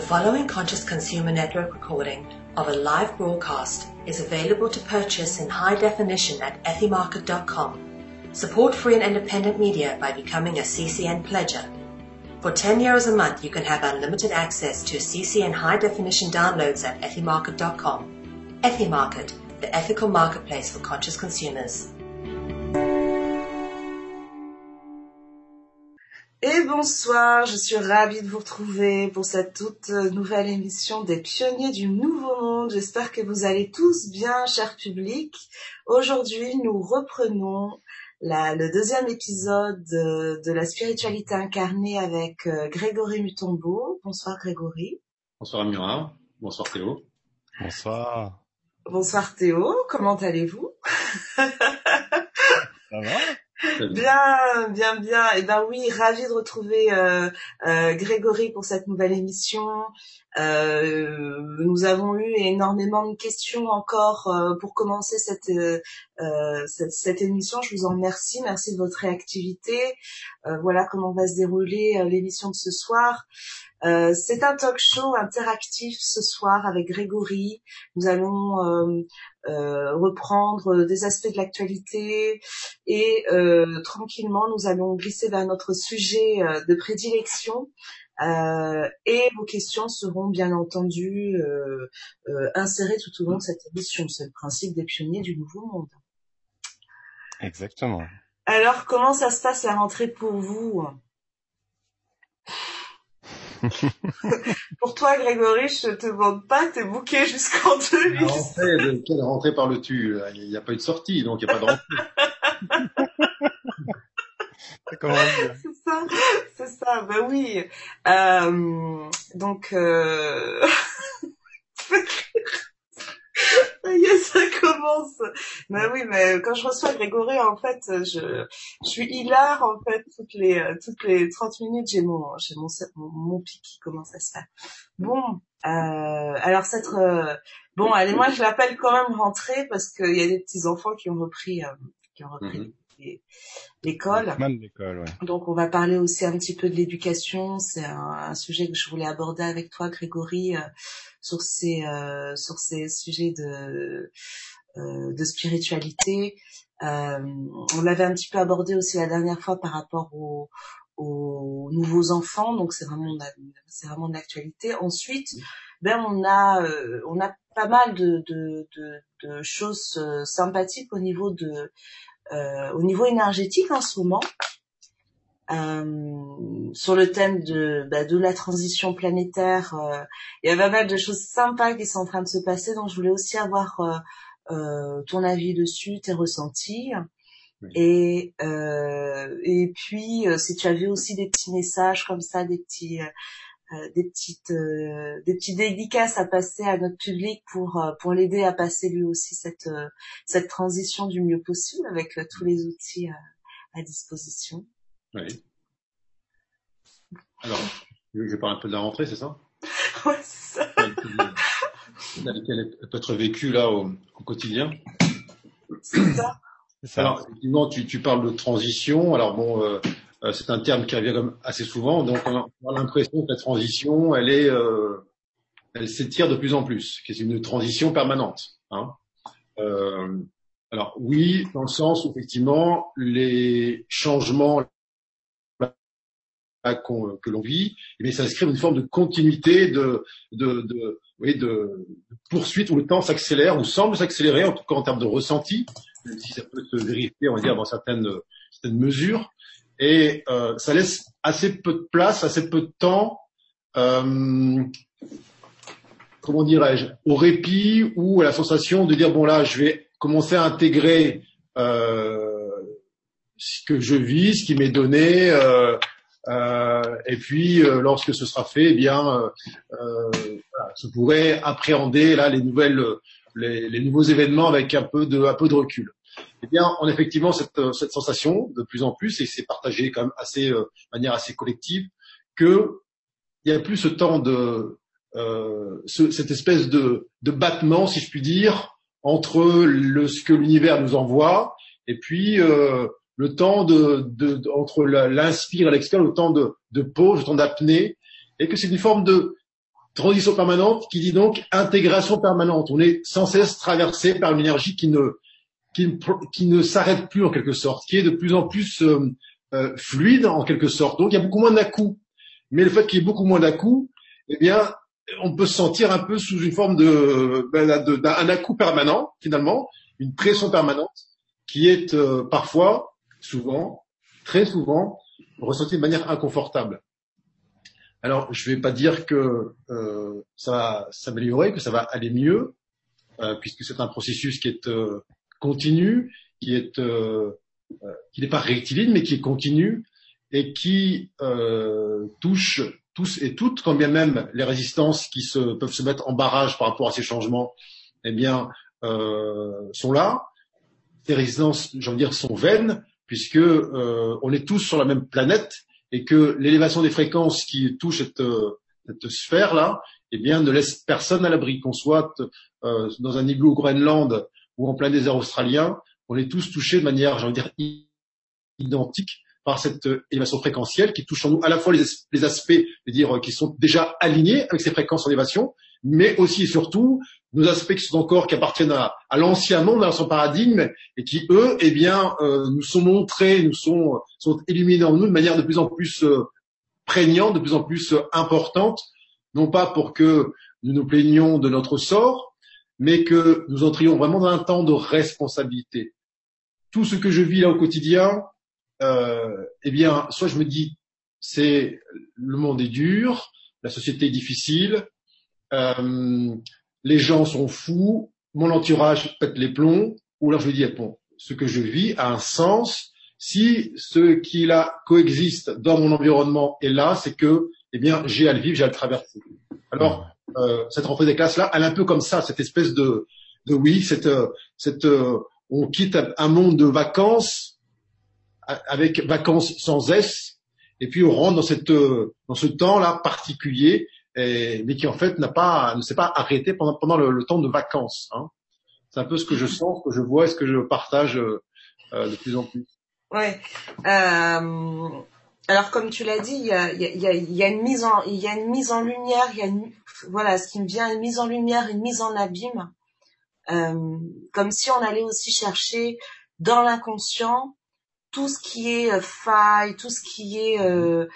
The following Conscious Consumer Network recording of a live broadcast is available to purchase in high definition at ethymarket.com. Support free and independent media by becoming a CCN pledger. For 10 euros a month, you can have unlimited access to CCN high definition downloads at ethymarket.com. Ethymarket, the ethical marketplace for conscious consumers. Et bonsoir, je suis ravie de vous retrouver pour cette toute nouvelle émission des pionniers du nouveau monde. J'espère que vous allez tous bien, cher public. Aujourd'hui, nous reprenons la, le deuxième épisode de, de, la spiritualité incarnée avec euh, Grégory Mutombo. Bonsoir Grégory. Bonsoir Amira. Bonsoir Théo. Bonsoir. Bonsoir Théo, comment allez-vous? Ça va? Bien, bien, bien. Eh ben oui, ravi de retrouver euh, euh, Grégory pour cette nouvelle émission. Euh, nous avons eu énormément de questions encore euh, pour commencer cette, euh, cette, cette émission. Je vous en remercie. Merci de votre réactivité. voilà comment va se dérouler l'émission de ce soir. Euh, c'est un talk show interactif ce soir avec Grégory. Nous allons euh, euh, reprendre des aspects de l'actualité et tranquillement nous allons glisser vers notre sujet de prédilection. et vos questions seront bien entendu insérées tout au long de cette émission. C'est le principe des pionniers du nouveau monde. Exactement. Alors, comment ça se passe la rentrée pour vous? Pour toi, Grégory, je te demande pas, t'es bouqué jusqu'en 2000. Rentrée, de quelle rentrée parles-tu Il n'y a pas eu de sortie, donc il n'y a pas de rentrée. c'est ça, c'est ça, ben oui. Euh, donc, euh... Ça y est, ça commence. Mais oui, mais quand je reçois Grégory, en fait, je, je suis hilar, en fait, toutes les, toutes les 30 minutes, j'ai mon, j'ai mon, mon, pic qui commence à se faire. Bon, euh, alors cette, euh, bon, allez, moi, je l'appelle quand même rentrée parce qu'il y a des petits enfants qui ont repris, euh, qui ont repris mhm. L'école. l'école, ouais. Donc, on va parler aussi un petit peu de l'éducation. C'est un, un, sujet que je voulais aborder avec toi, Grégory. Euh, sur ces euh, sur ces sujets de euh, de spiritualité. On l'avait un petit peu abordé aussi la dernière fois par rapport aux, aux nouveaux enfants, donc c'est vraiment c'est vraiment de l'actualité. Ensuite, ben on a on a pas mal de, de, de, de choses sympathiques au niveau de euh, au niveau énergétique en ce moment. Euh, sur le thème de, bah, de la transition planétaire. Euh, il y a pas mal de choses sympas qui sont en train de se passer, donc je voulais aussi avoir euh, euh ton avis dessus, tes ressentis. Et, et puis, si tu avais aussi des petits messages comme ça, des petits... des petites des petits dédicaces à passer à notre public pour pour l'aider à passer lui aussi cette cette transition du mieux possible avec tous les outils à disposition. Oui. Alors, je parle un peu de la rentrée, c'est ça? Ouais, c'est ça. Laquelle peut être vécue là au, quotidien? C'est ça. Alors, effectivement, tu, tu, parles de transition. Alors bon, euh, euh, c'est un terme qui revient comme assez souvent. Donc, on a, l'impression que la transition, elle est, euh, elle s'étire de plus en plus, que c'est une transition permanente. Hein. Euh, alors oui, dans le sens où effectivement les changements que l'on vit, mais ça s'inscrit dans une forme de continuité, de, de, de, oui, de, poursuite où le temps s'accélère ou semble s'accélérer, en tout cas en termes de ressenti, même si ça peut se vérifier, on va dire, dans certaines, certaines mesures. Et euh, ça laisse assez peu de place, assez peu de temps, euh, comment dirais-je, au répit ou à la sensation de dire bon là, je vais commencer à intégrer euh, ce que je vis, ce qui m'est donné, euh, euh, et puis, lorsque ce sera fait, eh bien, voilà, je pourrais appréhender là les nouvelles, les, les, nouveaux événements avec un peu de, un peu de recul. Eh bien, on a effectivement cette, cette sensation de plus en plus, et c'est partagé quand même assez, de manière assez collective, que il n'y a plus ce temps de euh, ce, cette espèce de, de battement, si je puis dire, entre le, ce que l'univers nous envoie et puis euh, le temps de, de, entre l'inspire et l'expire, le temps de, de pause, le temps d'apnée, et que c'est une forme de, transition permanente qui dit donc intégration permanente. On est sans cesse traversé par une énergie qui ne, qui ne, s'arrête plus en quelque sorte, qui est de plus en plus euh, euh, fluide en quelque sorte. Donc il y a beaucoup moins d'à-coups. Mais le fait qu'il y ait beaucoup moins d'à-coups, eh bien, on peut se sentir un peu sous une forme de, ben, d'un à-coup permanent finalement, une pression permanente qui est euh, parfois, souvent, très souvent, ressentie de manière inconfortable. Alors, je ne vais pas dire que euh, ça va s'améliorer, que ça va aller mieux, euh, puisque c'est un processus qui est euh, continu, qui est euh, euh, qui n'est pas rectiligne, mais qui est continu et qui touche tous et toutes, quand bien même les résistances qui se, peuvent se mettre en barrage par rapport à ces changements, eh bien, sont là. Ces résistances, j'ai envie de dire, sont vaines, puisque on est tous sur la même planète et que l'élévation des fréquences qui touche cette, cette sphère-là, eh bien, ne laisse personne à l'abri, qu'on soit euh, dans un igloo au Groenland ou en plein désert australien, on est tous touchés de manière, j'ai envie de dire, identique par cette élévation fréquentielle qui touche en nous à la fois les, aspects, dire, qui sont déjà alignés avec ces fréquences en élévation, mais aussi et surtout nos aspects qui sont encore qui appartiennent à, l'ancien monde, à son paradigme, et qui eux, eh bien, euh, nous sont montrés, nous sont, sont illuminés en nous de manière de plus en plus euh, prégnante, de plus en plus euh, importante, non pas pour que nous nous plaignions de notre sort, mais que nous entrions vraiment dans un temps de responsabilité. Tout ce que je vis là au quotidien, euh, eh bien, soit je me dis, c'est le monde est dur, la société est difficile, euh, les gens sont fous, mon entourage pète les plombs, ou alors je me dis, bon, ce que je vis a un sens. Si ce qui là coexiste dans mon environnement est là, c'est que, eh bien, j'ai à le vivre, j'ai à le traverser. Alors, euh, cette rentrée des classes là, elle est un peu comme ça, cette espèce de, de oui, cette, cette, euh, on quitte un monde de vacances avec vacances sans S, et puis on rentre dans cette, dans ce temps là particulier et, mais qui en fait n'a pas, ne s'est pas arrêté pendant, pendant le, le temps de vacances. Hein. C'est un peu ce que je sens, ce que je vois et ce que je partage euh, de plus en plus. Ouais. Euh, alors comme tu l'as dit, il y a, une mise en, il y a une mise en lumière, il y a une, voilà, ce qui me vient, une mise en lumière, une mise en abîme, euh, comme si on allait aussi chercher dans l'inconscient tout ce qui est euh, faille, tout ce qui est euh,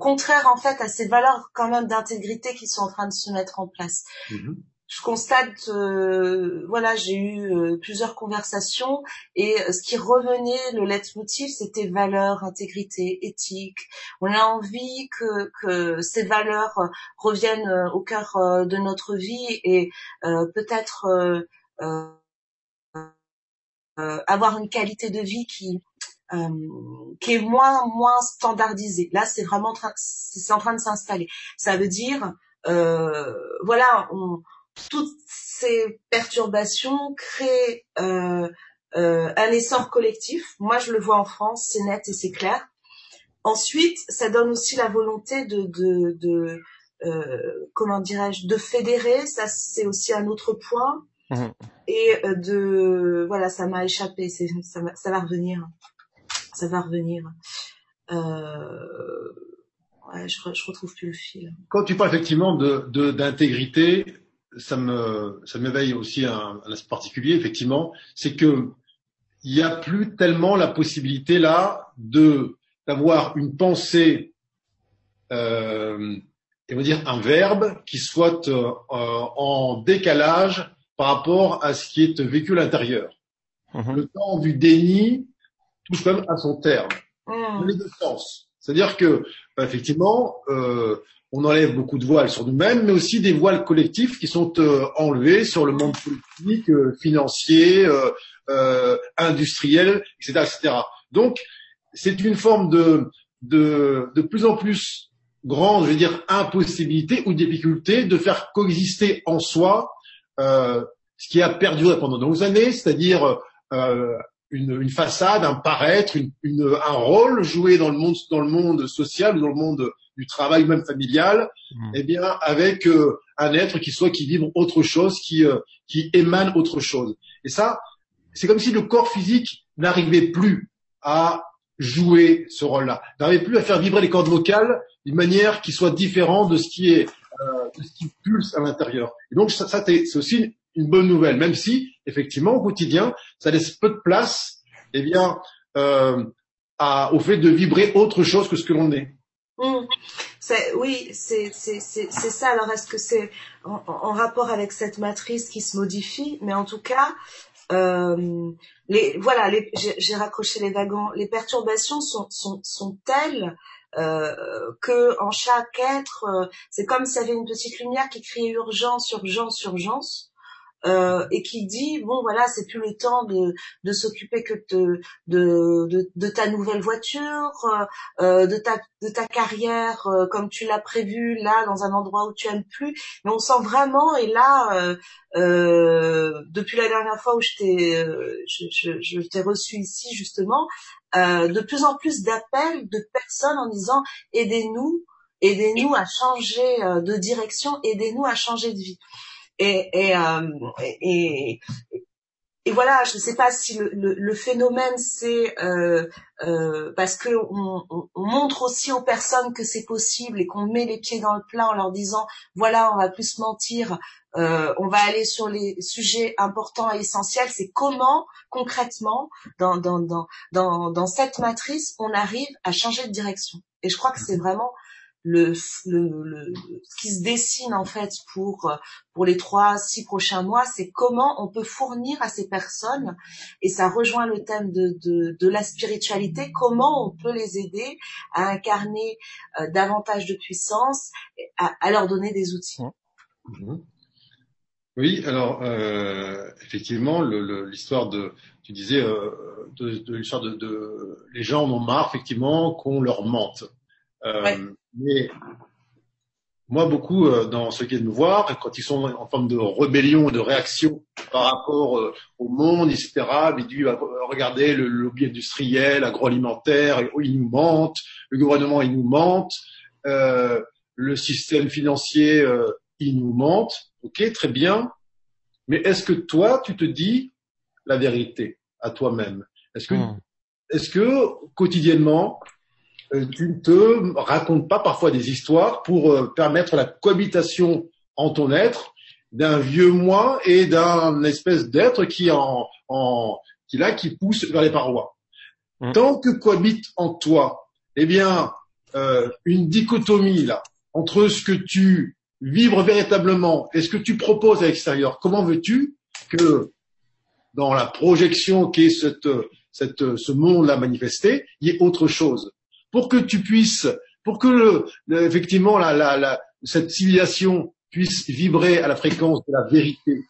contraire en fait à ces valeurs quand même d'intégrité qui sont en train de se mettre en place. Mm-hmm. Je constate, euh, voilà, j'ai eu euh, plusieurs conversations et ce qui revenait, le leitmotiv, c'était valeurs, intégrité, éthique. On a envie que, que ces valeurs reviennent au cœur de notre vie et peut-être avoir une qualité de vie qui euh, qui est moins moins standardisé. Là, c'est vraiment c'est en train de s'installer. Ça veut dire, euh, voilà, on, toutes ces perturbations créent euh, euh, un essor collectif. Moi, je le vois en France, c'est net et c'est clair. Ensuite, ça donne aussi la volonté de, de, de euh, comment dirais-je, de fédérer. Ça, c'est aussi un autre point. Mmh. Et de, voilà, ça m'a échappé. Ça, ça va revenir ça va revenir. Euh, ouais, je, je retrouve plus le fil. Quand tu parles effectivement de d'intégrité, ça me ça m'éveille aussi un, un aspect particulier effectivement, c'est que il n'y a plus tellement la possibilité là de d'avoir une pensée euh, et on va dire un verbe qui soit euh, en décalage par rapport à ce qui est vécu à l'intérieur. Mm-hmm. Le temps du déni touche quand même à son terme. Mmh. les deux sens. C'est-à-dire que, bah, effectivement, euh, on enlève beaucoup de voiles sur nous-mêmes, mais aussi des voiles collectifs qui sont euh, enlevés sur le monde politique, euh, financier, euh, euh, industriel, etc., etc. Donc, c'est une forme de, de, de plus en plus grande, je veux dire, impossibilité ou difficulté de faire coexister en soi ce qui a perduré pendant de longues années, c'est-à-dire euh, une, une, façade, un paraître, une, une, un rôle joué dans le monde, dans le monde social dans le monde du travail même familial, mmh. eh bien avec euh, un être qui soit qui vibre autre chose, qui euh, qui émane autre chose. Et ça, c'est comme si le corps physique n'arrivait plus à jouer ce rôle-là, n'arrivait plus à faire vibrer les cordes vocales d'une manière qui soit différente de ce qui est euh, de ce qui pulse à l'intérieur. Et donc ça, ça c'est aussi une bonne nouvelle, même si effectivement au quotidien, ça laisse peu de place, eh bien, euh, à, au fait de vibrer autre chose que ce que l'on est. Mmh. Oui, c'est, ça. Alors, est-ce que c'est en, rapport avec cette matrice qui se modifie? Mais en tout cas, euh, les, voilà, j'ai raccroché les wagons. Les perturbations sont, sont, sont telles euh, que en chaque être, euh, c'est comme s'il y avait une petite lumière qui criait urgence, urgence, urgence euh, et qui dit bon voilà c'est plus le temps de, de s'occuper que de, de, de, ta nouvelle voiture, euh, de, ta, de ta carrière euh, comme tu l'as prévu là dans un endroit où tu aimes plus. Mais on sent vraiment et là euh, euh, depuis la dernière fois où je t'ai euh, je, je, je t'ai reçu ici justement de plus en plus d'appels de personnes en disant aidez-nous aidez-nous à changer de direction aidez-nous à changer de vie et, et, euh, et, et, voilà, je ne sais pas si le, le, le phénomène c'est euh, euh, parce que on, on, montre aussi aux personnes que c'est possible et qu'on met les pieds dans le plat en leur disant voilà, on va plus mentir, euh, on va aller sur les sujets importants et essentiels. C'est comment concrètement dans, dans, dans, dans cette matrice on arrive à changer de direction. Et je crois que c'est vraiment le, le, le, ce qui se dessine en fait pour pour les trois six prochains mois, c'est comment on peut fournir à ces personnes et ça rejoint le thème de de, de la spiritualité, comment on peut les aider à incarner euh, davantage de puissance, à, à, leur donner des outils. Mmh. Oui, alors euh, effectivement, l'histoire de, tu disais, euh, de, de l'histoire de, de, les gens en ont marre effectivement qu'on leur mente. Euh, ouais. Mais moi, beaucoup euh, dans ceux qui viennent me voir, quand ils sont en forme de rébellion, de réaction par rapport euh, au monde, etc., ils disent regardez le lobby industriel, agroalimentaire, il nous mente, le gouvernement il nous mente, euh, le système financier euh, il nous mente. Ok, très bien. Mais est-ce que toi, tu te dis la vérité à toi-même? Est-ce que, mmh. est-ce que quotidiennement, tu ne te racontes pas parfois des histoires pour euh, permettre la cohabitation en ton être d'un vieux moi et d'un espèce d'être qui en, en qui là qui pousse vers les parois. Mmh. Tant que cohabite en toi, eh bien euh, une dichotomie là entre ce que tu vibres véritablement et ce que tu proposes à l'extérieur. Comment veux-tu que dans la projection qui est cette, cette, ce monde-là manifesté, il y ait autre chose? Pour que tu puisses, pour que effectivement cette civilisation puisse vibrer à la fréquence de la vérité,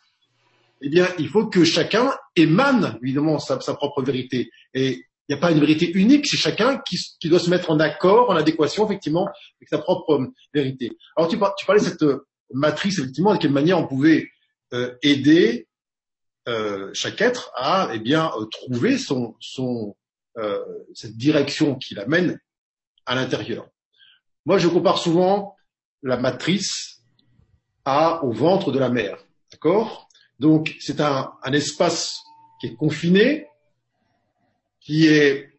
eh bien, il faut que chacun émane évidemment sa, propre vérité. Et il n'y a pas une vérité unique, c'est chacun qui, doit se mettre en accord, en adéquation effectivement avec sa propre euh, vérité. Alors tu, parlais de cette euh, matrice effectivement, de quelle manière on pouvait euh, aider chaque être à eh bien trouver son cette direction qui l'amène à l'intérieur. Moi, je compare souvent la matrice à, au ventre de la mer. D'accord? Donc, c'est un, un, espace qui est confiné, qui est,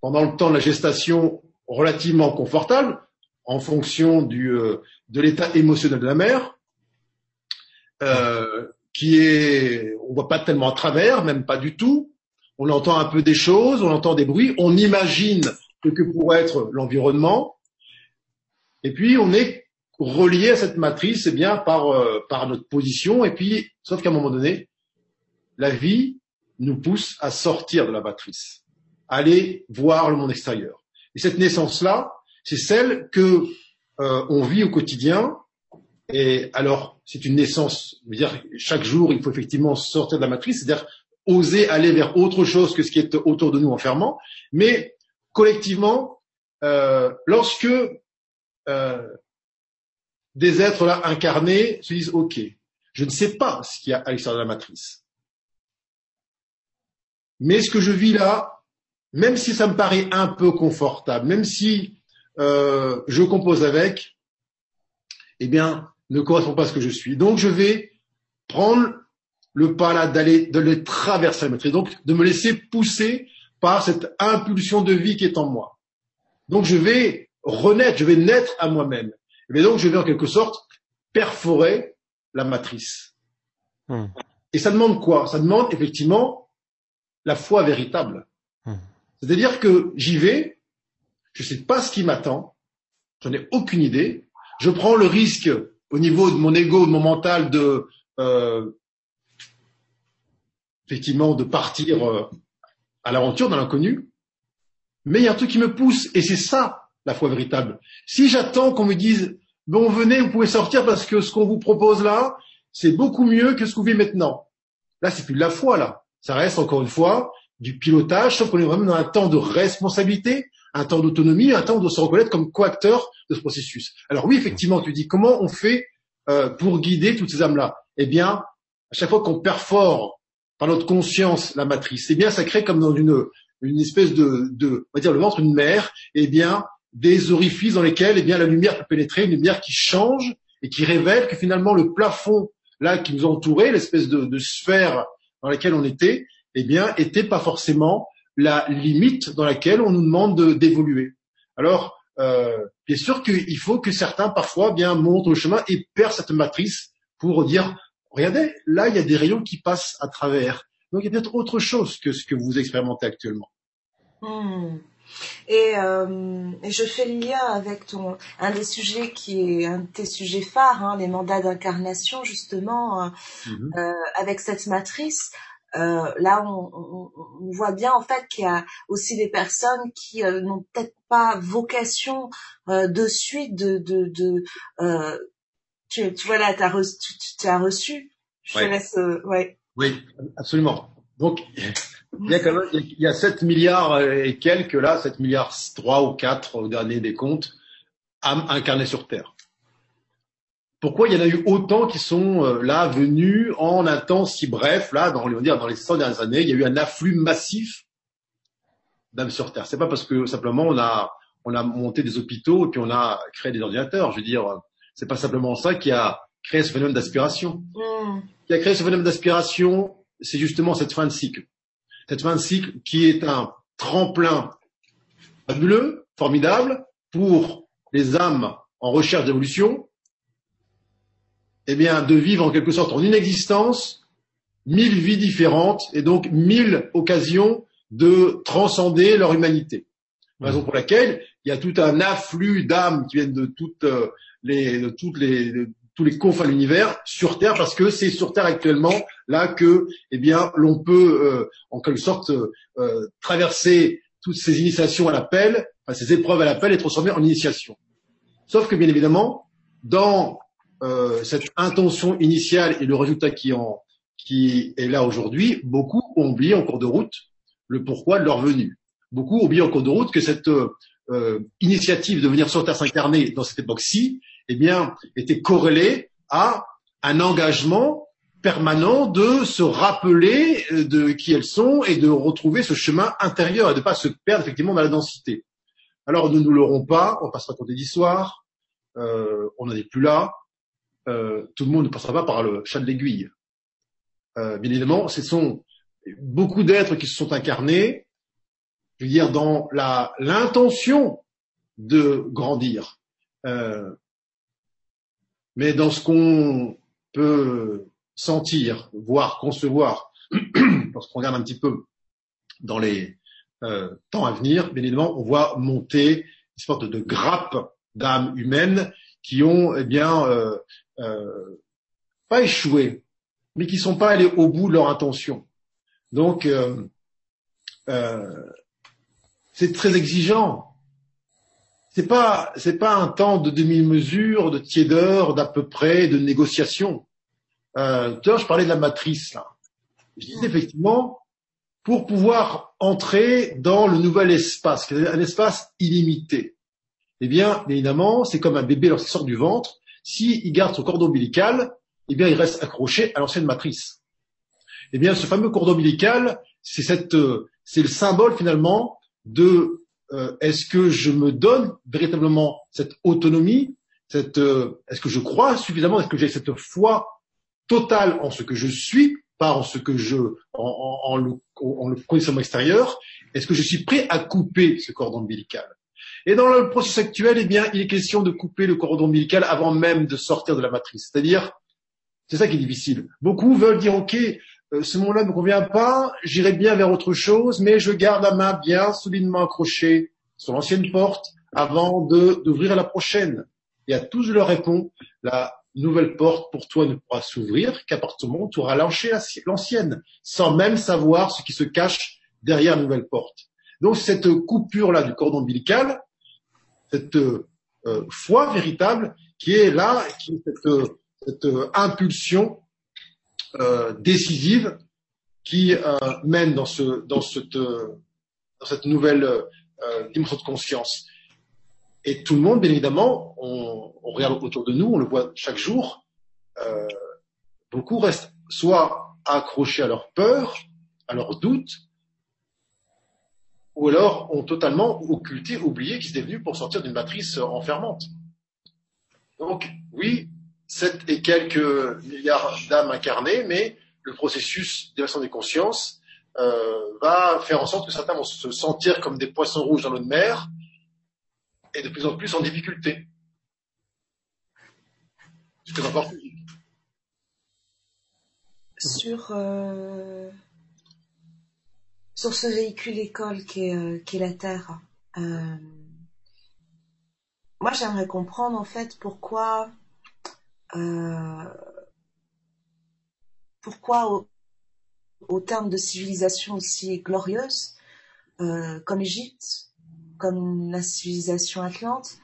pendant le temps de la gestation, relativement confortable, en fonction du, euh, de l'état émotionnel de la mère, euh, qui est, on voit pas tellement à travers, même pas du tout. On entend un peu des choses, on entend des bruits, on imagine ce que pourrait être l'environnement. Et puis on est relié à cette matrice eh bien par euh, par notre position et puis sauf qu'à un moment donné la vie nous pousse à sortir de la matrice, à aller voir le monde extérieur. Et cette naissance là, c'est celle que euh, on vit au quotidien. Et alors c'est une naissance, dire chaque jour il faut effectivement sortir de la matrice, c'est-à-dire oser aller vers autre chose que ce qui est autour de nous enfermant, mais collectivement, euh, lorsque euh, des êtres là incarnés se disent OK, je ne sais pas ce qu'il y a à l'extérieur de la matrice, mais ce que je vis là, même si ça me paraît un peu confortable, même si euh, je compose avec, eh bien, ne correspond pas à ce que je suis. Donc, je vais prendre le pas là d'aller de le traverser la matrice, donc de me laisser pousser par cette impulsion de vie qui est en moi. Donc je vais renaître, je vais naître à moi-même. Mais donc, je vais en quelque sorte perforer la matrice. Hmm. Et ça demande quoi? Ça demande effectivement la foi véritable. Hmm. C'est-à-dire que j'y vais, je ne sais pas ce qui m'attend, j'en ai aucune idée, je prends le risque au niveau de mon ego, de mon mental, de euh, effectivement de partir euh, à l'aventure dans l'inconnu, mais il y a un truc qui me pousse, et c'est ça la foi véritable. Si j'attends qu'on me dise bon venez, vous pouvez sortir parce que ce qu'on vous propose là, c'est beaucoup mieux que ce que vous vivez maintenant. Là, c'est plus de la foi là. Ça reste encore une fois du pilotage, sauf qu'on est vraiment dans un temps de responsabilité, un temps d'autonomie, un temps de se reconnaître comme coacteur de ce processus. Alors oui, effectivement, tu dis comment on fait euh, pour guider toutes ces âmes-là? Eh bien, à chaque fois qu'on perfore par notre conscience la matrice, eh bien, ça crée comme dans une, une espèce de, de, on va dire le ventre d'une mère, eh bien, des orifices dans lesquels, eh bien, la lumière peut pénétrer, une lumière qui change et qui révèle que finalement le plafond là qui nous entourait, l'espèce de, de sphère dans laquelle on était, eh bien, était pas forcément la limite dans laquelle on nous demande d'évoluer. Alors, euh, bien sûr qu'il faut que certains parfois bien montrent le chemin et perdent cette matrice pour dire regardez, là il y a des rayons qui passent à travers. Donc il y a peut-être autre chose que ce que vous expérimentez actuellement. Hmm. Et, euh, je fais le lien avec ton un des sujets qui est un de tes sujets phares, hein, les mandats d'incarnation justement, euh, mm-hmm. euh, avec cette matrice. Euh, là, on, on, on, voit bien en fait qu'il y a aussi des personnes qui euh, n'ont peut-être pas vocation euh, de suite de, de, de tu, tu vois là, as reçu, tu, tu, as reçu. Je ouais. te laisse, ouais. Oui, absolument. Donc, il y a quand même, il y a 7 milliards et quelques là, 7 milliards 3 ou 4 au dernier des comptes, âmes incarnées sur Terre. Pourquoi il y en a eu autant qui sont euh, là venus en un temps si bref, là, dans, on va dire, dans les 100 dernières années, il y a eu un afflux massif d'âmes sur Terre. C'est pas parce que simplement on a, on a monté des hôpitaux et puis on a créé des ordinateurs. Je veux dire, c'est pas simplement ça qui a créé ce phénomène d'aspiration. Mm. Qui a créé ce phénomène d'aspiration, c'est justement cette fin de cycle. Cette fin de cycle qui est un tremplin fabuleux, formidable, pour les âmes en recherche d'évolution, eh bien, de vivre en quelque sorte en une existence, mille vies différentes et donc mille occasions de transcender leur humanité. Raison pour laquelle il y a tout un afflux d'âmes qui viennent de toutes les, toutes les, tous les confins de l'univers sur Terre parce que c'est sur Terre actuellement là que, eh bien, l'on peut euh, en quelque sorte euh, traverser toutes ces initiations à l'appel, enfin, ces épreuves à l'appel et transformer en initiation. Sauf que bien évidemment, dans euh, cette intention initiale et le résultat qui, en, qui est là aujourd'hui, beaucoup ont oublié en cours de route le pourquoi de leur venue. Beaucoup ont oublié en cours de route que cette euh, initiative de venir sur Terre s'incarner dans cette époque-ci, eh bien, était corrélée à un engagement permanent de se rappeler euh, de qui elles sont et de retrouver ce chemin intérieur et de ne pas se perdre effectivement dans la densité. Alors, nous ne l'aurons pas, on passera compter d'histoire, euh, on n'en est plus là, euh, tout le monde ne passera pas par le chat de l'aiguille. Bien évidemment, ce sont beaucoup d'êtres qui se sont incarnés, je veux dire, dans la l'intention de grandir. Euh, mais dans ce qu'on peut sentir, voir, concevoir, lorsqu'on regarde un petit peu dans les euh, temps à venir, bien évidemment, on voit monter une sorte de grappe d'âmes humaines qui ont, eh bien, euh, euh, pas échoué, mais qui sont pas allés au bout de leur intention. Donc, euh, euh, c'est très exigeant. C'est pas, c'est pas un temps de demi-mesure, de tiédeur, d'à peu près, de négociation. Euh, tout à je parlais de la matrice. Là. Je disais effectivement, pour pouvoir entrer dans le nouvel espace, un espace illimité, eh bien, évidemment, c'est comme un bébé lorsqu'il sort du ventre. S'il garde son cordon ombilical, eh bien, il reste accroché à l'ancienne matrice. Eh bien, ce fameux cordon ombilical, c'est cette, c'est le symbole finalement de euh, est-ce que je me donne véritablement cette autonomie, cette, euh, est-ce que je crois suffisamment, est-ce que j'ai cette foi totale en ce que je suis, pas en ce que je, en, en, en le, en le conditionnement extérieur, est-ce que je suis prêt à couper ce cordon ombilical? Et dans le processus actuel, eh bien, il est question de couper le cordon ombilical avant même de sortir de la matrice. C'est-à-dire, c'est ça qui est difficile. Beaucoup veulent dire, OK, ce monde-là ne me convient pas, j'irai bien vers autre chose, mais je garde la main bien solidement accrochée sur l'ancienne porte avant d'ouvrir la prochaine. Et à tous, je leur réponds, la nouvelle porte pour toi ne pourra s'ouvrir qu'à partir du moment où tu auras lâché l'ancienne, sans même savoir ce qui se cache derrière la nouvelle porte. Donc cette coupure-là du cordon ombilical, cette euh, foi véritable qui est là, qui est cette, cette impulsion euh, décisive qui euh, mène dans, ce, dans, cette, dans cette nouvelle dimension de conscience. Et tout le monde, bien évidemment, on, on, regarde autour de nous, on le voit chaque jour, euh, beaucoup restent soit accrochés à leur peur, à leurs doutes, ou alors ont totalement occulté, oublié qu'ils étaient venus pour sortir d'une matrice enfermante. Donc, oui, 7 et quelques milliards d'âmes incarnées, mais le processus d'évasion des consciences euh, va faire en sorte que certains vont se sentir comme des poissons rouges dans l'eau de mer, et de plus en plus en difficulté. Sur, euh, sur ce véhicule école qui est, euh, la Terre, moi j'aimerais comprendre en fait pourquoi pourquoi au, au, terme de civilisation aussi glorieuse comme l'Égypte, comme la civilisation atlante,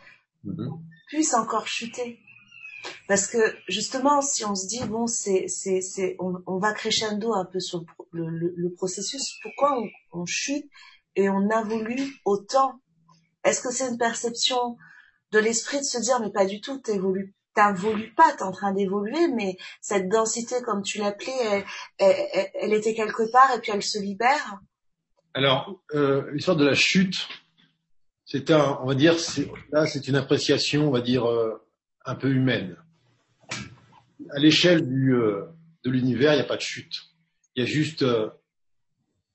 mm-hmm. puisse encore chuter? Parce que justement, si on se dit bon, c'est, c'est, c'est, on, va crescendo un peu sur le, le, processus, pourquoi on, chute et on évolue autant? Est-ce que c'est une perception de l'esprit de se dire mais pas du tout, t'évolues, t'évolues pas, t'es en train d'évoluer, mais cette densité, comme tu l'appelais, elle, était quelque part et puis elle se libère. Alors, euh, l'histoire de la chute, c'est un, on va dire, là, c'est une appréciation, on va dire, euh, un peu humaine. À l'échelle euh, de l'univers, il n'y a pas de chute. Il y a juste,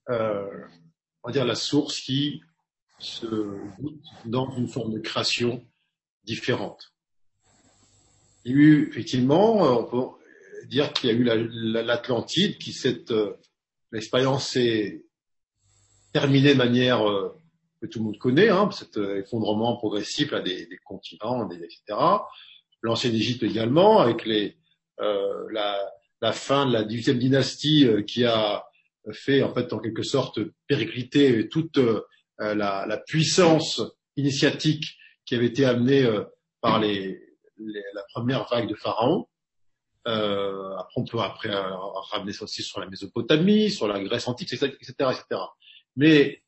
on dire, la source qui se goûte dans une forme de création différente. Il y a eu, effectivement, on peut dire qu'il y a eu l'Atlantide, qui cette, l'expérience s'est terminée de manière que tout le monde connaît, hein, cet euh, effondrement progressif là, des, continents, etc. L'ancienne Égypte également, avec les, euh, la, la, fin de la 18e dynastie euh, qui a fait en fait en quelque sorte péricliter toute euh, la, la, puissance initiatique qui avait été amenée par les, les, la première vague de pharaons. après, on peut après ramener ça aussi sur la Mésopotamie, sur la Grèce antique, etc., etc. etc. Mais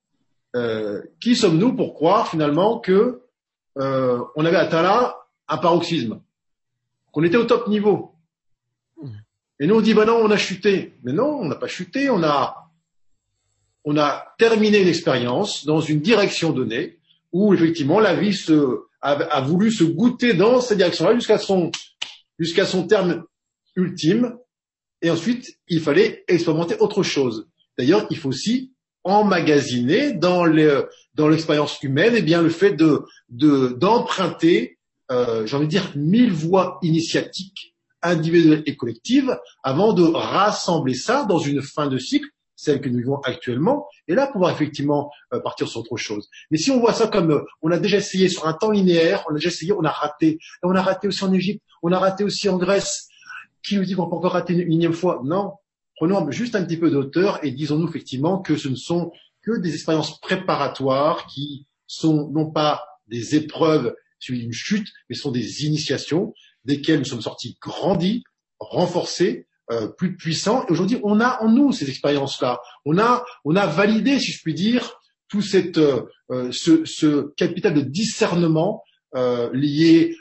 euh, qui sommes-nous pour croire finalement que euh, on avait atteint là un paroxysme, qu'on était au top niveau? Et nous on dit bah non on a chuté, mais non on n'a pas chuté, on a on a terminé l'expérience dans une direction donnée où effectivement la vie se, a, a voulu se goûter dans cette direction-là jusqu'à son jusqu'à son terme ultime et ensuite il fallait expérimenter autre chose. D'ailleurs il faut aussi emmagasiner dans le, dans l'expérience humaine, eh bien le fait de d'emprunter, euh, j'ai envie de dire, mille voies initiatiques individuelles et collectives avant de rassembler ça dans une fin de cycle, celle que nous vivons actuellement, et là pouvoir effectivement euh, partir sur autre chose. Mais si on voit ça comme euh, on a déjà essayé sur un temps linéaire, on a déjà essayé, on a raté, on a raté aussi en Égypte, on a raté aussi en Grèce, qui nous dit qu'on peut encore rater une énième fois? Non, prenons juste un petit peu d'auteur et disons-nous effectivement que ce ne sont que des expériences préparatoires qui sont non pas des épreuves suivies d'une chute, mais sont des initiations desquelles nous sommes sortis grandis, renforcés, euh, plus puissants. Et aujourd'hui, on a en nous ces expériences-là. On a, on a validé, si je puis dire, tout cette, euh, ce, ce, capital de discernement euh, lié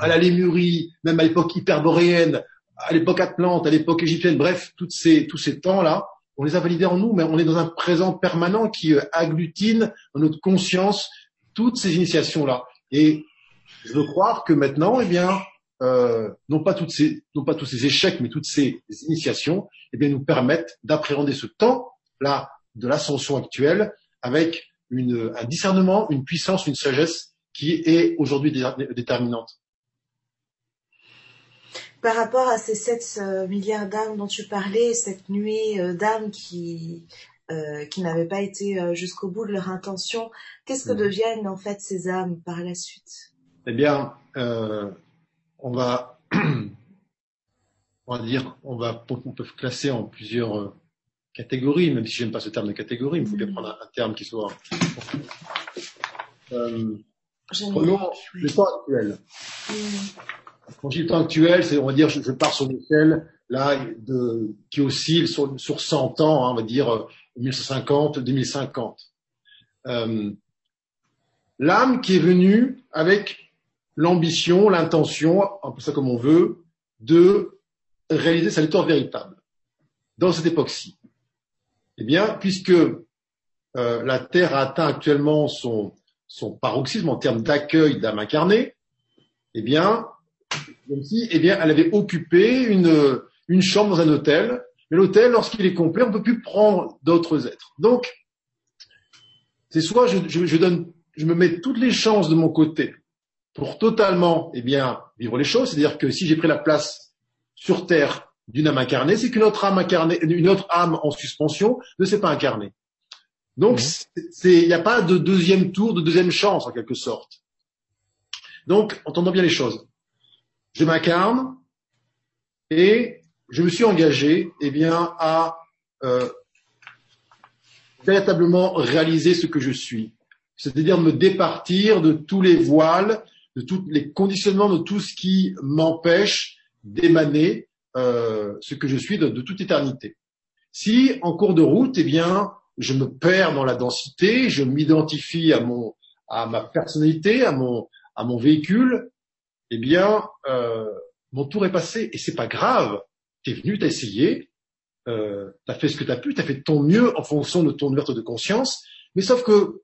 à la lémurie, même à l'époque hyperboréenne, à l'époque atlante, à l'époque égyptienne, bref, toutes ces, tous ces temps-là, on les a validés en nous, mais on est dans un présent permanent qui euh, agglutine dans notre conscience toutes ces initiations-là. Et je veux croire que maintenant, eh bien, euh, non pas toutes ces, non pas tous ces échecs, mais toutes ces initiations, eh bien, nous permettent d'appréhender ce temps-là de l'ascension actuelle avec une, un discernement, une puissance, une sagesse qui est aujourd'hui déterminante. Par rapport à ces 7 euh, milliards d'âmes dont tu parlais, cette nuée euh, d'âmes qui, euh, qui n'avaient pas été jusqu'au bout de leur intention, qu'est-ce que mhm. deviennent en fait ces âmes par la suite? Eh bien, euh, on va, on va dire, on va, on peut classer en plusieurs euh, catégories, même si j'aime pas ce terme de catégorie, il faut bien mhm. prendre un, terme qui soit. Euh, prenons le temps actuel. Quand je dis le temps actuel, c'est, on va dire, je, je pars sur une échelle là de, qui oscille sur, sur 100 ans, hein, on va dire 1950, 2050. Euh, L'âme qui est venue avec l'ambition, l'intention, un peu ça comme on veut, de réaliser sa lecture véritable dans cette époque-ci. Eh bien, puisque euh, la Terre a atteint actuellement son, paroxysme en termes d'accueil d'âme incarnée, eh bien, si, eh bien, elle avait occupé une, une chambre dans un hôtel, mais l'hôtel, lorsqu'il est complet, on ne peut plus prendre d'autres êtres. Donc, c'est soit je, je, donne, je me mets toutes les chances de mon côté pour totalement, eh bien, vivre les choses. C'est-à-dire que si j'ai pris la place sur Terre d'une âme incarnée, c'est qu'une autre âme incarnée, une autre âme en suspension ne s'est pas incarnée. Donc, il n'y a pas de deuxième tour, de deuxième chance en quelque sorte. Donc, entendons bien les choses. Je m'incarne et je me suis engagé eh bien, à euh, véritablement réaliser ce que je suis, c'est-à-dire me départir de tous les voiles, de tous les conditionnements, de tout ce qui m'empêche d'émaner euh, ce que je suis de, de, toute éternité. Si en cours de route, eh bien, je me perds dans la densité, je m'identifie à mon à ma personnalité, à mon à mon véhicule, eh bien, euh, mon tour est passé. Et c'est pas grave. Tu es venu, tu as essayé, euh, tu as fait ce que tu as pu, tu as fait ton mieux en fonction de ton ouverture de conscience, mais sauf que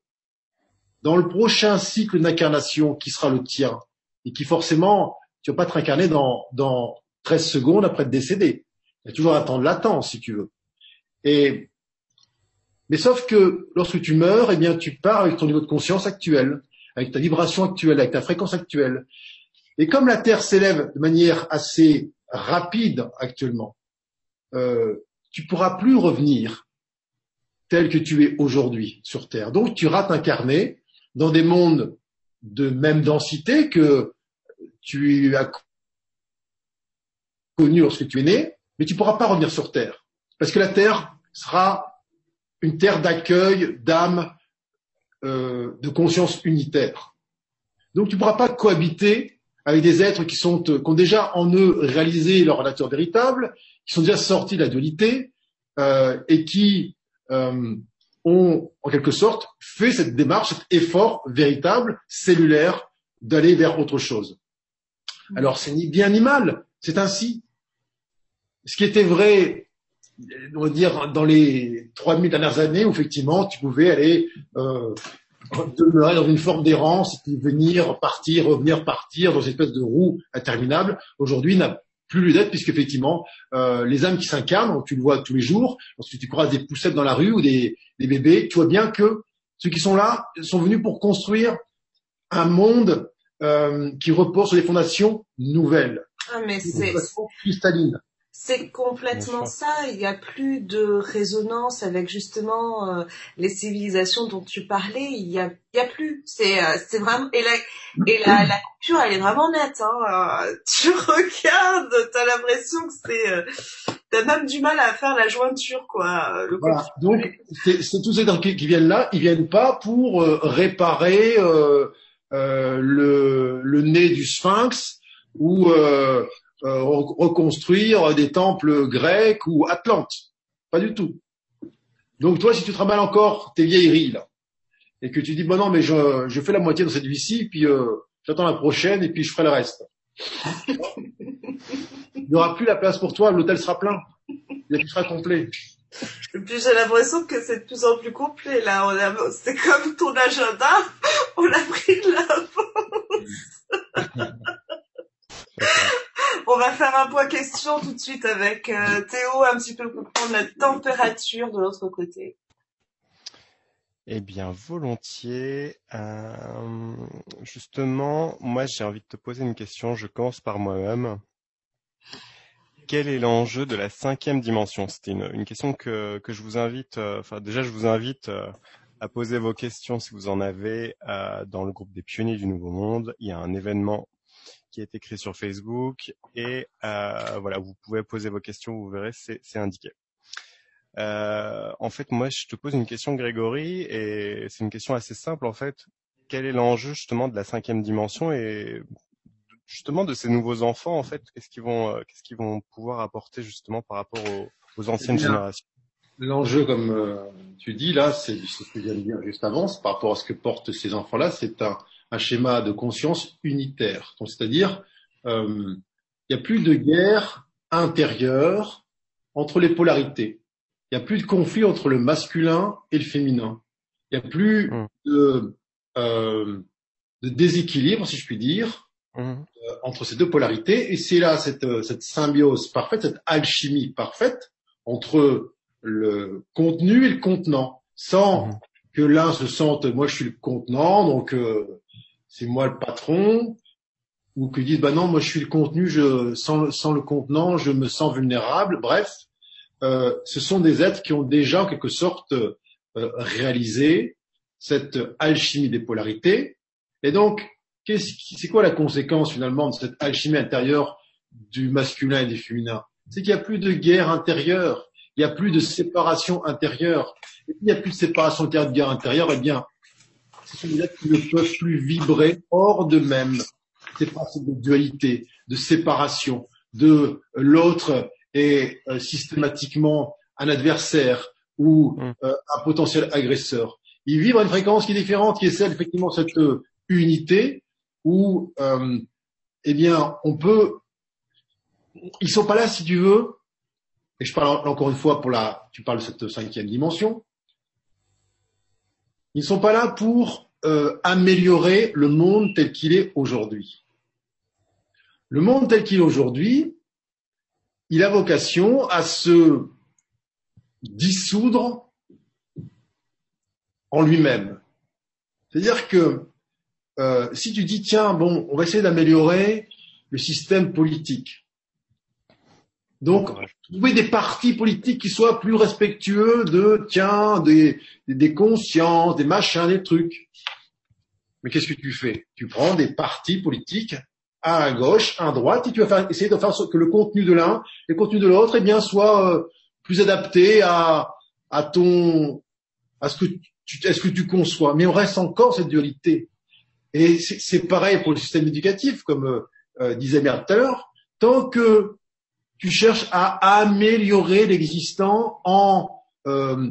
dans le prochain cycle d'incarnation qui sera le tien, et qui forcément, tu vas pas te réincarner dans, dans 13 secondes après te décéder. Il y a toujours un temps de latence, si tu veux. Et, mais sauf que lorsque tu meurs, eh bien, tu pars avec ton niveau de conscience actuel, avec ta vibration actuelle, avec ta fréquence actuelle. Et comme la Terre s'élève de manière assez rapide actuellement, euh, tu pourras plus revenir tel que tu es aujourd'hui sur Terre. Donc tu rates incarné dans des mondes de même densité que tu as connu lorsque tu es né, mais tu pourras pas revenir sur Terre. Parce que la Terre sera une terre d'accueil d'âme, euh, de conscience unitaire. Donc tu pourras pas cohabiter avec des êtres qui, sont, euh, qui ont déjà en eux réalisé leur nature véritable, qui sont déjà sortis de la dualité euh, et qui euh, ont en quelque sorte fait cette démarche, cet effort véritable, cellulaire, d'aller vers autre chose. Alors c'est ni bien ni mal, c'est ainsi. Ce qui était vrai, on va dire, dans les 3000 dernières années, où effectivement tu pouvais aller euh, demeurer dans une forme d'errance, venir, partir, revenir, partir, dans une espèce de roue interminable, aujourd'hui n'a plus d'être, puisqu'effectivement, euh, les âmes qui s'incarnent, tu le vois tous les jours, lorsque tu croises des poussettes dans la rue ou des, des bébés, tu vois bien que ceux qui sont là sont venus pour construire un monde euh, qui repose sur des fondations nouvelles. Ah, mais c'est cristalline. C'est complètement ça. Il n'y a plus de résonance avec justement euh, les civilisations dont tu parlais. Il y a, il y a plus. C'est, euh, c'est vraiment et la et la, la coupure, elle est vraiment nette. Hein. Euh, tu regardes, t'as l'impression que c'est, t'as même du mal à faire la jointure, quoi. Le voilà. Donc c'est, c'est tous ces gens qui, qui, viennent là, ils viennent pas pour réparer le, le nez du sphinx ou euh, reconstruire des temples grecs ou atlantes. Pas du tout. Donc toi, si tu te rappelles encore tes vieilleries là, et que tu dis bon non mais je, je fais la moitié dans cette vie-ci, puis euh, j'attends la prochaine et puis je ferai le reste. Il n'y aura plus la place pour toi, l'hôtel sera plein, il sera complet. Et puis j'ai l'impression que c'est de plus en plus complet là. c'est comme ton agenda, on a pris de l'avance. On va faire un point question tout de suite avec euh, Théo, un petit peu pour prendre la température de l'autre côté. Eh bien, volontiers. Euh, justement, moi, j'ai envie de te poser une question. Je commence par moi-même. Quel est l'enjeu de la cinquième dimension? C'était une, question que, je vous invite. Euh, enfin, déjà, je vous invite à poser vos questions si vous en avez dans le groupe des pionniers du Nouveau Monde. Il y a un événement qui est écrit sur Facebook et voilà, vous pouvez poser vos questions. Vous verrez, c'est indiqué. Euh, en fait, moi, je te pose une question, Grégory, et c'est une question assez simple, en fait. Quel est l'enjeu justement de la cinquième dimension et justement de ces nouveaux enfants, en fait, qu'est-ce qu'ils vont, euh, qu'est-ce qu'ils vont pouvoir apporter justement par rapport aux, anciennes générations? L'enjeu, comme euh, tu dis là, c'est ce que je viens de dire juste avant, par rapport à ce que portent ces enfants-là, c'est un, un, schéma de conscience unitaire. c'est-à-dire, il n'y a plus de guerre intérieure entre les polarités. Il n'y a plus de conflit entre le masculin et le féminin. Il n'y a plus mmh. de, euh, de, déséquilibre, si je puis dire, mmh. euh, entre ces deux polarités. Et c'est là cette, euh, cette symbiose parfaite, cette alchimie parfaite entre le contenu et le contenant, sans mmh. que l'un se sente moi je suis le contenant, donc euh, c'est moi le patron, ou que disent bah non moi je suis le contenu, je sans, sans le contenant je me sens vulnérable. Bref, euh, ce sont des êtres qui ont déjà en quelque sorte euh, réalisé cette alchimie des polarités. Et donc, c'est quoi la conséquence finalement de cette alchimie intérieure du masculin et du féminin? C'est qu'il n'y a plus de guerre intérieure, il n'y a plus de séparation intérieure. Et il n'y a plus de séparation de guerre intérieure, eh bien, ce sont des êtres qui ne peuvent plus vibrer hors d'eux-mêmes. C'est pas de dualité, de séparation, de l'autre est euh, systématiquement un adversaire ou euh, un potentiel agresseur. Ils vivent à une fréquence qui est différente, qui est celle effectivement cette unité où, eh bien, on peut. Ils sont pas là, si tu veux. Et je parle encore une fois pour la. Tu parles de cette cinquième dimension. Ils ne sont pas là pour améliorer le monde tel qu'il est aujourd'hui. Le monde tel qu'il est aujourd'hui, il a vocation à se dissoudre en lui-même. C'est-à-dire que euh, si tu dis tiens bon on va essayer d'améliorer le système politique, donc trouver des partis politiques qui soient plus respectueux de tiens des, des consciences, des machins, des trucs. Mais qu'est-ce que tu fais? Tu prends des partis politiques à gauche, à droite, et tu vas faire, essayer de faire que le contenu de l'un et le contenu de l'autre, eh bien, soit euh, plus adapté à, à ton, à ce que tu, est ce que tu conçois. Mais on reste encore cette dualité. Et c'est pareil pour le système éducatif, comme euh, euh disait Merde tout à l'heure. Tant que tu cherches à améliorer l'existant en euh,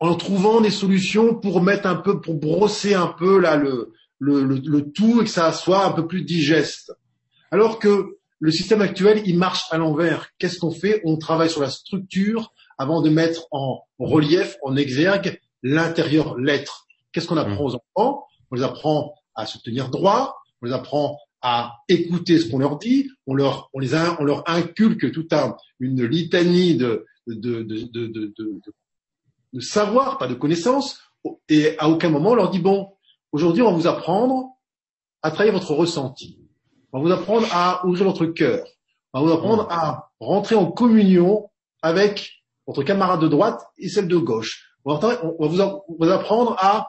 en trouvant des solutions pour mettre un peu, pour brosser un peu là le le, tout et que ça soit un peu plus digeste. Alors que le système actuel, il marche à l'envers. Qu'est-ce qu'on fait? On travaille sur la structure avant de mettre en relief, en exergue, l'intérieur, l'être. Qu'est-ce qu'on apprend aux enfants? On les apprend à se tenir droit, on les apprend à écouter ce qu'on leur dit, on leur, on les on leur inculque tout un, une litanie de, de, de, de, de savoir, pas de connaissances, et à aucun moment on leur dit bon, Aujourd'hui, on va vous apprendre à travailler votre ressenti. On va vous apprendre à ouvrir votre cœur. On va vous apprendre à rentrer en communion avec votre camarade de droite et celle de gauche. On va, vous, apprendre à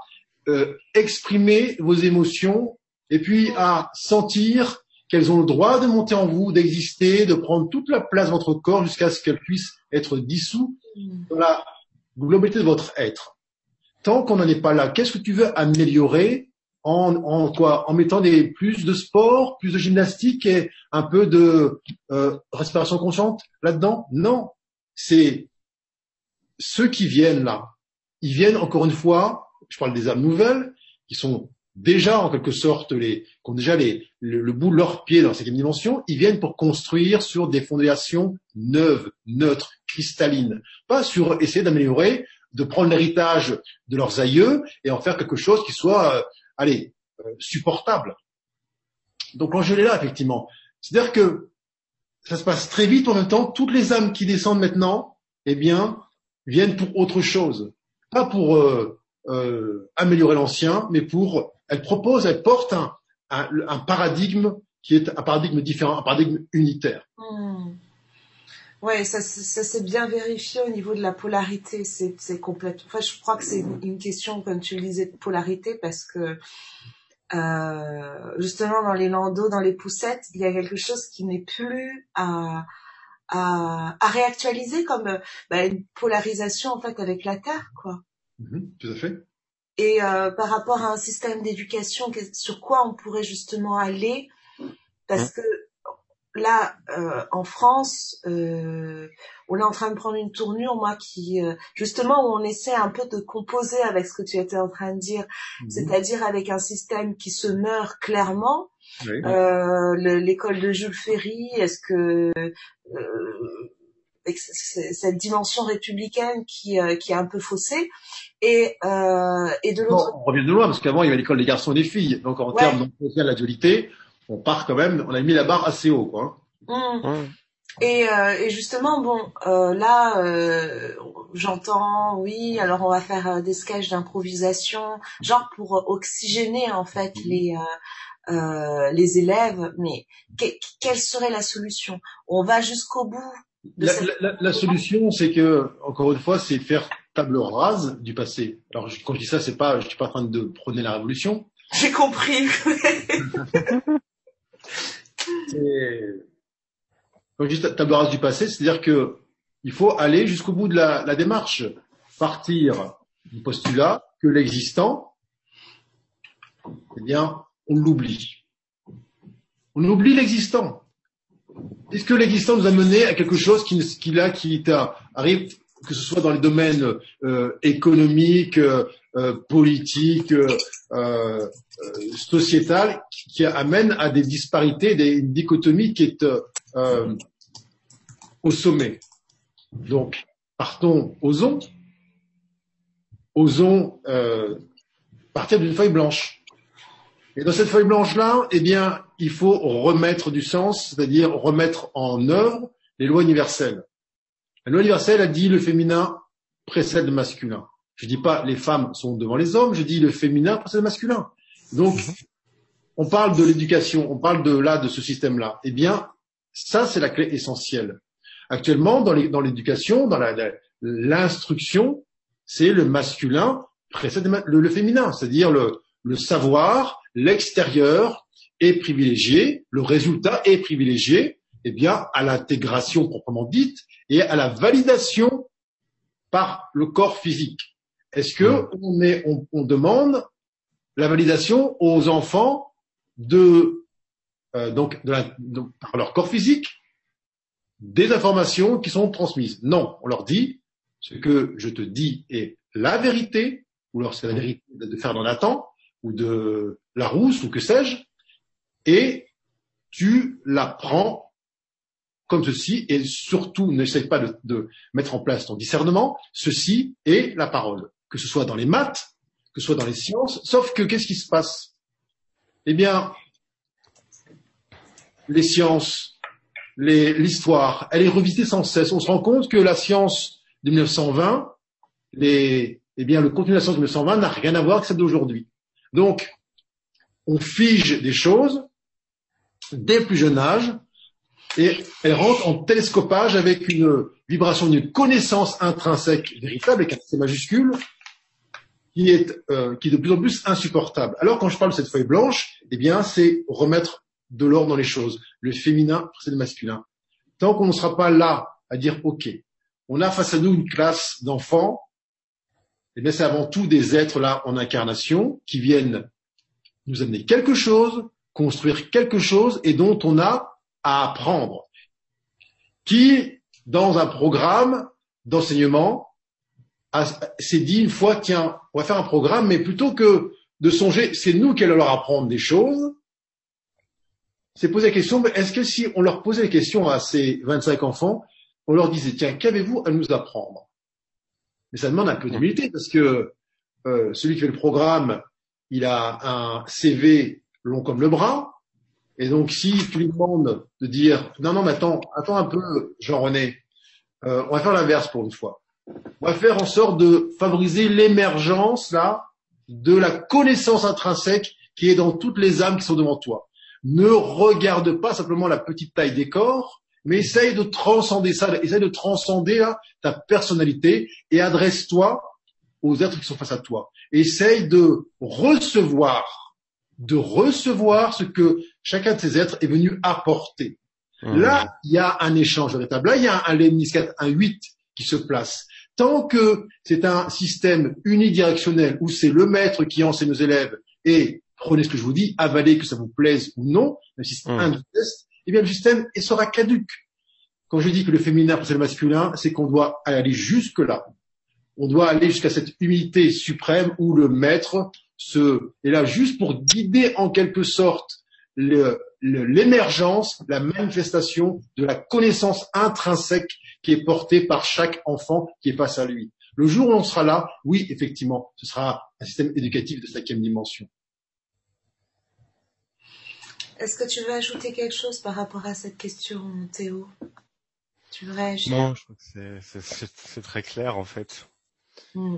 euh, exprimer vos émotions et puis à sentir qu'elles ont le droit de monter en vous, d'exister, de prendre toute la place de votre corps jusqu'à ce qu'elles puissent être dissous dans la globalité de votre être tant qu'on n'en est pas là, qu'est-ce que tu veux améliorer en, en quoi? En mettant des plus de sport, plus de gymnastique et un peu de euh, respiration consciente là-dedans? Non, c'est ceux qui viennent là. Ils viennent encore une fois. Je parle des âmes nouvelles qui sont déjà en quelque sorte les, qui ont déjà les, le, bout de leurs pieds dans la cinquième dimension, ils viennent pour construire sur des fondations neuves, neutres, cristallines, pas sur essayer d'améliorer de prendre l'héritage de leurs aïeux et en faire quelque chose qui soit, euh, allez, euh, supportable. Donc l'enjeu est là, effectivement. C'est-à-dire que ça se passe très vite en même temps. Toutes les âmes qui descendent maintenant, eh bien, viennent pour autre chose. Pas pour euh, euh, améliorer l'ancien, mais pour, elle propose, elle porte un, un, un, paradigme qui est un paradigme différent, un paradigme unitaire. Hmm. Ouais, ça, ça s'est bien vérifié au niveau de la polarité. C'est, complètement. Enfin, je crois que c'est une, question, comme tu le disais, de polarité, parce que euh, justement dans les landaux, dans les poussettes, il y a quelque chose qui n'est plus à à, à réactualiser comme bah, une polarisation en fait avec la terre, quoi. Mm-hmm, tout à fait. Et euh, par rapport à un système d'éducation, sur quoi on pourrait justement aller? Parce que là, euh, en France, euh, on est en train de prendre une tournure, moi, qui justement où on essaie un peu de composer avec ce que tu étais en train de dire, mm-hmm. c'est-à-dire avec un système qui se meurt clairement. L'école de Jules Ferry, est-ce que cette dimension républicaine qui, euh, qui est un peu faussée. Et, euh, et de l'autre. on revient de loin parce qu'avant il y avait l'école des garçons et des filles. Donc en termes de la dualité, on part quand même, on a mis la barre assez haut, quoi. Mmh. Et, euh, et, justement, bon, euh, là, euh, j'entends, oui, alors on va faire euh, des sketchs d'improvisation, genre pour oxygéner en fait mmh. les les élèves. Mais quelle serait la solution? On va jusqu'au bout la, la, la, solution, c'est que, encore une fois, c'est faire table rase du passé. Alors, quand je dis ça, c'est pas, je suis pas en train de prôner la révolution. J'ai compris. quand je dis table rase du passé, c'est-à-dire que il faut aller jusqu'au bout de la, la démarche, partir du postulat que l'existant, eh bien, on l'oublie. On oublie l'existant. Est-ce que l'existant nous a mené à quelque chose qui, qui là, arrive, que ce soit dans les domaines euh, économiques, euh, politiques, euh, sociétales, qui, amène à des disparités, des, une dichotomie qui est au sommet. Donc, partons, osons, osons partir d'une feuille blanche. Et dans cette feuille blanche-là, eh bien, il faut remettre du sens, c'est-à-dire remettre en œuvre les lois universelles. La loi universelle a dit le féminin précède le masculin. Je dis pas les femmes sont devant les hommes, je dis le féminin précède le masculin. Donc, on parle de l'éducation, on parle de là, de ce système-là. Eh bien, ça, c'est la clé essentielle. Actuellement, dans l'éducation, dans l'instruction, c'est le masculin précède le, le féminin, c'est-à-dire le, le savoir, l'extérieur est privilégié, le résultat est privilégié, eh bien, à l'intégration proprement dite et à la validation par le corps physique. Est-ce que on, est, on, on, demande la validation aux enfants de euh, donc, de la, par leur corps physique des informations qui sont transmises? Non, on leur dit ce que je te dis est la vérité, ou lorsque la vérité de faire dans temps ou de la rousse ou que sais-je, et tu la prends comme ceci, et surtout n'essaye pas de, mettre en place ton discernement, ceci est la parole, que ce soit dans les maths, que ce soit dans les sciences, sauf que qu'est-ce qui se passe? Eh bien, les sciences, l'histoire, elle est revisitée sans cesse. On se rend compte que la science de 1920, les, eh bien, le contenu de la science de 1920 n'a rien à voir avec celle d'aujourd'hui. Donc, on fige des choses dès le plus jeune âge et elles rentrent en télescopage avec une vibration d'une connaissance intrinsèque véritable avec un C majuscule qui est, euh, qui de plus en plus insupportable. Alors quand je parle de cette feuille blanche, eh bien c'est remettre de l'ordre dans les choses. Le féminin, c'est le masculin. Tant qu'on ne sera pas là à dire OK, on a face à nous une classe d'enfants eh bien, c'est avant tout des êtres là en incarnation qui viennent nous amener quelque chose, construire quelque chose et dont on a à apprendre. Qui, dans un programme d'enseignement, s'est dit une fois, tiens, on va faire un programme, mais plutôt que de songer, c'est nous qui allons leur apprendre des choses, c'est poser la question, est-ce que si on leur posait la question à ces 25 enfants, on leur disait, tiens, qu'avez-vous à nous apprendre? Mais ça demande un peu d'humilité parce que euh, celui qui fait le programme, il a un CV long comme le bras. Et donc, si tu lui demandes de dire non, non, mais attends, attends un peu, Jean-René, euh, on va faire l'inverse pour une fois. On va faire en sorte de favoriser l'émergence, là, de la connaissance intrinsèque qui est dans toutes les âmes qui sont devant toi. Ne regarde pas simplement la petite taille des corps, mais essaye de transcender ça, essaye de transcender là, ta personnalité et adresse-toi aux êtres qui sont face à toi. Essaye de recevoir, de recevoir ce que chacun de ces êtres est venu apporter. Mmh. Là, il y a un échange véritable. Là, il y a un lemniscate, un 8 qui se place. Tant que c'est un système unidirectionnel où c'est le maître qui enseigne aux élèves et prenez ce que je vous dis, avalez que ça vous plaise ou non, même si c'est mmh. un test, eh bien le système il sera caduque. Quand je dis que le féminin c'est le masculin, c'est qu'on doit aller jusque là. On doit aller jusqu'à cette humilité suprême où le maître se, est là juste pour guider en quelque sorte l'émergence, la manifestation de la connaissance intrinsèque qui est portée par chaque enfant qui est face à lui. Le jour où on sera là, oui, effectivement, ce sera un système éducatif de cinquième dimension. Est-ce que tu veux ajouter quelque chose par rapport à cette question, Théo? Tu veux réagir? Non, je crois que c'est très clair en fait. Hmm.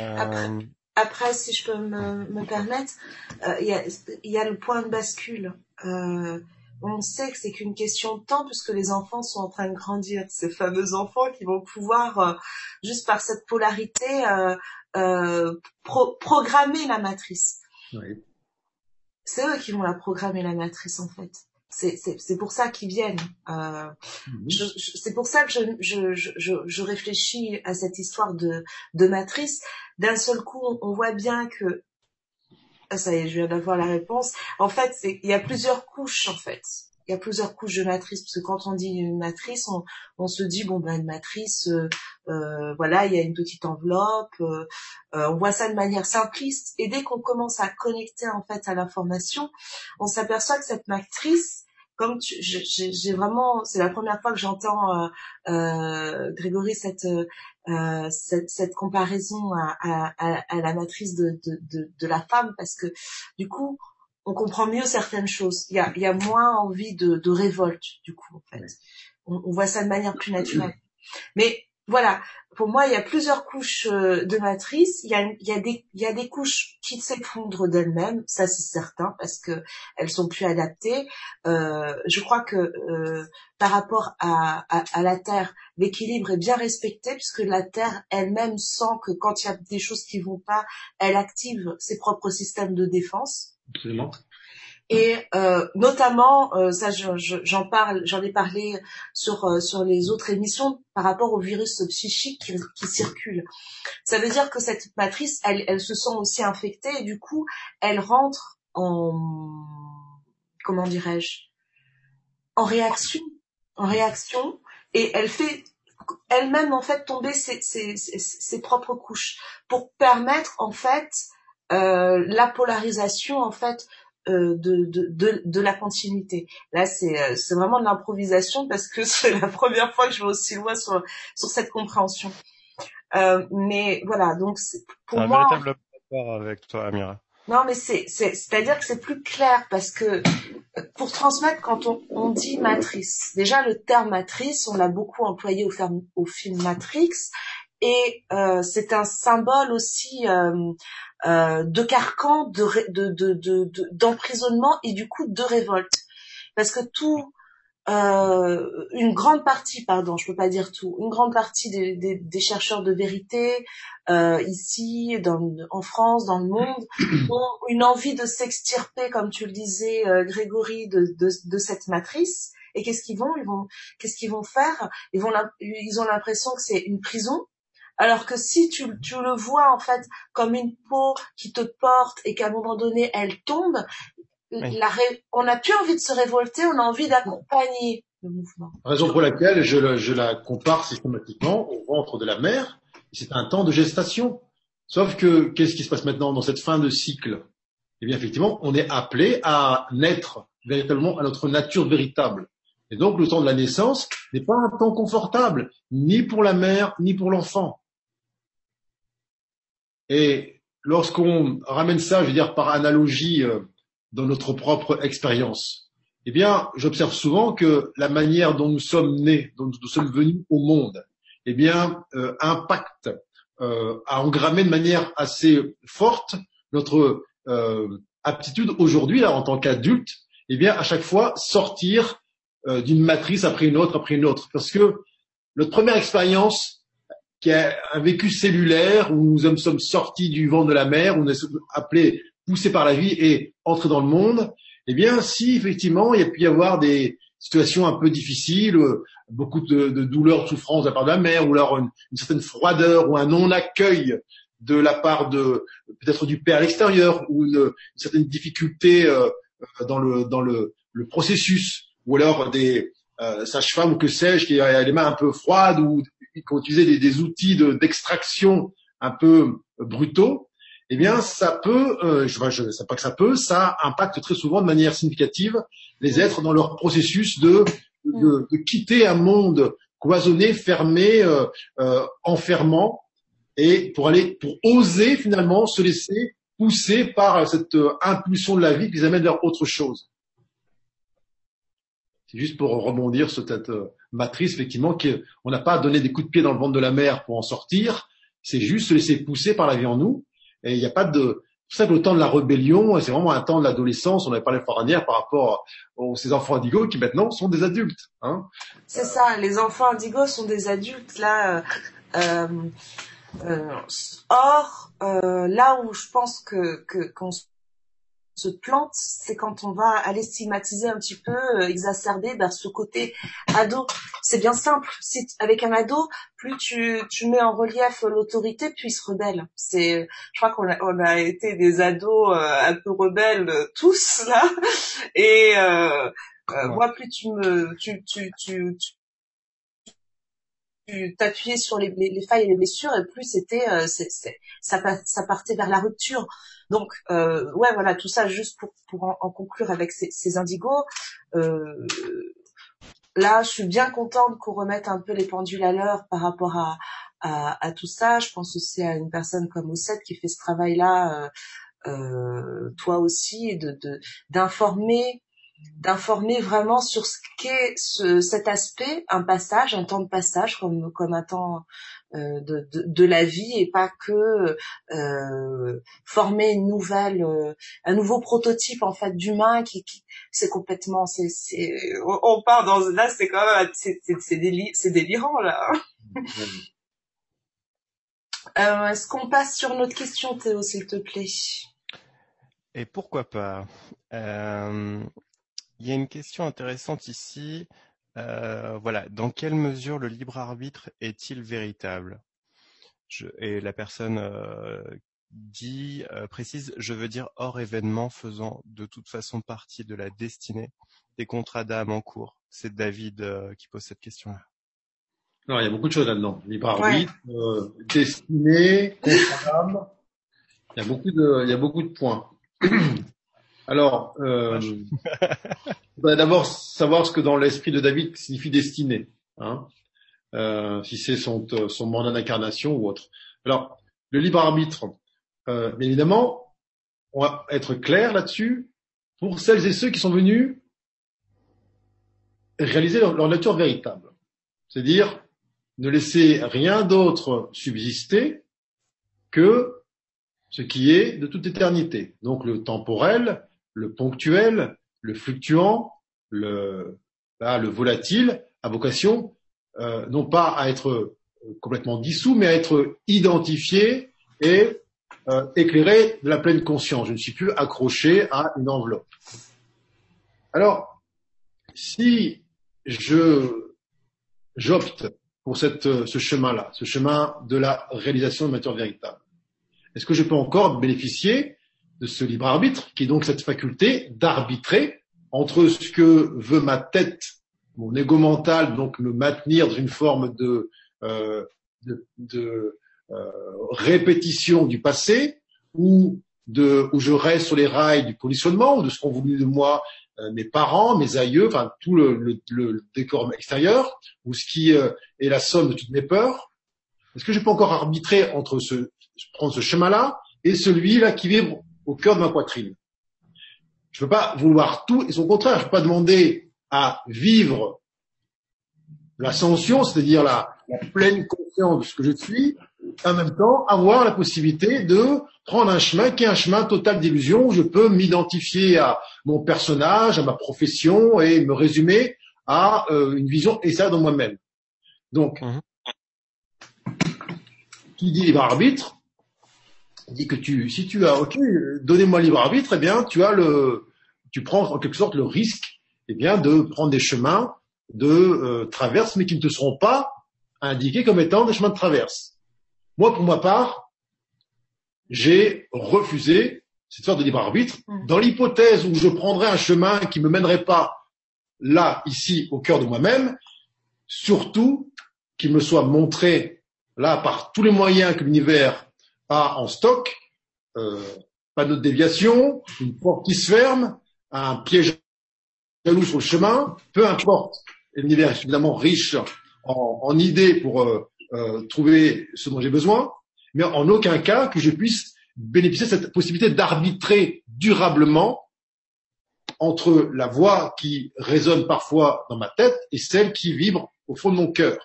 Euh, après, si je peux me, permettre, euh, il y, a, le point de bascule. Euh, on sait que c'est qu'une question de temps puisque les enfants sont en train de grandir. Ces fameux enfants qui vont pouvoir, euh, juste par cette polarité, programmer la matrice. C'est eux qui vont la programmer la matrice en fait c'est pour ça qu'ils viennent. Euh, mhm. c'est pour ça que je, je, je, je, réfléchis à cette histoire de, de matrice. D'un seul coup, on, voit bien que ah, ça y est, je viens d'avoir la réponse. En fait, il y a plusieurs couches en fait il y a plusieurs couches de matrice parce que quand on dit une matrice, on, on se dit bon ben une matrice, euh, euh voilà, il y a une petite enveloppe, euh, euh, on voit ça de manière simpliste. Et dès qu'on commence à connecter en fait à l'information, on s'aperçoit que cette matrice comme j'ai vraiment, c'est la première fois que j'entends euh, euh, Grégory cette, euh, cette, cette comparaison à, à, à, la matrice de, de, de, de, la femme parce que du coup on comprend mieux certaines choses. Il y a, il y a moins envie de, de révolte du coup en fait. On, on voit ça de manière plus naturelle. Mais voilà, pour moi, il y a plusieurs couches euh, de matrice. Il y a, des, il y a des couches qui s'effondrent d'elles-mêmes, ça c'est certain, parce que elles sont plus adaptées. Euh, je crois que euh, par rapport à, à, à la Terre, l'équilibre est bien respecté, puisque la Terre elle-même sent que quand il y a des choses qui vont pas, elle active ses propres systèmes de défense. Absolument. Et euh, notamment, euh, ça j'en parle, j'en ai parlé sur euh, sur les autres émissions par rapport au virus psychique qui, qui, circule. Ça veut dire que cette matrice, elle, elle se sent aussi infectée et du coup, elle rentre en comment dirais-je en réaction, en réaction, et elle fait elle-même en fait tomber ses, ses, ses, ses, propres couches pour permettre en fait euh, la polarisation en fait de, de, de, de, la continuité. Là, c'est euh, c'est vraiment de l'improvisation parce que c'est la première fois que je vais aussi loin sur, sur cette compréhension. Euh, mais voilà, donc pour un moi... Un véritable rapport avec toi, Amira. Non, mais c'est c'est-à-dire que c'est plus clair parce que pour transmettre, quand on, on dit matrice, déjà le terme matrice, on l'a beaucoup employé au, au film Matrix, et euh, c'est un symbole aussi euh, euh, de carcan, de, d'emprisonnement et du coup de révolte. Parce que tout, euh, une grande partie, pardon, je peux pas dire tout, une grande partie des, chercheurs de vérité euh, ici, en France, dans le monde, ont une envie de s'extirper, comme tu le disais, Grégory, de, cette matrice. Et qu'est-ce qu'ils vont? Ils vont, qu'est-ce qu'ils vont faire? Ils vont, ils ont l'impression que c'est une prison alors que si tu, le vois en fait comme une peau qui te porte et qu'à un moment donné elle tombe, on n'a plus envie de se révolter, on a envie d'accompagner le mouvement. Raison pour laquelle je, la compare systématiquement au ventre de la mère. C'est un temps de gestation. Sauf que qu'est-ce qui se passe maintenant dans cette fin de cycle? Eh bien, effectivement, on est appelé à naître véritablement à notre nature véritable. Et donc, le temps de la naissance n'est pas un temps confortable, ni pour la mère, ni pour l'enfant. Et lorsqu'on ramène ça, je veux dire, par analogie euh, dans notre propre expérience, eh bien, j'observe souvent que la manière dont nous sommes nés, dont nous sommes venus au monde, eh bien, euh, impacte, euh, a engrammé de manière assez forte notre euh, aptitude aujourd'hui, en tant qu'adulte, eh bien, à chaque fois sortir d'une matrice après une autre, après une autre, parce que notre première expérience qui a un vécu cellulaire où nous sommes sortis du vent de la mer, où nous sommes appelés, poussés par la vie et entrés dans le monde, eh bien, si effectivement il y a pu y avoir des situations un peu difficiles, beaucoup de, douleurs, de souffrances de la part de la mère, ou alors une, certaine froideur ou un non-accueil de la part de peut-être du père à l'extérieur, ou une, certaine difficulté euh, dans le dans le, le processus, ou alors des euh, sages-femmes ou que sais-je qui a les mains un peu froides ou qui ont utilisé des, des outils d'extraction un peu brutaux, eh bien, ça peut, euh, je ne sais pas que ça peut, ça impacte très souvent de manière significative les êtres dans leur processus de, de, de quitter un monde cloisonné, fermé, euh, euh, enfermant, et pour aller, pour oser finalement se laisser pousser par cette euh, impulsion de la vie qui les amène vers autre chose. Juste pour rebondir sur cette euh, matrice, effectivement, qu'on n'a pas à donner des coups de pied dans le ventre de la mer pour en sortir, c'est juste se laisser pousser par la vie en nous, et il n'y a pas de, c'est ça que le temps de la rébellion, c'est vraiment un temps de l'adolescence. On avait parlé la dernière par rapport aux ces enfants indigos qui maintenant sont des adultes. Hein. C'est ça, les enfants indigos sont des adultes là. Euh, euh, or, euh, là où je pense que qu'on se plante, c'est quand on va aller stigmatiser un petit peu, euh, exacerber bah, ce côté ado. C'est bien simple. Si, avec un ado, plus tu, tu mets en relief l'autorité, plus il se rebelle. C'est, je crois qu'on a, on a été des ados euh, un peu rebelles euh, tous là. Et euh, moi, plus tu me, tu, tu, tu, tu tu t'appuyais sur les, les, les, failles et les blessures et plus c'était euh, ça, ça partait vers la rupture. Donc euh, ouais voilà tout ça juste pour, pour en, conclure avec ces, ces indigos. Euh, là je suis bien contente qu'on remette un peu les pendules à l'heure par rapport à, à, à, tout ça. Je pense aussi à une personne comme Ossette qui fait ce travail là euh, euh, toi aussi de d'informer d'informer vraiment sur ce qu'est ce, cet aspect, un passage, un temps de passage comme, comme un temps euh, de, de, de, la vie et pas que euh, former une nouvelle, euh, un nouveau prototype en fait d'humain qui, qui c'est complètement, c'est, c'est, on, part dans là c'est quand même, c'est, c'est, c'est, c'est délirant là. Euh, est-ce qu'on passe sur notre question Théo s'il te plaît? Et pourquoi pas? Euh, il y a une question intéressante ici. Euh, voilà, dans quelle mesure le libre arbitre est-il véritable? Je, Et la personne euh, dit, euh, précise, je veux dire hors événement faisant de toute façon partie de la destinée des contrats d'âme en cours. C'est David euh, qui pose cette question-là. Non, il y a beaucoup de choses là-dedans. Libre arbitre, euh, destinée, contrat d'âme. Il y a beaucoup de, il y a beaucoup de points. Alors, euh, d'abord savoir ce que dans l'esprit de David signifie destinée, hein, euh, si c'est son, son mandat d'incarnation ou autre. Alors, le libre arbitre, euh, bien évidemment, on va être clair là-dessus pour celles et ceux qui sont venus réaliser leur, leur nature véritable, c'est-à-dire ne laisser rien d'autre subsister que ce qui est de toute éternité. Donc le temporel, le ponctuel, le fluctuant, le, le volatile a vocation euh, non pas à être euh, complètement dissous, mais à être identifié et euh, éclairé de la pleine conscience. Je ne suis plus accroché à une enveloppe. Alors, si je j'opte pour cette, ce chemin-là, ce chemin de la réalisation de matière véritable, est-ce que je peux encore bénéficier de ce libre arbitre, qui est donc cette faculté d'arbitrer entre ce que veut ma tête, mon ego mental, donc me maintenir dans une forme de, euh, de, euh, répétition du passé, ou de, où je reste sur les rails du conditionnement, ou de ce qu'ont voulu de moi euh, mes parents, mes aïeux, enfin tout le, décor extérieur, ou ce qui est la somme de toutes mes peurs. Est-ce que je peux encore arbitrer entre ce, prendre ce chemin-là et celui-là qui vibre au cœur de ma poitrine. Je ne peux pas vouloir tout et son contraire. Je ne peux pas demander à vivre l'ascension, c'est-à-dire la, la pleine conscience de ce que je suis, en même temps avoir la possibilité de prendre un chemin qui est un chemin total d'illusion où je peux m'identifier à mon personnage, à ma profession et me résumer à euh, une vision et ça dans moi-même. Donc, Mhm. qui dit libre arbitre dit que tu, si tu as, ok, donnez-moi libre arbitre, eh bien, tu as le, tu prends en quelque sorte le risque, eh bien, de prendre des chemins de euh, traverse, mais qui ne te seront pas indiqués comme étant des chemins de traverse. Moi, pour ma part, j'ai refusé cette sorte de libre arbitre. Mm. Dans l'hypothèse où je prendrais un chemin qui me mènerait pas là, ici, au cœur de moi-même, surtout qu'il me soit montré là par tous les moyens que l'univers a en stock, euh, pas de déviation, une porte qui se ferme, un piège jaloux sur le chemin, peu importe. L'univers est suffisamment riche en, en idées pour euh, euh, trouver ce dont j'ai besoin, mais en aucun cas que je puisse bénéficier de cette possibilité d'arbitrer durablement entre la voix qui résonne parfois dans ma tête et celle qui vibre au fond de mon cœur.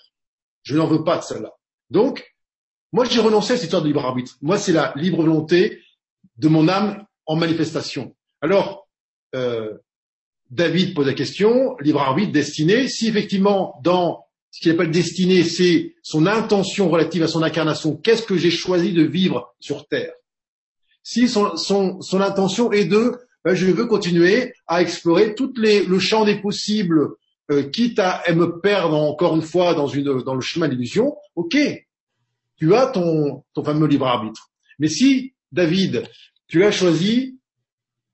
Je n'en veux pas de celle-là. Donc, moi, j'ai renoncé à cette histoire de libre arbitre. Moi, c'est la libre volonté de mon âme en manifestation. Alors, euh, David pose la question, libre arbitre, destinée. Si effectivement, dans ce qu'il appelle destinée, c'est son intention relative à son incarnation, qu'est-ce que j'ai choisi de vivre sur Terre? Si son, son, son intention est de, ben, je veux continuer à explorer tout le champ des possibles, euh, quitte à, à me perdre encore une fois dans, une, dans le chemin d'illusion, ok, tu as ton, ton fameux libre arbitre. Mais si, David, tu as choisi,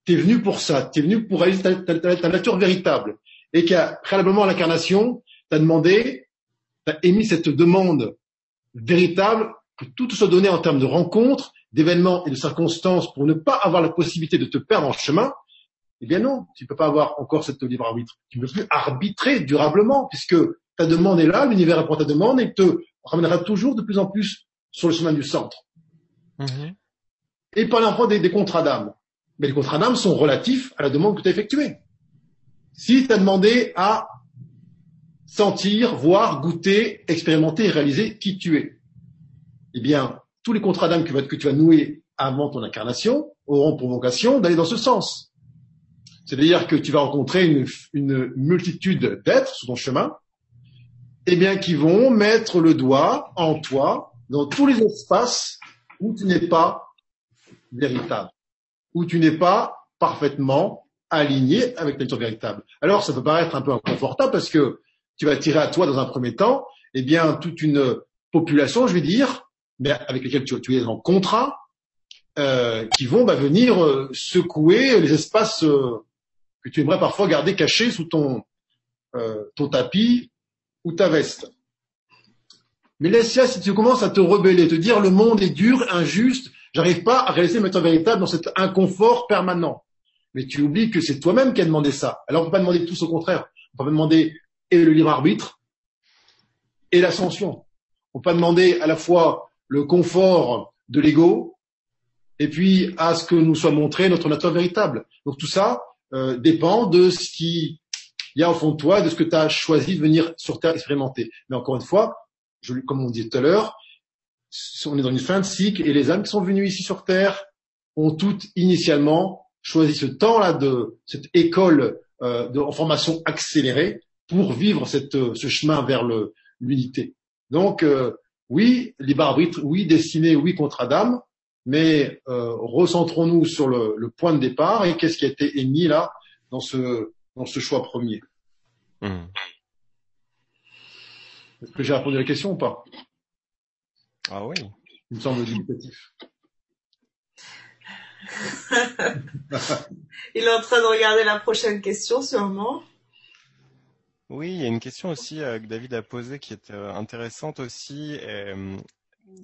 tu es venu pour ça, tu es venu pour réaliser ta, nature véritable, et qu'à préalablement à l'incarnation, tu as demandé, tu as émis cette demande véritable, que tout soit donné en termes de rencontres, d'événements et de circonstances pour ne pas avoir la possibilité de te perdre en chemin, eh bien non, tu ne peux pas avoir encore cette libre arbitre. Tu ne peux plus arbitrer durablement, puisque ta demande est là, l'univers répond à ta demande et te ramènera toujours de plus en plus sur le chemin du centre. Mhm. Et par exemple des, des contrats d'âme. Mais les contrats d'âme sont relatifs à la demande que tu as effectuée. Si tu as demandé à sentir, voir, goûter, expérimenter et réaliser qui tu es, eh bien, tous les contrats d'âme que, tu vas nouer avant ton incarnation auront pour vocation d'aller dans ce sens. C'est-à-dire que tu vas rencontrer une, une multitude d'êtres sur ton chemin, eh bien, qui vont mettre le doigt en toi dans tous les espaces où tu n'es pas véritable, où tu n'es pas parfaitement aligné avec ta nature véritable. Alors, ça peut paraître un peu inconfortable parce que tu vas attirer à toi, dans un premier temps, eh bien, toute une population, je vais dire, mais avec lesquelles tu, tu es en contrat, euh, qui vont bah, venir euh, secouer les espaces euh, que tu aimerais parfois garder cachés sous ton, euh, ton tapis ou ta veste. Mais laisse si tu commences à te rebeller, te dire le monde est dur, injuste, j'arrive pas à réaliser ma véritable dans cet inconfort permanent. Mais tu oublies que c'est toi-même qui as demandé ça. Alors on peut pas demander tous au contraire. On peut pas demander et le libre arbitre et l'ascension. On peut pas demander à la fois le confort de l'ego et puis à ce que nous soit montré notre nature véritable. Donc tout ça euh, dépend de ce qui y a au fond de toi, de ce que tu as choisi de venir sur Terre expérimenter. Mais encore une fois, je, comme on dit tout à l'heure, on est dans une fin de cycle et les âmes qui sont venues ici sur Terre ont toutes initialement choisi ce temps-là de cette école euh, de en formation accélérée pour vivre cette, euh, ce chemin vers l'unité. Donc euh, oui, libre arbitre, oui, destiné, oui, contre Adam, mais euh, recentrons-nous sur le, le point de départ et qu'est-ce qui a été émis là dans ce, dans ce choix premier. Mhm. Est-ce que j'ai répondu à la question ou pas? Ah oui. Il me semble limitatif. Il est en train de regarder la prochaine question, sûrement. Oui, il y a une question aussi euh, que David a posée qui est euh, intéressante aussi, euh,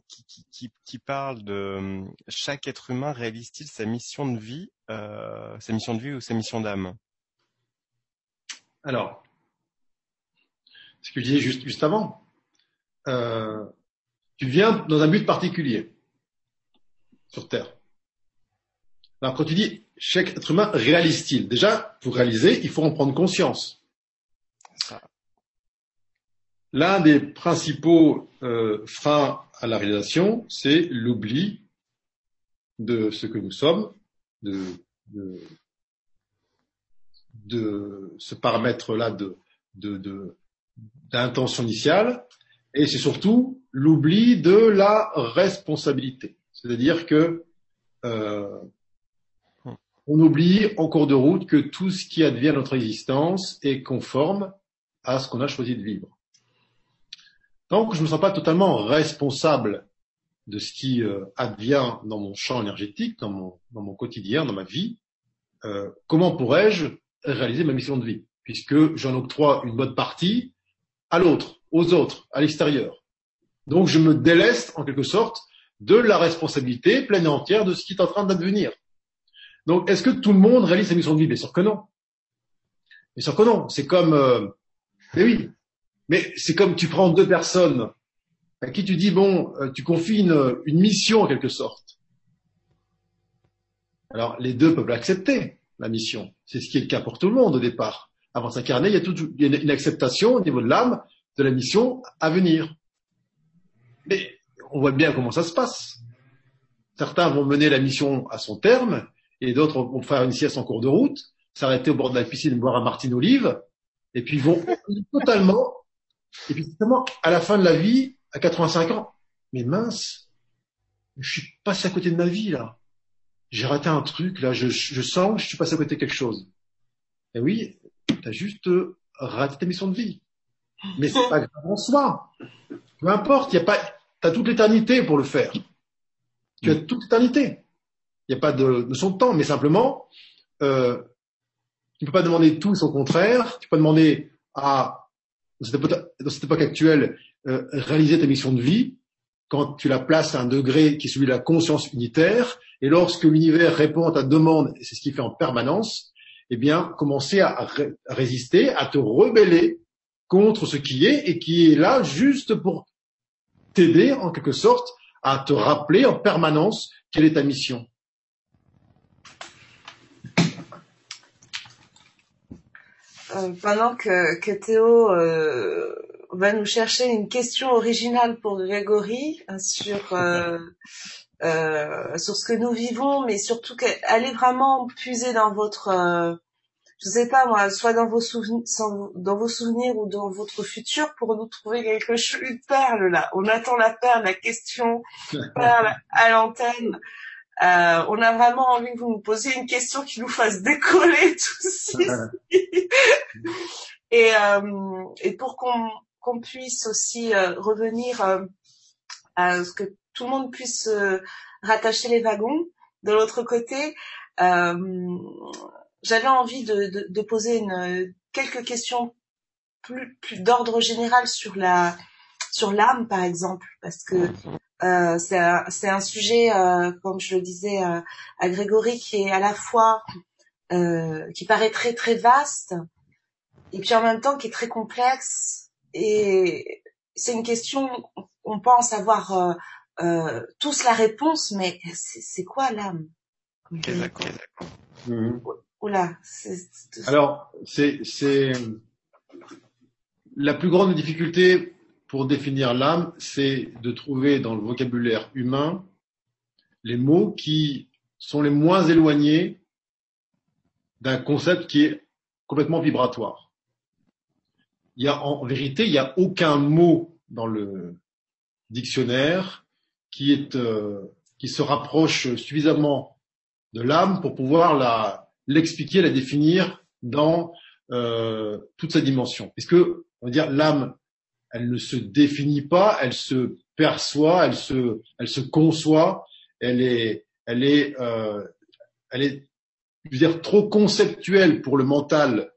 qui, qui, qui, qui parle de chaque être humain réalise-t-il sa mission de vie, euh, sa mission de vie ou sa mission d'âme? Alors, ce que je disais juste, juste avant, euh, tu viens dans un but particulier sur Terre. Alors quand tu dis chaque être humain réalise-t-il? Déjà, pour réaliser, il faut en prendre conscience. L'un des principaux euh, freins à la réalisation, c'est l'oubli de ce que nous sommes, de, de, de ce paramètre-là de, de, d'intention initiale, et c'est surtout l'oubli de la responsabilité. C'est-à-dire que euh, on oublie en cours de route que tout ce qui advient à notre existence est conforme à ce qu'on a choisi de vivre. Donc, je ne me sens pas totalement responsable de ce qui euh, advient dans mon champ énergétique, dans mon, dans mon quotidien, dans ma vie. Euh, comment pourrais-je réaliser ma mission de vie Puisque j'en octroie une bonne partie à l'autre, aux autres, à l'extérieur. Donc, je me déleste, en quelque sorte, de la responsabilité pleine et entière de ce qui est en train d'advenir. Donc, est-ce que tout le monde réalise sa mission de vie? Bien sûr que non. Bien sûr que non. C'est comme, euh, mais oui, mais c'est comme tu prends deux personnes à qui tu dis bon, euh, tu confies une, mission en quelque sorte. Alors, les deux peuvent l'accepter, la mission. C'est ce qui est le cas pour tout le monde au départ. Avant de s'incarner, il y a, une acceptation au niveau de l'âme de la mission à venir. Mais on voit bien comment ça se passe. Certains vont mener la mission à son terme et d'autres vont faire une sieste en cours de route, s'arrêter au bord de la piscine, boire un martine olive, et puis vont totalement, et puis totalement, à la fin de la vie, à 85 ans, mais mince, je suis passé à côté de ma vie là. J'ai raté un truc là, je, je sens que je suis passé à côté de quelque chose. Et oui, tu as juste raté ta mission de vie. Mais c'est pas grave en soi. Peu importe, y a pas, t'as toute l'éternité pour le faire. Tu as toute l'éternité. Il n'y a pas de notion de temps, mais simplement, euh, tu ne peux pas demander tout et son contraire. Tu peux demander à, dans cette époque, actuelle, euh, réaliser ta mission de vie quand tu la places à un degré qui est celui de la conscience unitaire. Et lorsque l'univers répond à ta demande, et c'est ce qu'il fait en permanence, eh bien, commencer à, résister, à te rebeller contre ce qui est et qui est là juste pour t'aider en quelque sorte à te rappeler en permanence quelle est ta mission. Euh, pendant que, Théo euh, va nous chercher une question originale pour Grégory euh, sur euh, sur ce que nous vivons, mais surtout allez vraiment puiser dans votre je sais pas moi, soit dans vos souvenirs, dans vos souvenirs ou dans votre futur pour nous trouver quelque chose, une perle là. On attend la perle, la question perle à l'antenne. Euh, on a vraiment envie que vous nous posiez une question qui nous fasse décoller tous ici. et, euh, et pour qu'on qu'on puisse aussi euh, revenir euh, à ce que tout le monde puisse euh, rattacher les wagons. De l'autre côté, j'avais envie de, de, de, poser une, quelques questions plus, plus d'ordre général sur la sur l'âme par exemple parce que euh, c'est un, un, sujet, euh, comme je le disais euh, à Grégory, qui est à la fois euh, qui paraît très très vaste et puis en même temps qui est très complexe. Et c'est une question, on pense avoir euh, tous la réponse, mais c'est quoi l'âme? D'accord. Mmh. Oula. Alors, c'est la plus grande difficulté pour définir l'âme, c'est de trouver dans le vocabulaire humain les mots qui sont les moins éloignés d'un concept qui est complètement vibratoire. Il y a, en vérité, il n'y a aucun mot dans le dictionnaire euh, qui se rapproche suffisamment de l'âme pour pouvoir l'expliquer, la définir dans euh, toute sa dimension. Est-ce que, on va dire, l'âme elle ne se définit pas, elle se perçoit, elle se, conçoit, elle est, euh, trop conceptuelle pour le mental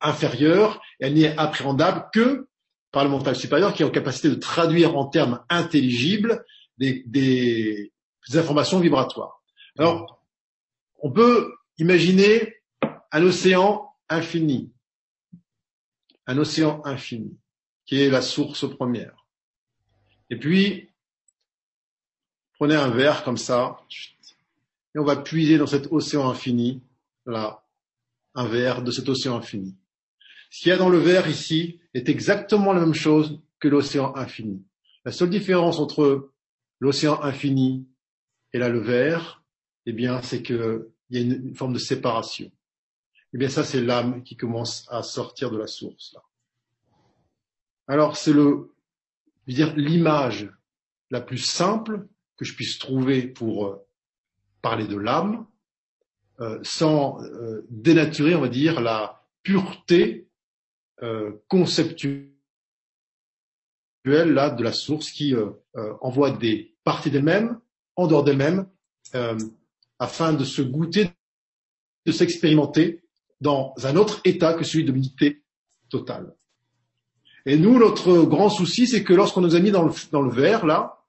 inférieur. Elle n'est appréhendable que par le mental supérieur qui est en capacité de traduire en termes intelligibles des, des, informations vibratoires. Alors, on peut imaginer un océan infini, un océan infini qui est la source première. Et puis, prenez un verre comme ça, et on va puiser dans cet océan infini, là, un verre de cet océan infini. Ce qu'il y a dans le verre ici est exactement la même chose que l'océan infini. La seule différence entre l'océan infini et là le verre, eh bien, c'est qu'il y a une, forme de séparation. Eh bien, ça, c'est l'âme qui commence à sortir de la source. Alors, c'est le, je dire, l'image la plus simple que je puisse trouver pour euh, parler de l'âme, euh, sans euh, dénaturer, on va dire, la pureté conceptuelle là de la source qui envoie des parties d'elle-même en dehors d'elle-même afin de se goûter, de s'expérimenter dans un autre état que celui de totale. Et nous, notre grand souci, c'est que lorsqu'on nous a mis dans le, dans le verre, là,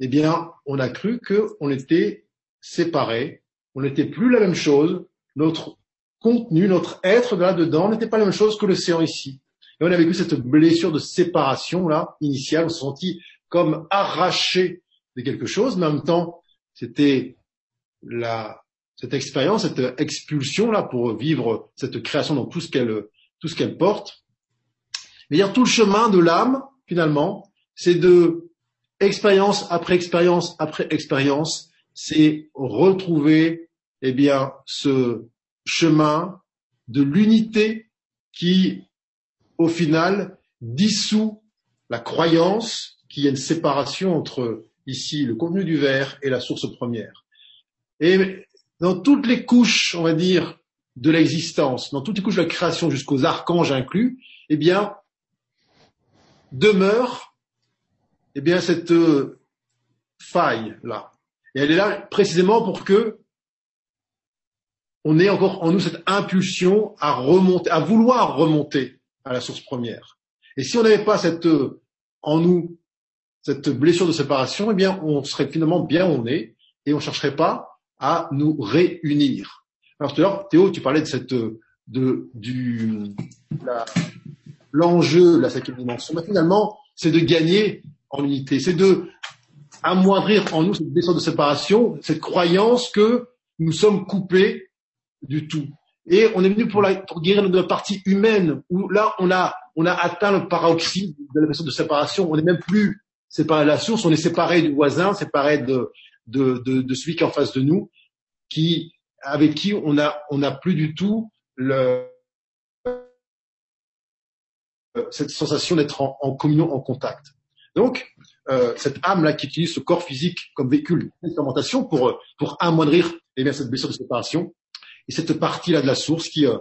eh bien, on a cru qu'on était séparés, on n'était plus la même chose, notre contenu, notre être là-dedans n'était pas la même chose que l'océan ici. Et on a vécu cette blessure de séparation là, initiale, on s'est senti comme arraché de quelque chose, mais en même temps, c'était cette expérience, cette expulsion là pour vivre cette création dans tout ce qu'elle, tout ce qu'elle porte. Mais dire tout le chemin de l'âme, finalement, c'est de expérience après expérience après expérience, c'est retrouver eh bien ce chemin de l'unité qui, au final, dissout la croyance qu'il y a une séparation entre ici le contenu du verre et la source première. Et dans toutes les couches, on va dire, de l'existence, dans toutes les couches de la création jusqu'aux archanges inclus, eh bien, demeure eh bien, cette euh, faille-là. Et elle est là précisément pour que on ait encore en nous cette impulsion à remonter, à vouloir remonter à la source première. Et si on n'avait pas cette, euh, en nous, cette blessure de séparation, eh bien, on serait finalement bien où on est et on ne chercherait pas à nous réunir. Alors tout à l'heure, Théo, tu parlais de cette, de, du, l'enjeu de la cinquième dimension. Mais finalement, c'est de gagner en unité. C'est de amoindrir en nous cette blessure de séparation, cette croyance que nous sommes coupés du tout. Et on est venu pour, la, pour guérir notre partie humaine, où là, on a, on a atteint le paroxysme de la blessure de séparation. On n'est même plus séparé de la source, on est séparé du voisin, séparé de, de, de, de celui qui est en face de nous, qui, avec qui on a, on n'a plus du tout le, cette sensation d'être en, en communion, en contact. Donc, euh, cette âme-là qui utilise ce corps physique comme véhicule d'expérimentation pour, pour amoindrir eh bien, cette blessure de séparation, et cette partie-là de la source qui euh,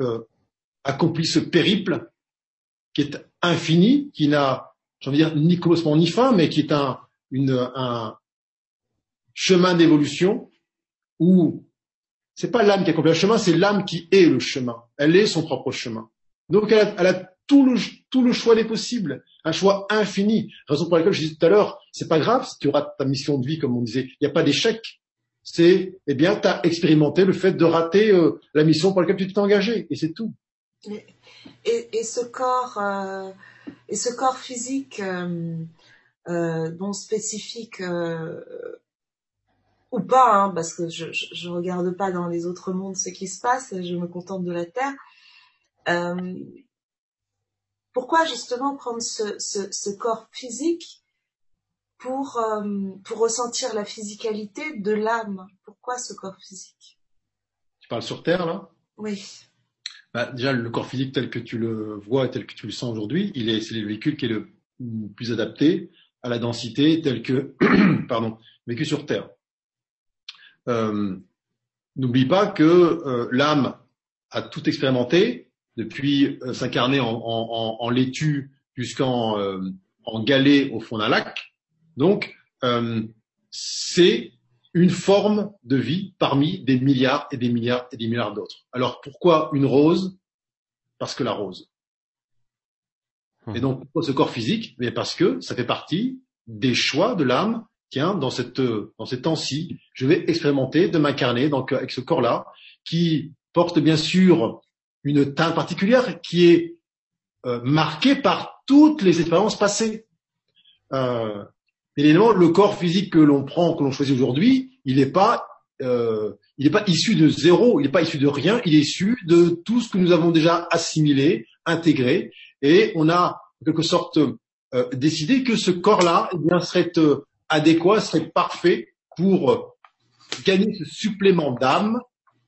euh, accomplit ce périple qui est infini, qui n'a, j'ai envie de dire, ni commencement ni fin, mais qui est un, une, un chemin d'évolution où c'est pas l'âme qui accomplit le chemin, c'est l'âme qui est le chemin. Elle est son propre chemin. Donc elle a, elle a tout le, tout le choix des possibles, un choix infini. Raison pour laquelle je disais tout à l'heure, c'est pas grave si tu rates ta mission de vie, comme on disait. Il n'y a pas d'échec. C'est, eh bien, tu as expérimenté le fait de rater euh, la mission pour laquelle tu t'es engagé, et c'est tout. Et, et, ce corps, euh, et ce corps physique, euh, euh bon spécifique euh, ou pas, hein, parce que je, je, je, regarde pas dans les autres mondes ce qui se passe, je me contente de la Terre. Euh, pourquoi justement prendre ce, ce, ce corps physique pour, euh, pour ressentir la physicalité de l'âme? Pourquoi ce corps physique? Tu parles sur Terre là? Oui. Bah, déjà, le corps physique tel que tu le vois et tel que tu le sens aujourd'hui, il est, c'est le véhicule qui est le plus adapté à la densité telle que, pardon, vécu sur Terre. Euh, N'oublie pas que euh, l'âme a tout expérimenté, depuis euh, s'incarner en, en, en, laitue jusqu'en euh, en galet au fond d'un lac. Donc, c'est une forme de vie parmi des milliards et des milliards et des milliards d'autres. Alors pourquoi une rose? Parce que la rose. Et donc pourquoi ce corps physique? Mais parce que ça fait partie des choix de l'âme. Tiens, dans cette dans ces temps-ci, je vais expérimenter de m'incarner donc avec ce corps-là qui porte bien sûr une teinte particulière qui est euh, marquée par toutes les expériences passées. Euh, évidemment, le corps physique que l'on prend, que l'on choisit aujourd'hui, il n'est pas euh, il n'est pas issu de zéro, il n'est pas issu de rien, il est issu de tout ce que nous avons déjà assimilé, intégré, et on a en quelque sorte euh, décidé que ce corps-là eh bien serait euh, adéquat, serait parfait pour euh, gagner ce supplément d'âme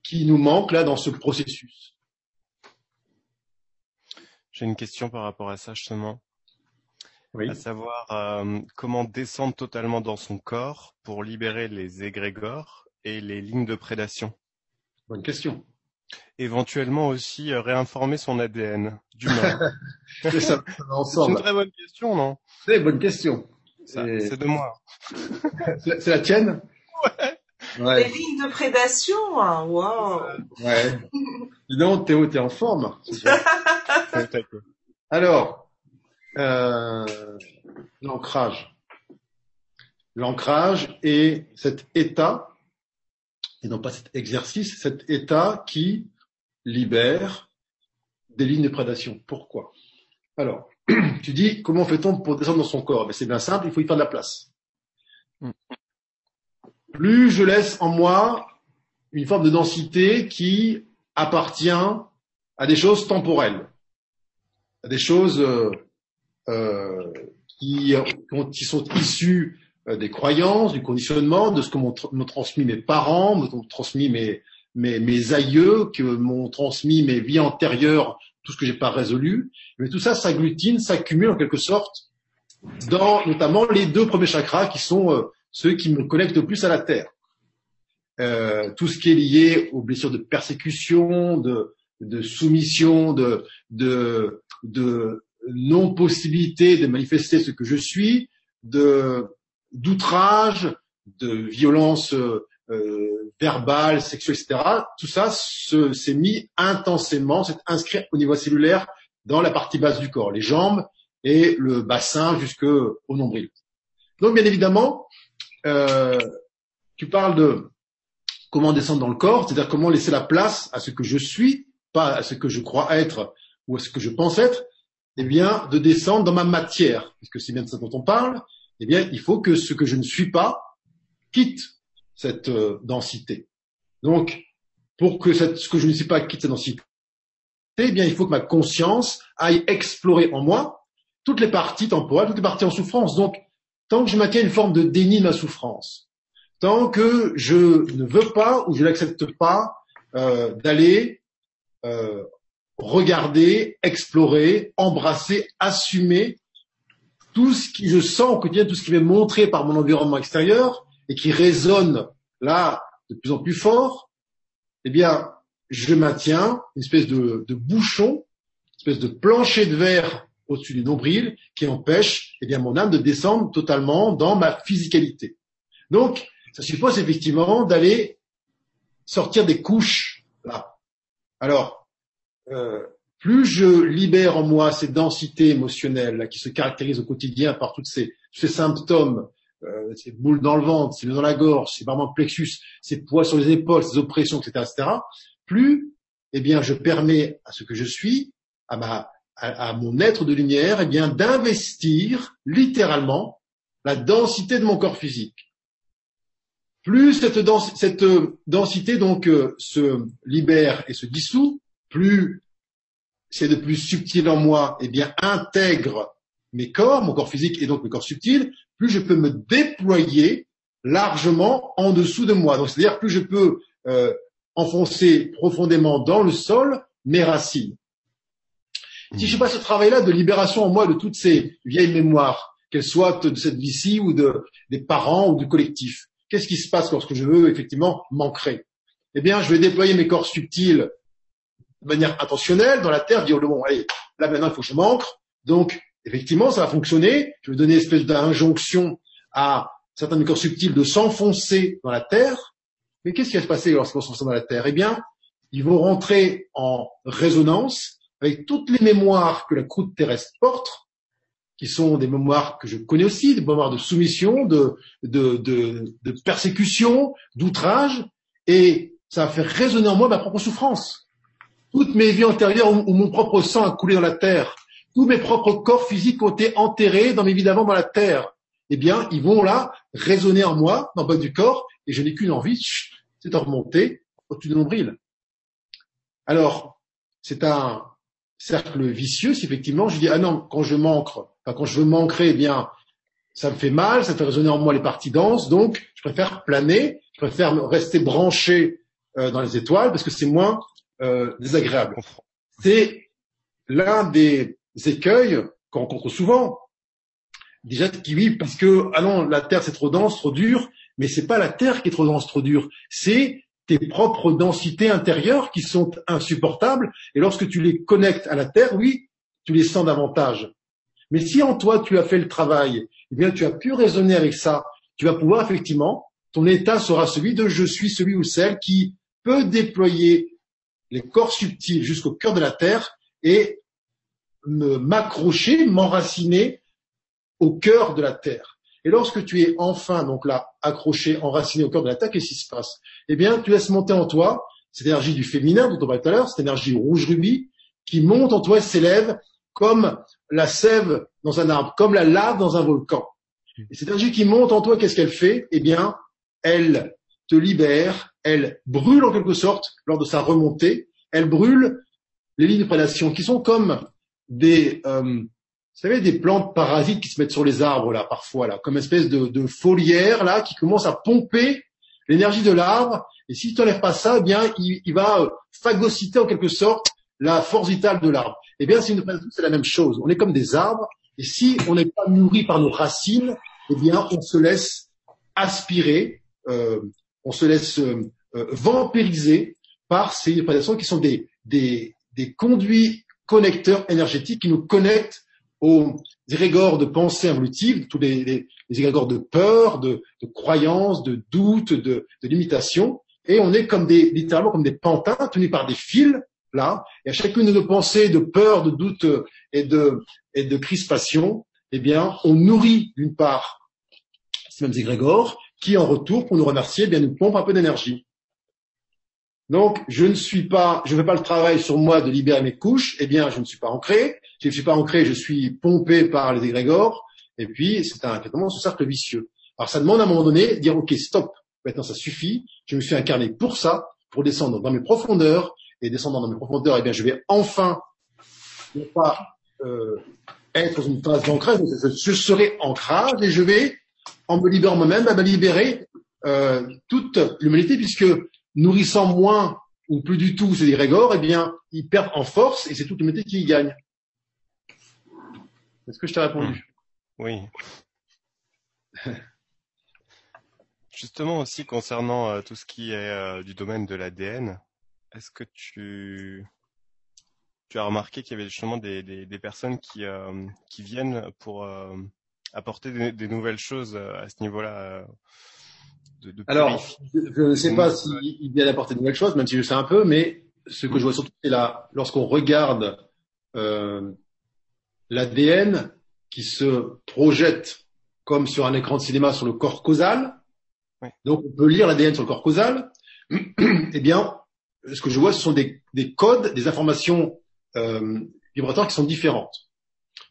qui nous manque là dans ce processus. J'ai une question par rapport à ça justement. Oui. À savoir euh, comment descendre totalement dans son corps pour libérer les égrégores et les lignes de prédation. Bonne question. Éventuellement aussi euh, réinformer son ADN d'humain. C'est ça, C'est une très bonne question, non? C'est une bonne question. C'est de moi. C'est la tienne? Les Ouais. lignes de prédation, hein, wow. ouais. Dis donc, Théo, t'es en forme. Alors, euh, l'ancrage. L'ancrage est cet état, et non pas cet exercice, cet état qui libère des lignes de prédation. Pourquoi? Alors, tu dis, comment fait-on pour descendre dans son corps? Ben, C'est bien simple, il faut y faire de la place. Mm. Plus je laisse en moi une forme de densité qui appartient à des choses temporelles, à des choses euh, qui, qui sont issues euh, des croyances, du conditionnement, de ce que m'ont transmis mes parents, m'ont transmis mes, mes, mes aïeux, que m'ont transmis mes vies antérieures, tout ce que j'ai pas résolu. Mais tout ça s'agglutine, s'accumule en quelque sorte dans notamment les deux premiers chakras qui sont euh, ceux qui me connectent le plus à la terre. Euh, tout ce qui est lié aux blessures de persécution, de, de soumission, de, de, de non-possibilité de manifester ce que je suis, de d'outrage, de violence euh, euh, verbale, sexuelle, etc. Tout ça se- s'est mis intensément, s'est inscrit au niveau cellulaire dans la partie basse du corps, les jambes et le bassin jusqu'au nombril. Donc bien évidemment, euh, tu parles de comment descendre dans le corps, c'est-à-dire comment laisser la place à ce que je suis, pas à ce que je crois être ou à ce que je pense être, eh bien, de descendre dans ma matière, puisque c'est bien de ça dont on parle, eh bien, il faut que ce que je ne suis pas quitte cette euh, densité. Donc, pour que cette- ce que je ne suis pas quitte cette densité, eh bien, il faut que ma conscience aille explorer en moi toutes les parties temporelles, toutes les parties en souffrance. Donc, tant que je maintiens une forme de déni de ma souffrance, tant que je ne veux pas ou je n'accepte pas euh, d'aller euh, regarder, explorer, embrasser, assumer tout ce qui je sens au quotidien, tout ce qui m'est montré par mon environnement extérieur et qui résonne là de plus en plus fort, eh bien, je maintiens une espèce de, de bouchon, une espèce de plancher de verre au-dessus du nombril qui empêche eh bien, mon âme de descendre totalement dans ma physicalité. Donc, ça suppose effectivement d'aller sortir des couches là. Alors, euh, plus je libère en moi ces densités émotionnelles qui se caractérisent au quotidien par tous ces, ces symptômes, euh, ces boules dans le ventre, ces nœuds dans la gorge, ces barres plexus, ces poids sur les épaules, ces oppressions, etc., etc., plus eh bien, je permets à ce que je suis, à, ma, à, mon être de lumière, eh bien, d'investir littéralement la densité de mon corps physique. Plus cette, cette euh, densité donc euh, se libère et se dissout, plus c'est de plus subtil en moi, eh bien, intègre mes corps, mon corps physique et donc mes corps subtils, plus je peux me déployer largement en dessous de moi. Donc, c'est-à-dire plus je peux euh, enfoncer profondément dans le sol mes racines. Si je pas ce travail-là de libération en moi de toutes ces vieilles mémoires, qu'elles soient de cette vie-ci ou de, des parents ou du collectif, qu'est-ce qui se passe lorsque je veux effectivement m'ancrer? Eh bien, je vais déployer mes corps subtils de manière intentionnelle dans la terre, dire bon, allez, là maintenant il faut que je m'ancre. Donc, effectivement, ça va fonctionner. Je vais donner une espèce d'injonction à certains de mes corps subtils de s'enfoncer dans la terre. Mais qu'est-ce qui va se passer lorsqu'ils vont s'enfoncer dans la terre? Eh bien, ils vont rentrer en résonance avec toutes les mémoires que la croûte terrestre porte, qui sont des mémoires que je connais aussi, des mémoires de soumission, de, de, de, de persécution, d'outrage, et ça va faire résonner en moi ma propre souffrance. Toutes mes vies antérieures où, mon propre sang a coulé dans la terre, tous mes propres corps physiques ont été enterrés dans mes vies d'avant dans la terre, eh bien, ils vont là résonner en moi, dans le bas du corps, et je n'ai qu'une envie, c'est de remonter au-dessus du nombril. Alors, c'est un cercle vicieux si effectivement je dis ah non, quand je manque, enfin, quand je veux manquer, eh bien, ça me fait mal, ça fait résonner en moi les parties denses, donc je préfère planer, je préfère rester branché euh, dans les étoiles parce que c'est moins euh, désagréable. C'est l'un des écueils qu'on rencontre souvent. Déjà qui vivent parce que ah non, la Terre c'est trop dense, trop dur, mais c'est pas la Terre qui est trop dense, trop dure, c'est tes propres densités intérieures qui sont insupportables, et lorsque tu les connectes à la Terre, oui, tu les sens davantage. Mais si en toi tu as fait le travail, eh bien tu as pu raisonner avec ça, tu vas pouvoir effectivement, ton état sera celui de je suis celui ou celle qui peut déployer les corps subtils jusqu'au cœur de la Terre et m'accrocher, m'enraciner au cœur de la Terre. Et lorsque tu es enfin, donc là, accroché, enraciné au cœur de l'attaque, qu'est-ce qui se passe? Eh bien, tu laisses monter en toi cette énergie du féminin dont on parlait tout à l'heure, cette énergie rouge rubis, qui monte en toi et s'élève comme la sève dans un arbre, comme la lave dans un volcan. Et cette énergie qui monte en toi, qu'est-ce qu'elle fait? Eh bien, elle te libère, elle brûle en quelque sorte lors de sa remontée, elle brûle les lignes de prédation qui sont comme des, euh, vous savez, des plantes parasites qui se mettent sur les arbres là parfois là, comme espèce de, de foliaire là qui commence à pomper l'énergie de l'arbre. Et si tu n'enlèves pas ça, eh bien il, il, va euh, phagocyter en quelque sorte la force vitale de l'arbre. Eh bien, c'est c'est la même chose. On est comme des arbres, et si on n'est pas nourri par nos racines, eh bien, on se laisse aspirer, euh, on se laisse euh, euh vampiriser par ces prédations qui sont des, des, conduits connecteurs énergétiques qui nous connectent aux égrégores de pensée involutive, tous les égrégores de peur, de, de croyance, de doute, de, de limitation, et on est comme des, littéralement comme des pantins tenus par des fils, là, et à chacune de nos pensées de peur, de doute et de, et de crispation, eh bien, on nourrit d'une part ces mêmes égrégores, qui en retour, pour nous remercier, eh bien, nous pompent un peu d'énergie. Donc, je ne suis pas, je ne fais pas le travail sur moi de libérer mes couches, eh bien, je ne suis pas ancré. Je ne suis pas ancré, je suis pompé par les égrégores, et puis c'est un, ce cercle vicieux. Alors, ça demande à un moment donné de dire, OK, stop, maintenant ça suffit, je me suis incarné pour ça, pour descendre dans mes profondeurs, et descendant dans mes profondeurs, eh bien, je vais enfin, ne pas euh, être dans une phase d'ancrage, je serai ancrage, et je vais, en me libérant moi-même, me libérer euh, toute l'humanité, puisque nourrissant moins ou plus du tout ces égrégores, eh bien, ils perdent en force et c'est toute l'humanité qui y gagne. Est-ce que je t'ai répondu? Oui. Justement aussi concernant euh, tout ce qui est euh, du domaine de l'ADN, est-ce que tu as remarqué qu'il y avait justement des, personnes qui viennent pour apporter des, des, nouvelles choses à ce niveau-là alors, je, ne sais pas s'il vient d'apporter de nouvelles choses, même si je sais un peu, mais ce que je vois surtout, c'est là, lorsqu'on regarde euh, l'ADN qui se projette comme sur un écran de cinéma sur le corps causal, donc on peut lire l'ADN sur le corps causal, eh bien, ce que je vois, ce sont des, des codes, des informations euh, vibratoires qui sont différentes,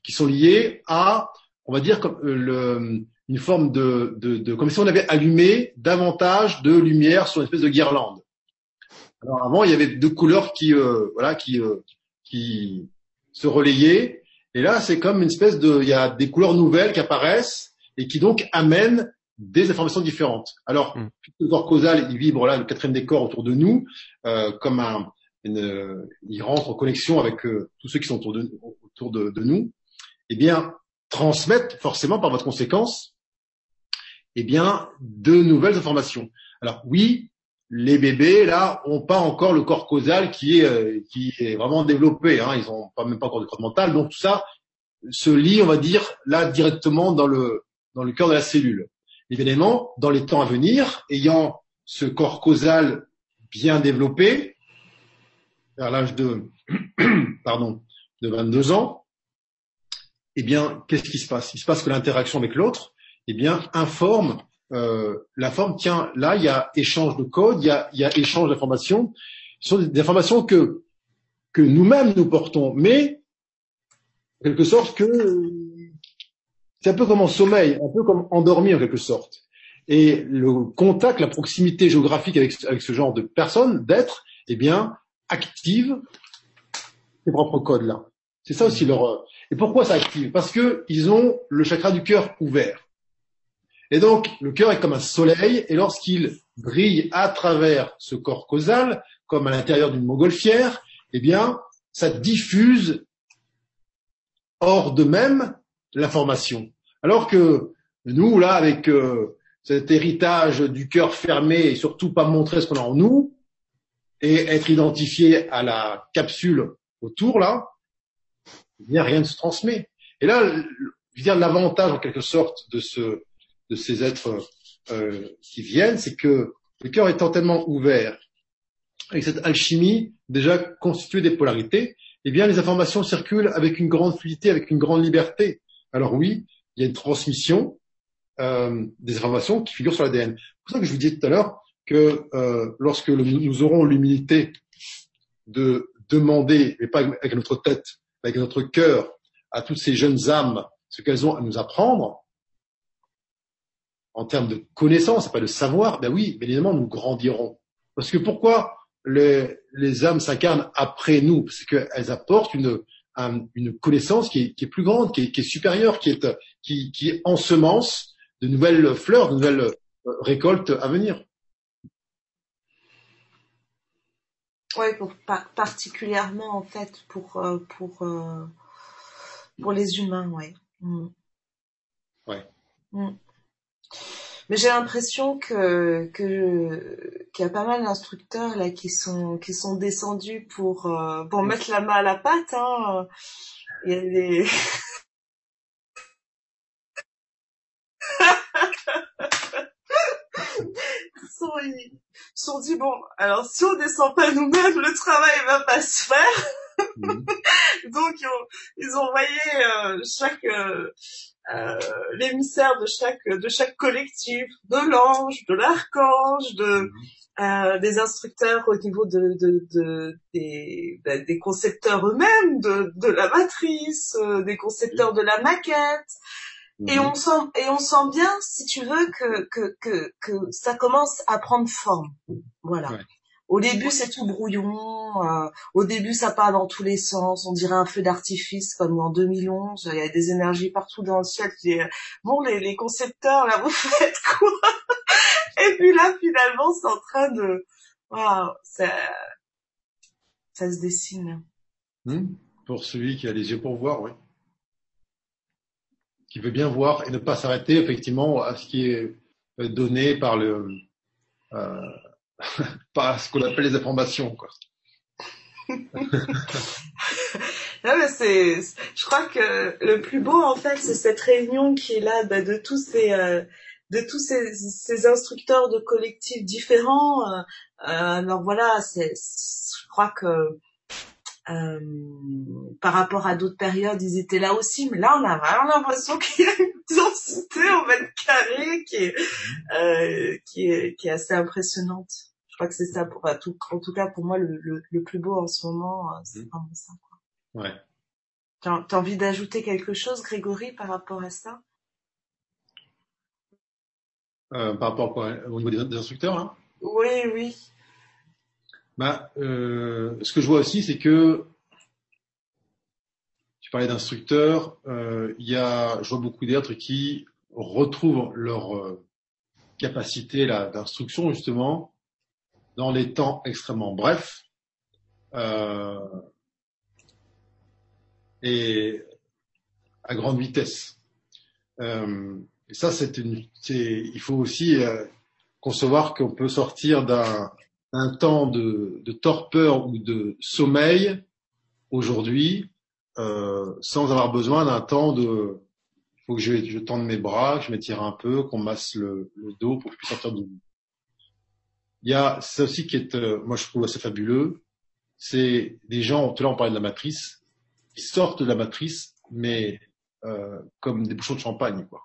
qui sont liées à, on va dire, comme euh, le, une forme de, de, de, comme si on avait allumé davantage de lumière sur une espèce de guirlande. Alors avant, il y avait deux couleurs qui, euh, voilà, qui, euh, qui se relayaient. Et là, c'est comme une espèce de, il y a des couleurs nouvelles qui apparaissent et qui donc amènent des informations différentes. Alors, mm. le corps causal, il vibre là, le quatrième des corps autour de nous, euh, comme un, une, il rentre en connexion avec euh, tous ceux qui sont autour de, autour de, de nous. Eh bien, transmettre forcément par votre conséquence eh bien, de nouvelles informations. Alors oui, les bébés là ont pas encore le corps causal qui est euh, qui est vraiment développé. Hein, ils ont pas même pas encore de corps mental, donc tout ça se lie, on va dire, là directement dans le dans le cœur de la cellule. Évidemment, dans les temps à venir, ayant ce corps causal bien développé, vers l'âge de pardon de 22 ans, eh bien, qu'est-ce qui se passe? Il se passe que l'interaction avec l'autre eh bien, informe euh, la forme. Tiens, là, il y a échange de code, il y a, il y a échange d'informations. Ce sont des informations que que nous-mêmes nous portons, mais en quelque sorte que c'est un peu comme en sommeil, un peu comme endormi en quelque sorte. et le contact, la proximité géographique avec, avec ce genre de personnes, d'être, eh bien, active ces propres codes-là. C'est ça aussi leur. Et pourquoi ça active? Parce que ils ont le chakra du cœur ouvert. Et donc, le cœur est comme un soleil, et lorsqu'il brille à travers ce corps causal, comme à l'intérieur d'une montgolfière, eh bien, ça diffuse hors de même l'information. Alors que nous, là, avec euh, cet héritage du cœur fermé et surtout pas montrer ce qu'on a en nous, et être identifié à la capsule autour, là, bien, rien ne se transmet. Et là, je dire, l'avantage, en quelque sorte, de ce, de ces êtres euh, qui viennent, c'est que le cœur étant tellement ouvert, avec cette alchimie déjà constituée des polarités, eh bien les informations circulent avec une grande fluidité, avec une grande liberté. Alors oui, il y a une transmission euh, des informations qui figurent sur l'ADN. C'est pour ça que je vous disais tout à l'heure que euh, lorsque nous aurons l'humilité de demander, mais pas avec notre tête, avec notre cœur, à toutes ces jeunes âmes ce qu'elles ont à nous apprendre, en termes de connaissance, pas de savoir, ben oui, mais évidemment, nous grandirons. Parce que pourquoi les, âmes s'incarnent après nous? Parce qu'elles apportent une, connaissance qui est, plus grande, qui est, qui est supérieure, qui est, qui, qui ensemence de nouvelles fleurs, de nouvelles euh, récoltes à venir. Oui, particulièrement en fait pour euh, pour euh, pour les humains, ouais. Mm. Ouais. Mm. Mais j'ai l'impression que que qu'il y a pas mal d'instructeurs là qui sont qui sont descendus pour euh, pour mettre la main à la pâte. Hein. Il y a des ils sont, ils sont dit bon alors si on descend pas nous-mêmes le travail va pas se faire. Mhm. Donc ils ont, ils ont envoyé euh, chaque euh, euh, l'émissaire de chaque de chaque collectif, de l'ange, de l'archange, de euh, des instructeurs au niveau de, de, de des, ben, des concepteurs eux-mêmes de, de la matrice, euh, des concepteurs de la maquette. Et on sent et on sent bien, si tu veux, que que que, que ça commence à prendre forme. Voilà. Au début, c'est tout brouillon. Euh, au début, ça part dans tous les sens. On dirait un feu d'artifice comme en 2011. Il y a des énergies partout dans le ciel. bon, les, les concepteurs, là, vous faites quoi? Et puis là, finalement, c'est en train de... Waouh, ça... ça se dessine. Hmm. pour celui qui a les yeux pour voir, oui. Qui veut bien voir et ne pas s'arrêter, effectivement, à ce qui est donné par le... Euh, pas ce qu'on appelle les informations, quoi. non, mais c'est, je crois que le plus beau, en fait, c'est cette réunion qui est là bah, de tous ces, euh, de tous ces, instructeurs de collectifs différents. Euh, euh alors voilà, je crois que euh, par rapport à d'autres périodes, ils étaient là aussi, mais là, on a vraiment l'impression qu'il y a une densité au mètre carré qui est, euh, qui est, qui est assez impressionnante. Je crois que c'est ça, pour, tout, en tout cas pour moi, le, le, le plus beau en ce moment, euh, c'est mmh. vraiment ça. Quoi. Ouais. T'as as envie d'ajouter quelque chose, Grégory, par rapport à ça? Euh, Par rapport quoi, au niveau des, des instructeurs, là Oui, oui. Bah, euh, ce que je vois aussi, c'est que tu parlais d'instructeurs, euh, y a, je vois beaucoup d'êtres qui retrouvent leur euh, capacité d'instruction justement dans les temps extrêmement brefs euh, et à grande vitesse. Euh, et ça, c'est une, il faut aussi euh, concevoir qu'on peut sortir d'un un temps de, de, torpeur ou de sommeil aujourd'hui euh, sans avoir besoin d'un temps de il faut que je, tende mes bras, que je m'étire un peu, qu'on masse le, le, dos pour que je puisse sortir du Il y a ça aussi qui est, euh, moi je trouve assez fabuleux, c'est des gens, tout à l'heure on parlait de la matrice, qui sortent de la matrice, mais euh, comme des bouchons de champagne, quoi.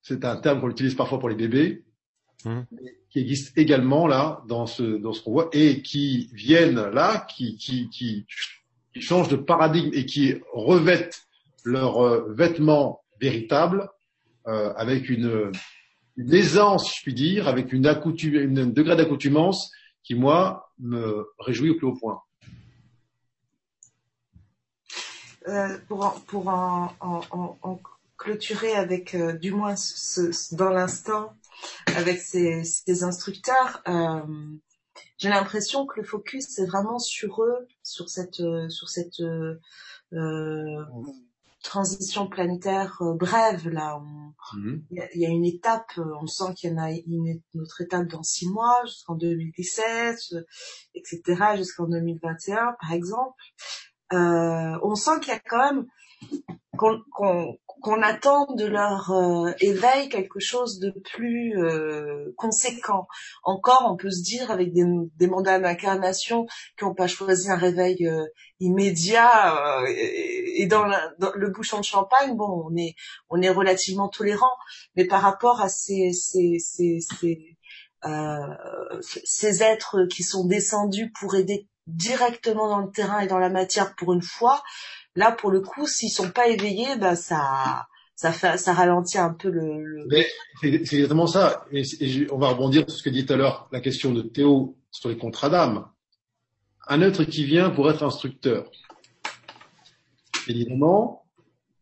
C'est un terme qu'on utilise parfois pour les bébés, mmh qui existent également là dans ce dans ce qu'on voit et qui viennent là, qui qui qui, qui changent de paradigme et qui revêtent leurs euh, vêtements véritables euh, avec une, une aisance, je puis dire, avec une, accoutum, une degré d'accoutumance qui, moi, me réjouit au plus haut point. Euh, pour en, pour en, en, en clôturer avec, euh, du moins ce, dans l'instant, avec ces, ces instructeurs, euh, j'ai l'impression que le focus c'est vraiment sur eux, sur cette, sur cette euh, transition planétaire euh, brève là. Mhm. Il y, y, a une étape, on sent qu'il y en a une, autre étape dans six mois, jusqu'en 2017, etc., jusqu'en 2021 par exemple. Euh, on sent qu'il y a quand même qu'on attend de leur euh, éveil quelque chose de plus euh, conséquent. Encore, on peut se dire avec des, des mandats d'incarnation qui n'ont pas choisi un réveil euh, immédiat et, dans, le bouchon de champagne, bon, on est on est relativement tolérant, mais par rapport à ces ces ces, ces, ces êtres qui sont descendus pour aider directement dans le terrain et dans la matière pour une fois, Là, pour le coup, s'ils sont pas éveillés, bah ça, ça fait, ça ralentit un peu le. C'est exactement ça. Et, on va rebondir sur ce que dit tout à l'heure la question de Théo sur les contrats d'âme. Un être qui vient pour être instructeur. Évidemment,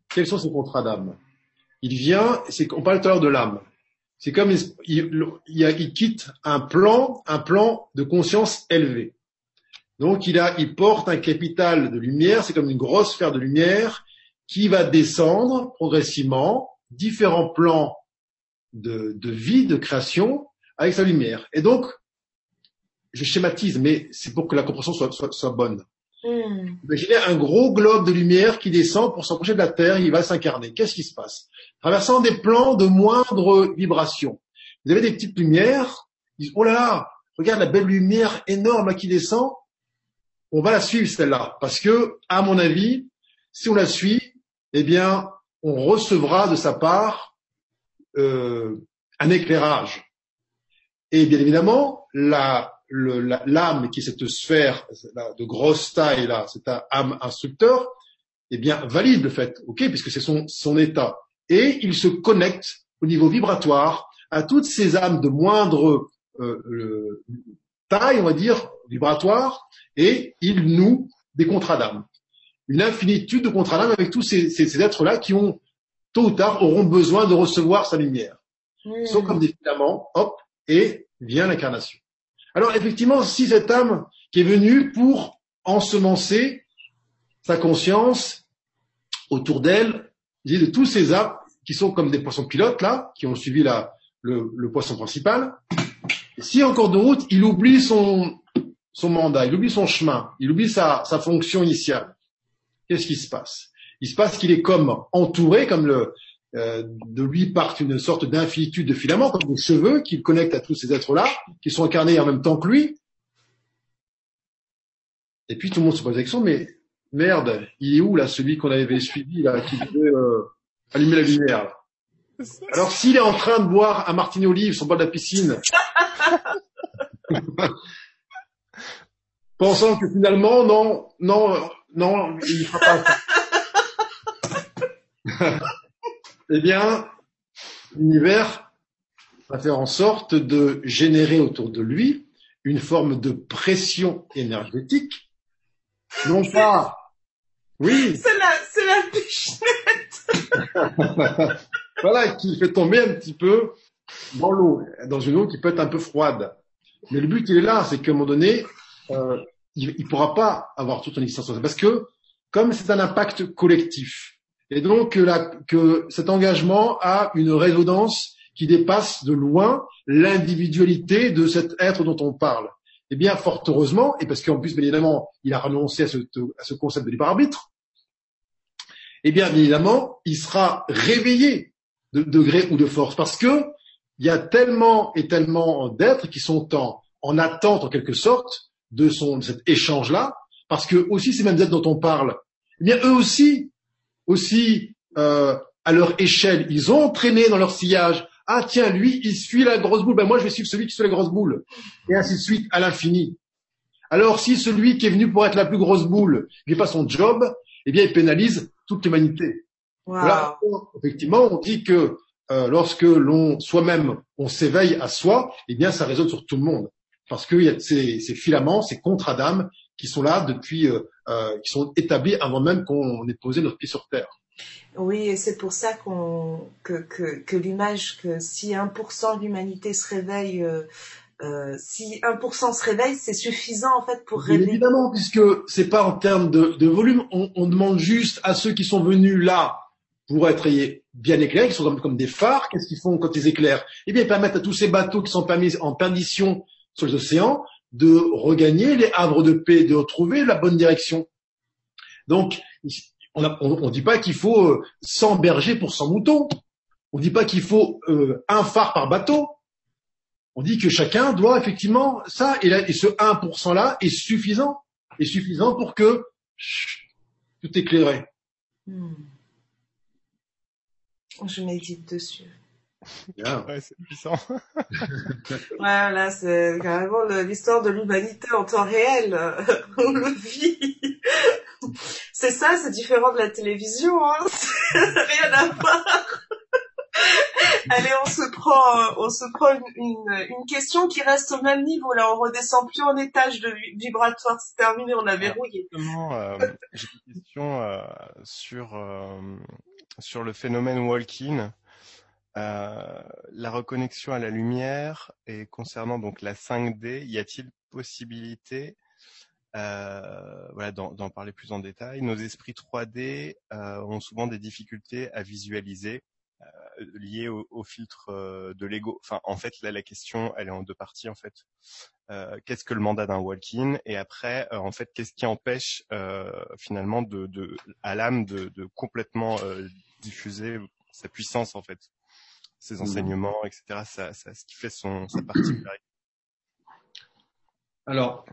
quels sont ses contrats d'âme? Il vient, c'est on parle tout à l'heure de l'âme. C'est comme il, il, il, quitte un plan, un plan de conscience élevé. Donc il, a, il porte un capital de lumière, c'est comme une grosse sphère de lumière qui va descendre progressivement différents plans de, de vie, de création avec sa lumière. Et donc, je schématise, mais c'est pour que la compréhension soit, soit, soit bonne. Mm. Imaginez un gros globe de lumière qui descend pour s'approcher de la Terre, il va s'incarner. Qu'est-ce qui se passe? Traversant des plans de moindre vibration. Vous avez des petites lumières, ils disent, oh là là, regarde la belle lumière énorme qui descend, on va la suivre celle-là, parce que, à mon avis, si on la suit, eh bien, on recevra de sa part euh, un éclairage. Et bien évidemment, la, l'âme qui est cette sphère de grosse taille là, cette âme instructeur, eh bien valide le fait, ok, puisque c'est son, état. Et il se connecte au niveau vibratoire à toutes ces âmes de moindre euh, taille, on va dire, vibratoire, et il noue des contrats d'âme. Une infinitude de contrats d'âme avec tous ces, ces, êtres-là qui ont, tôt ou tard, auront besoin de recevoir sa lumière. Ils sont comme des filaments, hop, et vient l'incarnation. Alors effectivement, si cette âme qui est venue pour ensemencer sa conscience autour d'elle, de tous ces âmes qui sont comme des poissons pilotes là, qui ont suivi la, le, le poisson principal, si en cours de route, il oublie son, mandat, il oublie son chemin, il oublie sa, fonction initiale, qu'est-ce qui se passe? Il se passe qu'il est comme entouré, comme euh, de lui part une sorte d'infinitude de filaments, comme des cheveux qu'il connecte à tous ces êtres-là, qui sont incarnés en même temps que lui. Et puis tout le monde se pose la question, mais merde, il est où là celui qu'on avait suivi là, qui devait euh, allumer la lumière Alors s'il est en train de boire un martini olive sur le bord de la piscine, pensant que finalement, non, non, non, il ne fera pas ça. eh bien, l'univers va faire en sorte de générer autour de lui une forme de pression énergétique, non pas, oui. C'est la, c'est la voilà, qui fait tomber un petit peu dans l'eau, dans une eau qui peut être un peu froide. Mais le but, il est là, c'est qu'à un moment donné, euh, il ne pourra pas avoir toute son existence parce que comme c'est un impact collectif, et donc que, que cet engagement a une résonance qui dépasse de loin l'individualité de cet être dont on parle. Eh bien, fort heureusement, et parce qu'en plus, bien évidemment, il a renoncé à ce, à ce concept de libre arbitre, eh bien, bien évidemment, il sera réveillé de degré ou de force, parce que il y a tellement et tellement d'êtres qui sont en, en attente, en quelque sorte, de, son, de cet échange-là, parce que aussi ces mêmes êtres dont on parle, eh bien eux aussi, aussi euh, à leur échelle, ils ont entraîné dans leur sillage. Ah tiens, lui, il suit la grosse boule, ben moi je vais suivre celui qui suit la grosse boule, et ainsi de suite à l'infini. Alors si celui qui est venu pour être la plus grosse boule ne fait pas son job, eh bien il pénalise toute l'humanité. Voilà. Effectivement, on dit que euh, lorsque l'on soi-même on s'éveille à soi, eh bien ça résonne sur tout le monde parce qu'il y a ces, ces, filaments, ces contre-adames qui sont là depuis, euh, euh, qui sont établis avant même qu'on ait posé notre pied sur terre. Oui, et c'est pour ça qu'on que, que, que l'image que si 1% de l'humanité se réveille, euh, si 1% se réveille, c'est suffisant en fait pour réveiller. Évidemment, puisque c'est pas en termes de, de volume, on, on, demande juste à ceux qui sont venus là pour être bien éclairés, qui sont comme, des phares, qu'est-ce qu'ils font quand ils éclairent? Eh bien, ils permettent à tous ces bateaux qui sont en perdition sur les océans de regagner les havres de paix, de retrouver la bonne direction. Donc, on ne dit pas qu'il faut 100 euh, bergers pour 100 moutons. On ne dit pas qu'il faut euh, un phare par bateau. On dit que chacun doit effectivement ça et, et ce 1% là est suffisant, est suffisant pour que tout éclairé. Hmm. Je médite dessus. Ouais, c'est puissant. voilà, c'est carrément l'histoire de l'humanité en temps réel. On le vit. C'est ça, c'est différent de la télévision. Hein. Rien à voir. Allez, on se prend, on se prend une, une, question qui reste au même niveau. Là, on redescend plus en étage de vibratoire. C'est terminé, on a verrouillé. Euh, j'ai une question euh, sur euh, sur le phénomène walking. Euh, la reconnexion à la lumière et concernant donc la 5D, y a-t-il possibilité euh, d'en parler plus en détail? Nos esprits 3D euh, ont souvent des difficultés à visualiser liées au, au, filtre euh, de l'ego. Enfin, en fait, là, la question, elle est en deux parties, en fait. Euh, qu'est-ce que le mandat d'un walk-in Et après, en fait, qu'est-ce qui empêche finalement de, de à l'âme de, de, complètement diffuser sa puissance, en fait? Ses mmh. enseignements, etc. Ça, ça, ce qui fait son, sa particularité. Alors,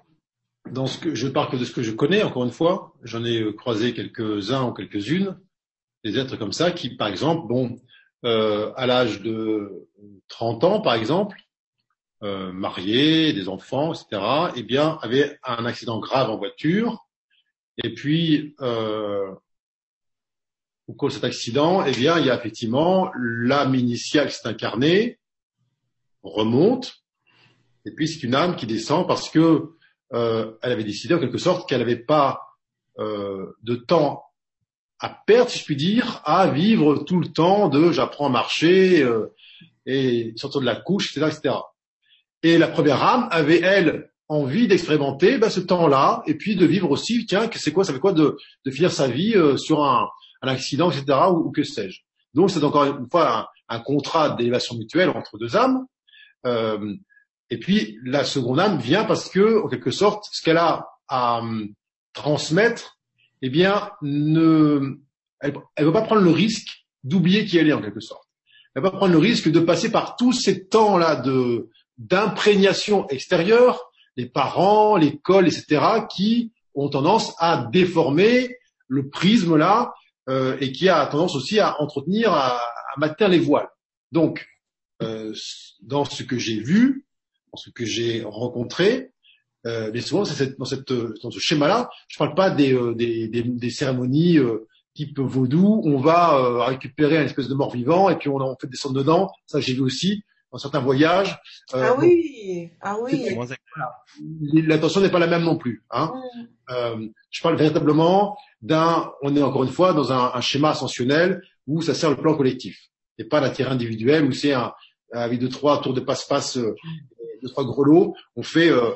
dans ce que, je parle que de ce que je connais, encore une fois, j'en ai euh, croisé quelques-uns ou quelques-unes, des êtres comme ça qui, par exemple, bon, euh, à l'âge de 30 ans, par exemple, euh, mariés, des enfants, etc., eh bien, avaient un accident grave en voiture, et puis euh, au cours de cet accident, eh bien, il y a effectivement l'âme initiale qui s'est incarnée, remonte, et puis c'est une âme qui descend parce que euh, elle avait décidé en quelque sorte qu'elle n'avait pas euh, de temps à perdre, si je puis dire, à vivre tout le temps de j'apprends à marcher euh, et sortir de la couche, etc., etc. Et la première âme avait elle envie d'expérimenter ben, ce temps-là et puis de vivre aussi, tiens, c'est quoi, ça fait quoi de, de finir sa vie euh, sur un, un accident, etc., ou, que sais-je. Donc c'est encore une fois un, contrat d'élévation mutuelle entre deux âmes. Euh, et puis la seconde âme vient parce que, en quelque sorte, ce qu'elle a à hum, transmettre, eh bien, ne, elle ne veut pas prendre le risque d'oublier qui elle est en quelque sorte. Elle va prendre le risque de passer par tous ces temps-là de d'imprégnation extérieure, les parents, l'école, etc., qui ont tendance à déformer le prisme là euh, et qui a tendance aussi à entretenir, à, à maintenir les voiles. Donc, euh, dans ce que j'ai vu, dans ce que j'ai rencontré, euh, mais souvent c'est dans, cette, dans ce schéma-là, je ne parle pas des, euh, des, des, des cérémonies euh, type vaudou, on va euh, récupérer un espèce de mort-vivant et puis on, on fait descendre dedans, ça j'ai vu aussi dans certains voyages. ah oui, ah oui. L'attention n'est pas la même non plus. Hein. Mm. je parle véritablement d'un, on est encore une fois dans un, un, schéma ascensionnel où ça sert le plan collectif et pas la terre individuelle où c'est un, avec deux trois tours de passe-passe, euh, deux trois grelots, on fait euh, euh,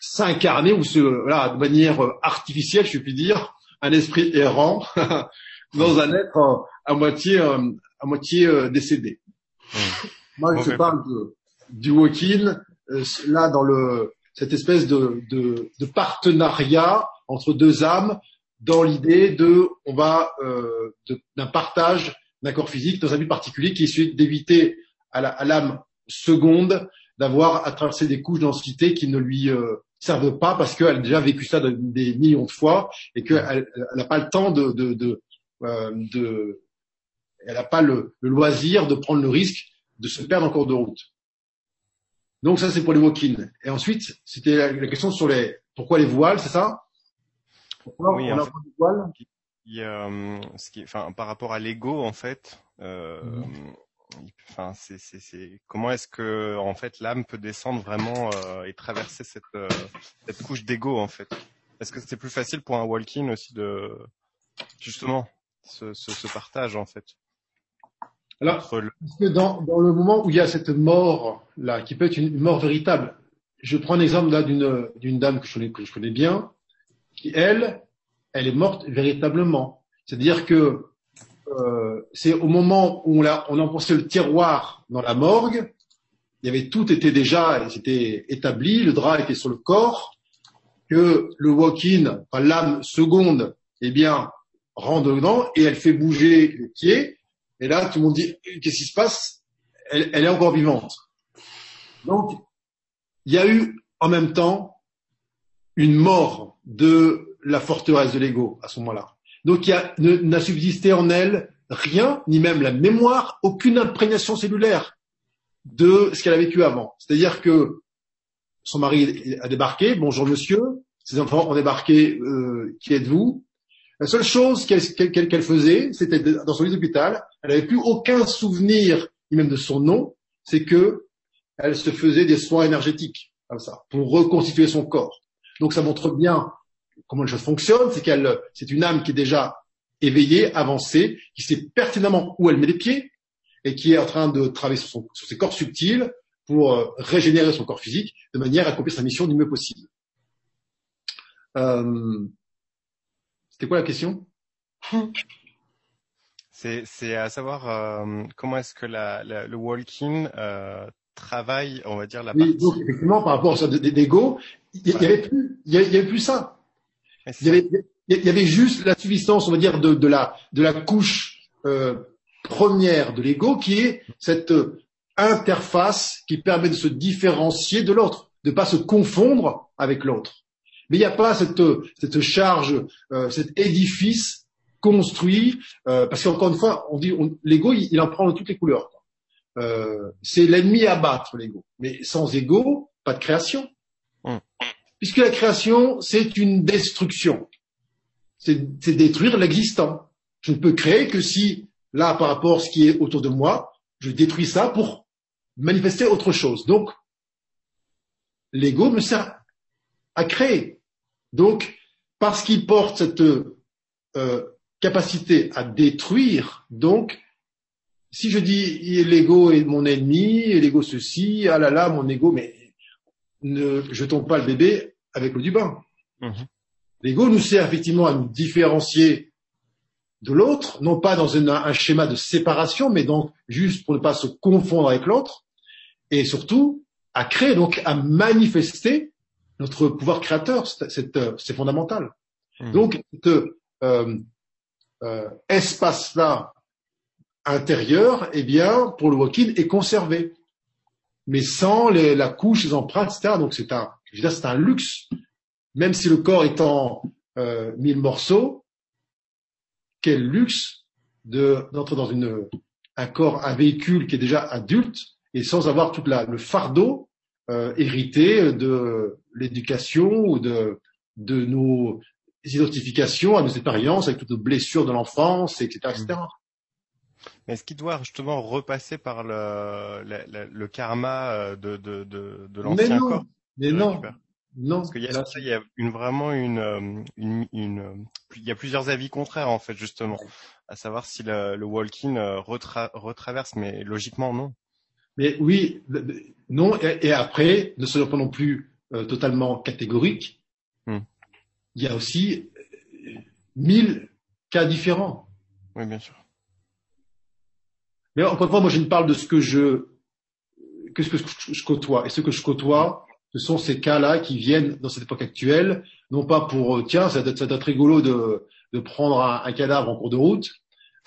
s'incarner ou se voilà de manière artificielle, je puis dire, un esprit errant dans un être à moitié à moitié décédé. Moi, je parle de, du walk-in là dans le cette espèce de, de, de partenariat entre deux âmes dans l'idée de, on va, euh, d'un partage d'un corps physique dans un but particulier qui est celui d'éviter à l'âme seconde d'avoir à traverser des couches densité qui ne lui euh, servent pas parce qu'elle a déjà vécu ça des millions de fois et qu'elle n'a pas le temps de, de, de, euh, de elle n'a pas le, le, loisir de prendre le risque de se perdre en cours de route. Donc ça c'est pour les walk Et ensuite c'était la, question sur les pourquoi les voiles, c'est ça? Oui, on a des voiles? Il y a, ce qui, enfin, par rapport à l'ego, en fait, Euh, enfin, c'est, c'est, c'est comment est-ce que en fait l'âme peut descendre vraiment euh, et traverser cette, euh, cette couche d'ego en fait? Est-ce que c'est plus facile pour un walk-in aussi de justement ce, ce, ce partage en fait? Alors, dans, dans le moment où il y a cette mort là, qui peut être une mort véritable, je prends un exemple là d'une d'une dame que je connais, que je connais bien, qui elle, elle est morte véritablement. C'est-à-dire que euh, c'est au moment où on a, on enfoncé le tiroir dans la morgue, il y avait tout était déjà, c'était établi, le drap était sur le corps, que le walk-in, enfin, l'âme seconde, eh bien, rentre dedans et elle fait bouger les pieds. Et là, tout le monde dit, qu'est-ce qui se passe? Elle est encore vivante. Donc, il y a eu en même temps une mort de la forteresse de l'ego à ce moment-là. Donc il n'a subsisté en elle rien, ni même la mémoire, aucune imprégnation cellulaire de ce qu'elle a vécu avant. C'est-à-dire que son mari a débarqué, bonjour monsieur, ses enfants ont débarqué, euh, qui êtes-vous? La seule chose qu'elle faisait, c'était dans son lit d'hôpital, elle n'avait plus aucun souvenir, ni même de son nom, c'est que elle se faisait des soins énergétiques, comme ça, pour reconstituer son corps. Donc ça montre bien comment les choses fonctionnent, c'est qu'elle, c'est une âme qui est déjà éveillée, avancée, qui sait pertinemment où elle met les pieds et qui est en train de travailler sur, ses corps subtils pour euh, régénérer son corps physique de manière à accomplir sa mission du mieux possible. Euh, c'était quoi la question? C'est à savoir euh, comment est-ce que la, le walking travaille, on va dire la partie. donc effectivement, par rapport à ça d'ego, il n'y avait plus, il y avait plus ça. Il y, avait, il y avait juste la subsistance, on va dire, de, de la, de la couche euh, première de l'ego, qui est cette interface qui permet de se différencier de l'autre, de ne pas se confondre avec l'autre. Mais il n'y a pas cette, cette charge, euh, cet édifice construit, euh, parce qu'encore une fois, on dit, l'ego, il, il, en prend de toutes les couleurs. Euh, c'est l'ennemi à battre, l'ego. Mais sans ego, pas de création. Hum puisque la création, c'est une destruction. C'est détruire l'existant. Je ne peux créer que si, là, par rapport à ce qui est autour de moi, je détruis ça pour manifester autre chose. Donc, l'ego me sert à créer. Donc, parce qu'il porte cette euh, capacité à détruire, donc, si je dis l'ego est mon ennemi, l'ego ceci, ah là là, mon ego, mais ne jetons pas le bébé avec l'eau du bain. Mhm. L'ego nous sert effectivement à nous différencier de l'autre, non pas dans un, schéma de séparation, mais donc juste pour ne pas se confondre avec l'autre, et surtout à créer, donc à manifester notre pouvoir créateur. C'est fondamental. Mhm. Donc, ce euh, euh, espace-là intérieur, eh bien, pour le walk-in, est conservé mais sans les, la couche, les empreintes, etc. Donc c'est un, je veux dire, c'est un luxe. Même si le corps est en euh, mille morceaux, quel luxe de d'entrer dans une un corps, un véhicule qui est déjà adulte et sans avoir tout le fardeau euh, hérité de l'éducation ou de de nos identifications à nos expériences avec toutes nos blessures de l'enfance, etc., etc. Mais est-ce qu'il doit justement repasser par le, le, le karma euh, de, de, de, de l'ancien corps Mais non, non. Parce qu'il y a, il y a une, vraiment une, euh, une, une, il y a plusieurs avis contraires en fait justement, à savoir si le, le walk-in euh, retra, retraverse, mais logiquement non. Mais oui, non. Et, après, ne soyons pas non plus totalement catégoriques. Hmm. Il y a aussi mille cas différents. Oui, bien sûr. Encore une fois, moi, je ne parle de ce que je, que ce que je côtoie. Et ce que je côtoie, ce sont ces cas-là qui viennent dans cette époque actuelle, non pas pour, euh, tiens, ça doit, être rigolo de, de prendre un, cadavre en cours de route,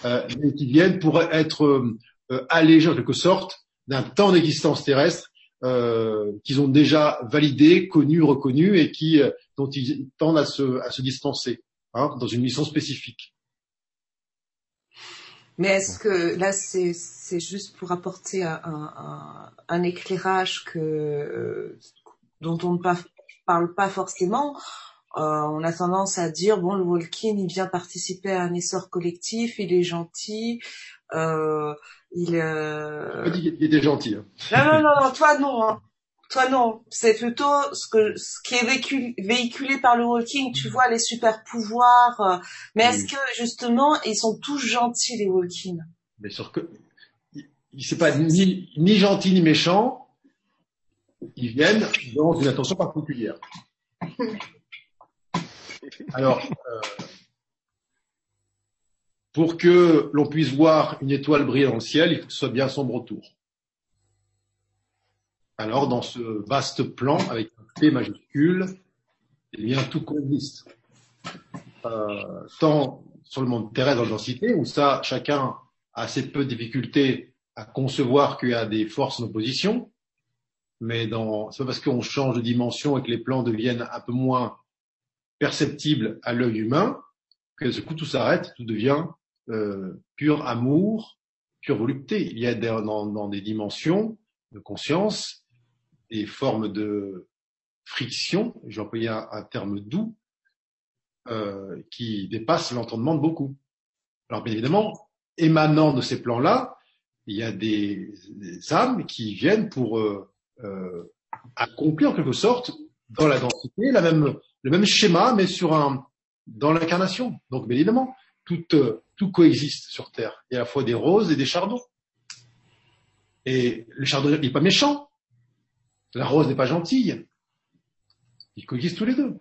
euh, mais qui viennent pour être euh, allégés en quelque sorte d'un temps d'existence terrestre euh, qu'ils ont déjà validé, connu, reconnu et qui euh, dont ils tendent à se, à se dispenser hein, dans une mission spécifique. Mais est-ce que là, c'est juste pour apporter un, un, un éclairage que, euh, dont on ne parle pas forcément euh, On a tendance à dire, bon, le Walking, il vient participer à un essor collectif, il est gentil, euh, il. Euh... Il était gentil. Hein. Non, non, non, non, toi non. Hein. Toi non. C'est plutôt ce que ce qui est véhiculé, véhiculé par le walking. Tu vois les super pouvoirs. Euh, mais est-ce que justement ils sont tous gentils les walking? Mais sur que c'est pas ni, ni gentil ni méchant. Ils viennent dans une attention particulière. Alors, euh, pour que l'on puisse voir une étoile briller dans le ciel, il faut que ce soit bien sombre autour. Alors, dans ce vaste plan, avec un P majuscule, eh bien, tout consiste. Euh, tant sur le monde terrestre dans la densité, où ça, chacun a assez peu de difficultés à concevoir qu'il y a des forces en opposition, mais dans, c'est pas parce qu'on change de dimension et que les plans deviennent un peu moins perceptibles à l'œil humain que ce coup tout s'arrête, tout devient euh, pur amour, pure volupté. Il y a dans, dans, des dimensions de conscience des formes de friction, j'ai employé un, un, terme doux, euh, qui dépassent l'entendement de beaucoup. Alors bien évidemment, émanant de ces plans-là, il y a des, des âmes qui viennent pour euh, euh, accomplir en quelque sorte dans la densité la même, le même schéma, mais sur un dans l'incarnation. Donc bien évidemment, tout, euh, tout coexiste sur Terre. Il y a à la fois des roses et des chardons. Et le chardon n'est pas méchant. La rose n'est pas gentille. Ils coexistent tous les deux.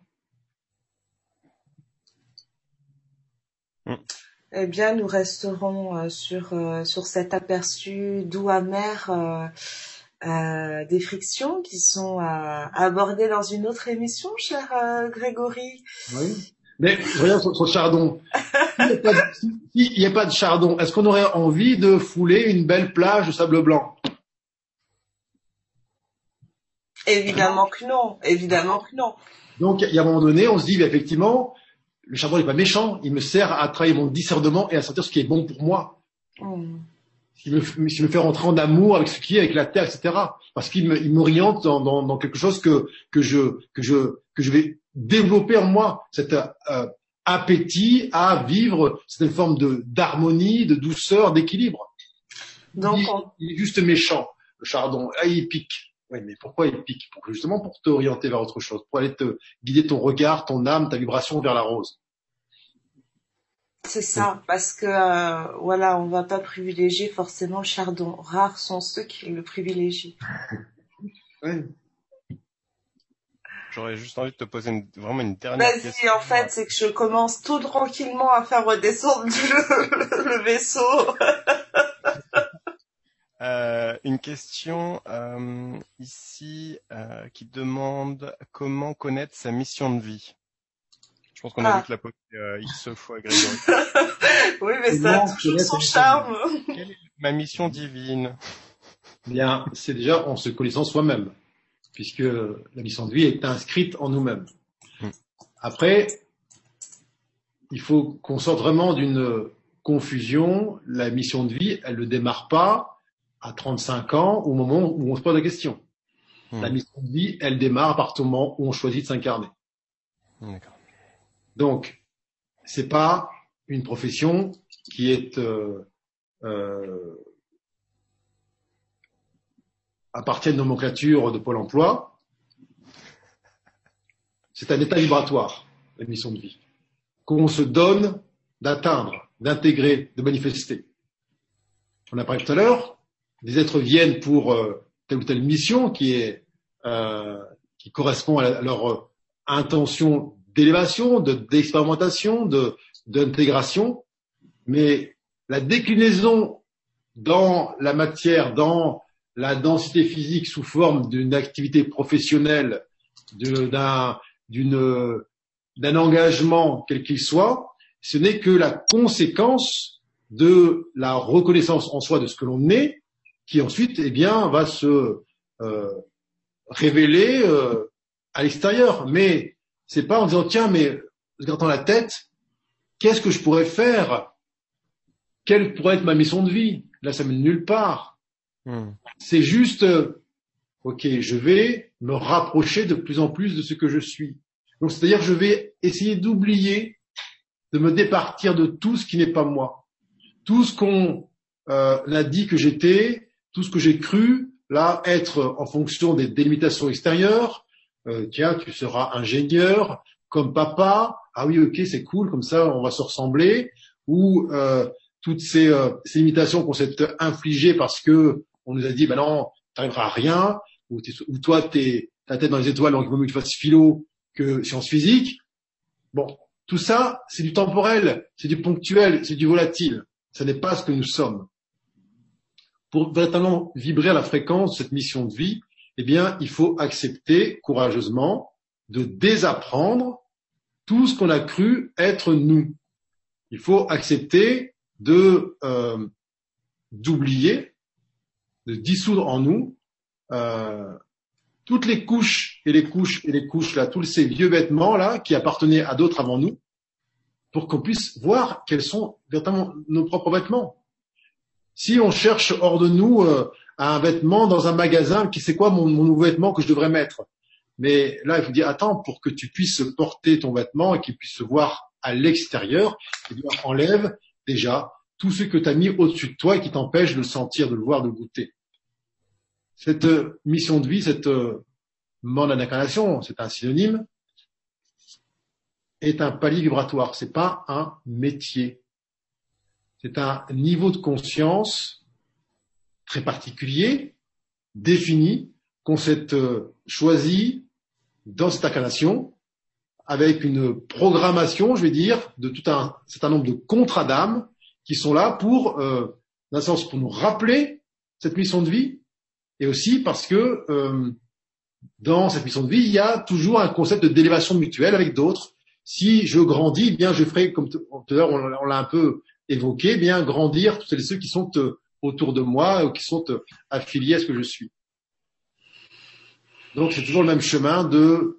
Eh bien, nous resterons euh, sur, euh, sur cet aperçu doux amer euh, des frictions qui sont abordées dans une autre émission, cher Grégory. Oui. Mais reviens sur, chardon. S'il n'y a, pas de chardon, est-ce qu'on aurait envie de fouler une belle plage de sable blanc? Évidemment que non. Évidemment que non. Donc, il y a un moment donné, on se dit, effectivement, le chardon n'est pas méchant. Il me sert à travailler mon discernement et à sentir ce qui est bon pour moi. Mm. Il, me, me, fait rentrer en amour avec ce qui est, avec la terre, etc. Parce qu'il m'oriente dans, dans, dans, quelque chose que, que, je, que, je, que je vais développer en moi cet euh, appétit à vivre cette forme de d'harmonie, de douceur, d'équilibre. Donc, il, est juste méchant, le chardon. Ah, il pique. Oui, mais pourquoi il pique? Pour, Justement pour t'orienter vers autre chose, pour aller te guider ton regard, ton âme, ta vibration vers la rose. C'est ça, parce que euh, voilà, on va pas privilégier forcément le chardon. Rares sont ceux qui le privilégient. Oui. J'aurais juste envie de te poser une, vraiment une dernière question. Vas-y, en fait, c'est que je commence tout tranquillement à faire redescendre le, vaisseau. euh, une question euh, ici euh, qui demande comment connaître sa mission de vie. Je pense qu'on a ah. vu que la poser euh, X fois Grégory. oui, mais ça a toujours son charme. Quelle est ma mission divine? Bien, c'est déjà en se connaissant soi-même puisque la mission de vie est inscrite en nous-mêmes. Hmm. Après, il faut qu'on sorte vraiment d'une confusion. La mission de vie, elle ne démarre pas à 35 ans au moment où on se pose la question. Hmm. La mission de vie, elle démarre à partir du moment où on choisit de s'incarner. Donc, c'est pas une profession qui est euh, euh, appartient à une nomenclature de Pôle emploi. C'est un état vibratoire, la mission de vie, qu'on se donne d'atteindre, d'intégrer, de manifester. On a parlé tout à l'heure, des êtres viennent pour euh, telle ou telle mission qui est euh, qui correspond à, leur euh, intention d'élévation, d'expérimentation, de, d'intégration, mais la déclinaison dans la matière, dans la densité physique sous forme d'une activité professionnelle, d'un engagement quel qu'il soit, ce n'est que la conséquence de la reconnaissance en soi de ce que l'on est, qui ensuite, eh bien, va se euh, révéler euh, à l'extérieur. Mais c'est pas en disant tiens, mais regardant la tête, qu'est-ce que je pourrais faire? Quelle pourrait être ma mission de vie? Là, ça mène nulle part. Hmm. C'est juste, euh, ok, je vais me rapprocher de plus en plus de ce que je suis. Donc, c'est-à-dire, je vais essayer d'oublier, de me départir de tout ce qui n'est pas moi. Tout ce qu'on euh, n'a dit que j'étais tout ce que j'ai cru là être en fonction des délimitations extérieures. Euh, tiens, tu seras ingénieur comme papa. Ah oui, ok, c'est cool, comme ça on va se ressembler. Ou euh, toutes ces, euh, ces limitations qu'on s'est infligées parce que on nous a dit, ben non, t'arriveras à rien. Ou, ou toi, t'es ta tête dans les étoiles, donc il vaut mieux que tu fasses philo que sciences physiques. Bon, tout ça, c'est du temporel, c'est du ponctuel, c'est du volatile. Ce n'est pas ce que nous sommes. Pour véritablement vibrer à la fréquence de cette mission de vie, eh bien, il faut accepter courageusement de désapprendre tout ce qu'on a cru être nous. Il faut accepter de euh, d'oublier, de dissoudre en nous euh, toutes les couches et les couches et les couches là, tous ces vieux vêtements là qui appartenaient à d'autres avant nous, pour qu'on puisse voir quels sont véritablement nos propres vêtements. Si on cherche hors de nous euh, un vêtement dans un magasin, qui c'est quoi mon, nouveau vêtement que je devrais mettre? Mais là, il faut dire attends, pour que tu puisses porter ton vêtement et qu'il puisse se voir à l'extérieur, eh enlève déjà tout ce que tu as mis au-dessus de toi et qui t'empêche de le sentir, de le voir, de le goûter. Cette euh, mission de vie, cette euh, d'incarnation, c'est un synonyme, est un palier vibratoire. C'est pas un métier. C'est un niveau de conscience très particulier, défini, qu'on s'est euh, choisi dans cette incarnation, avec une programmation, je vais dire, de tout un certain nombre de contrats d'âme qui sont là pour, euh, d'un sens, pour nous rappeler cette mission de vie, et aussi parce que euh, dans cette mission de vie, il y a toujours un concept d'élévation mutuelle avec d'autres. Si je grandis, eh bien je ferai, comme tout à l'heure on l'a un peu évoqué, eh bien grandir tous ceux qui sont euh, autour de moi, ou qui sont euh, affiliés à ce que je suis. Donc c'est toujours le même chemin de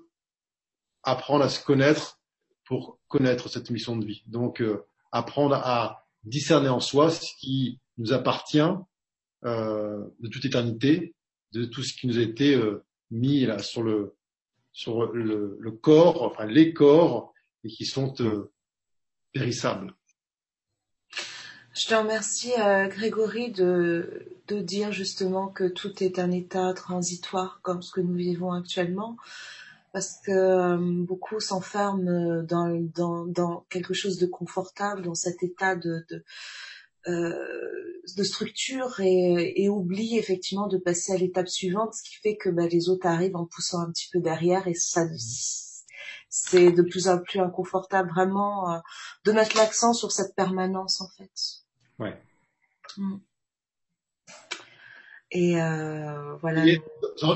apprendre à se connaître pour connaître cette mission de vie. Donc euh, apprendre à discerner en soi ce qui nous appartient euh, de toute éternité, de tout ce qui nous a été euh, mis là sur le sur le, le, corps, enfin les corps, et qui sont euh, périssables. Je te remercie, euh, Grégory, de, de dire justement que tout est un état transitoire comme ce que nous vivons actuellement, parce que euh, beaucoup s'enferment dans, dans, dans quelque chose de confortable, dans cet état de, euh, de structure et, et oublie effectivement de passer à l'étape suivante, ce qui fait que bah, les autres arrivent en poussant un petit peu derrière et ça c'est de plus en plus inconfortable vraiment euh, de mettre l'accent sur cette permanence en fait. Ouais. Mm. Et euh, voilà. Et,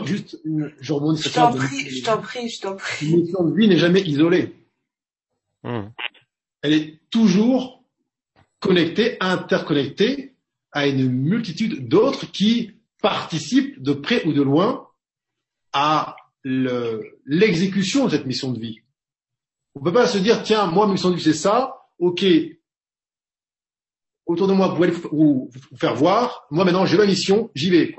juste, je rebondis Je t'en prie, je t'en prie, je t'en prie. Une mission de vie n'est jamais isolée. Hmm. Elle est toujours connecté, interconnecté à une multitude d'autres qui participent de près ou de loin à l'exécution de cette mission de vie. On ne peut pas se dire, tiens, moi, ma mission de vie, c'est ça, ok, autour de moi, vous pouvez vous, vous faire voir, moi, maintenant, j'ai ma mission, j'y vais.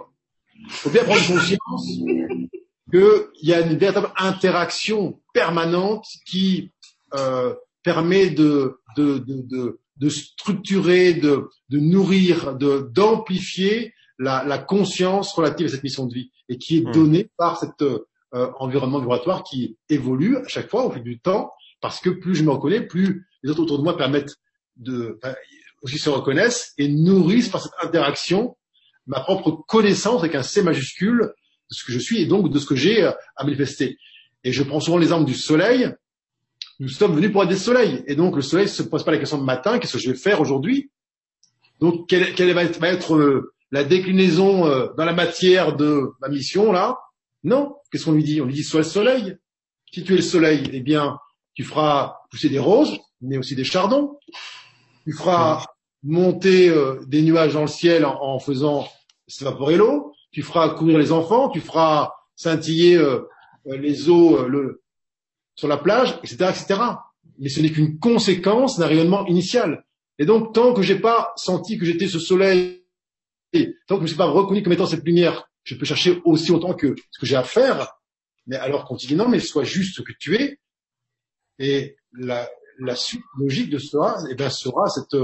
Il faut bien prendre conscience qu'il y a une véritable interaction permanente qui euh, permet de, de, de, de de structurer, de, de nourrir, de d'amplifier la, la, conscience relative à cette mission de vie et qui est mmh. donnée par cet euh, environnement vibratoire qui évolue à chaque fois au fil du temps parce que plus je me reconnais, plus les autres autour de moi permettent de aussi se reconnaissent et nourrissent par cette interaction ma propre connaissance avec un C majuscule de ce que je suis et donc de ce que j'ai à manifester. Et je prends souvent l'exemple du soleil nous sommes venus pour être des soleils. Et donc, le soleil ne se pose pas la question de matin, qu'est-ce que je vais faire aujourd'hui? Donc, quelle, quelle, va être, va être euh, la déclinaison euh, dans la matière de ma mission, là? Non. Qu'est-ce qu'on lui dit? On lui dit, sois le soleil. Si tu es le soleil, eh bien, tu feras pousser des roses, mais aussi des chardons. Tu feras monter euh, des nuages dans le ciel en, faisant s'évaporer l'eau. Tu feras courir les enfants. Tu feras scintiller les eaux, le, sur la plage, etc., etc. Mais ce n'est qu'une conséquence d'un rayonnement initial. Et donc, tant que j'ai pas senti que j'étais ce soleil, tant que je ne suis pas reconnu comme étant cette lumière, je peux chercher aussi autant que ce que j'ai à faire. Mais alors dit non, mais sois juste ce que tu es. Et la, la suite logique de cela, eh bien, sera cette,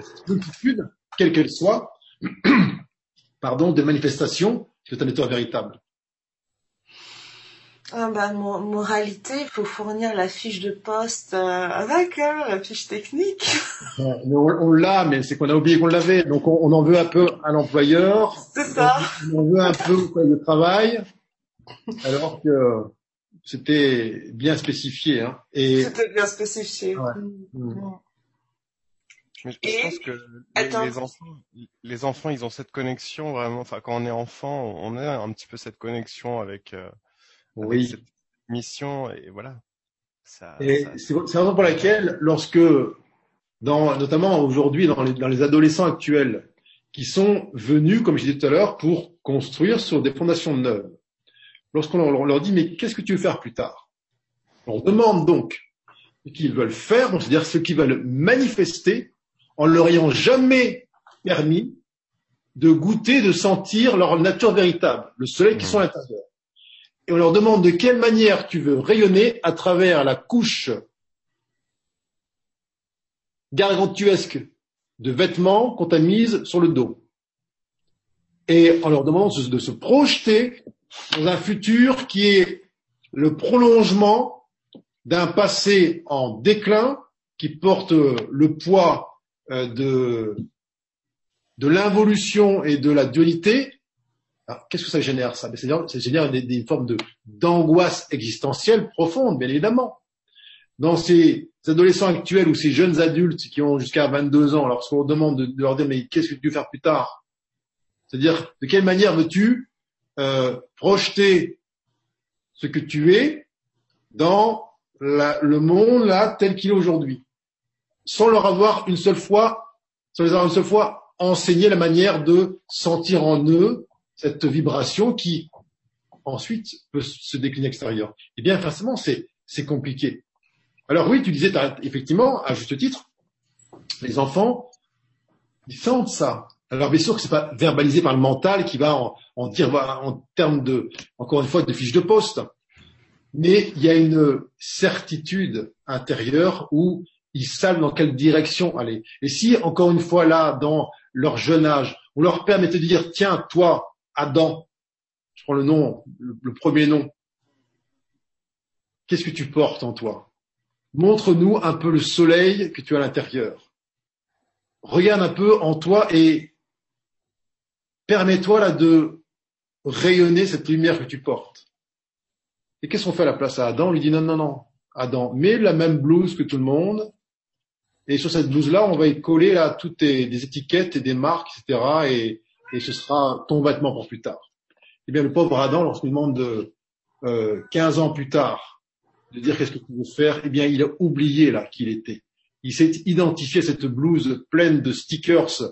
cette multitude quelle qu'elle soit, pardon, de manifestation de ta nature véritable. Ah bah, moralité, il faut fournir la fiche de poste euh, avec hein, la fiche technique. on, l'a, mais c'est qu'on a oublié qu'on l'avait. Donc on, en veut un peu à l'employeur. C'est ça. On, en veut un peu au de travail, alors que c'était bien spécifié. Hein. Et... C'était bien spécifié. Ouais. Mm. Je pense que les, enfants, les enfants, ils ont cette connexion vraiment. Enfin, quand on est enfant, on a un petit peu cette connexion avec. Euh, oui. cette mission et voilà. Ça, et c'est la raison pour laquelle, lorsque, dans, notamment aujourd'hui, dans les, dans les adolescents actuels, qui sont venus, comme je disais tout à l'heure, pour construire sur des fondations neuves, lorsqu'on leur, dit, mais qu'est-ce que tu veux faire plus tard? On demande donc ce qu'ils veulent faire, c'est-à-dire ce qu'ils veulent manifester, en leur ayant jamais permis de goûter, de sentir leur nature véritable, le soleil qui mmh. sont à l'intérieur et on leur demande de quelle manière tu veux rayonner à travers la couche gargantuesque de vêtements qu'on t'a mise sur le dos. Et on leur demande de se projeter dans un futur qui est le prolongement d'un passé en déclin qui porte le poids euh, de, de l'involution et de la dualité. Qu'est-ce que ça génère ça? Ça génère des, des formes de d'angoisse existentielle profonde, bien évidemment. Dans ces adolescents actuels ou ces jeunes adultes qui ont jusqu'à 22 ans, lorsqu'on demande de, leur dire mais qu'est-ce que tu veux faire plus tard? C'est-à-dire de quelle manière veux-tu euh, projeter ce que tu es dans le monde là tel qu'il est aujourd'hui, sans leur avoir une seule fois, sans les avoir une seule fois enseigné la manière de sentir en eux cette vibration qui ensuite peut se décliner extérieur. Eh bien, forcément, c'est, c'est compliqué. Alors oui, tu disais effectivement, à juste titre, les enfants, ils sentent ça. Alors bien sûr que c'est pas verbalisé par le mental qui va en, dire en termes de, encore une fois, de fiche de poste. Mais il y a une certitude intérieure où ils savent dans quelle direction aller. Et si, encore une fois, là, dans leur jeune âge, on leur permet de dire, tiens, toi, Adam, je prends le nom, le, premier nom. Qu'est-ce que tu portes en toi? Montre-nous un peu le soleil que tu as à l'intérieur. Regarde un peu en toi et permets-toi là de rayonner cette lumière que tu portes. Et qu'est-ce qu'on fait à la place à Adam? On lui dit non, non, non. Adam, mets la même blouse que tout le monde. Et sur cette blouse-là, on va y coller là toutes des étiquettes et des marques, etc. Et, et ce sera ton vêtement pour plus tard. Eh bien, le pauvre Adam, lorsqu'il demande de, euh, 15 ans plus tard de dire qu'est-ce que tu veux faire, eh bien, il a oublié là qui était. Il s'est identifié à cette blouse pleine de stickers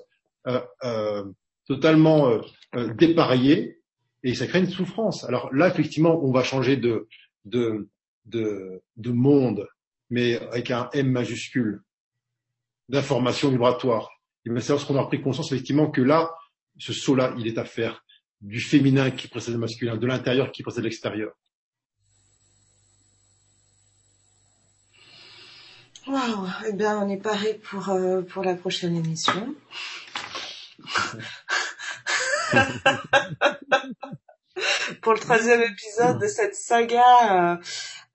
euh, euh, totalement euh, euh, dépareillés et ça crée une souffrance. Alors là, effectivement, on va changer de, de, de, de monde, mais avec un M majuscule, d'information vibratoire. Et c'est lorsqu'on a pris conscience effectivement que là, ce saut-là, il est à faire du féminin qui précède le masculin, de l'intérieur qui précède l'extérieur. Waouh, eh bien, on est paré pour, euh, pour la prochaine émission. pour le troisième épisode de cette saga, euh,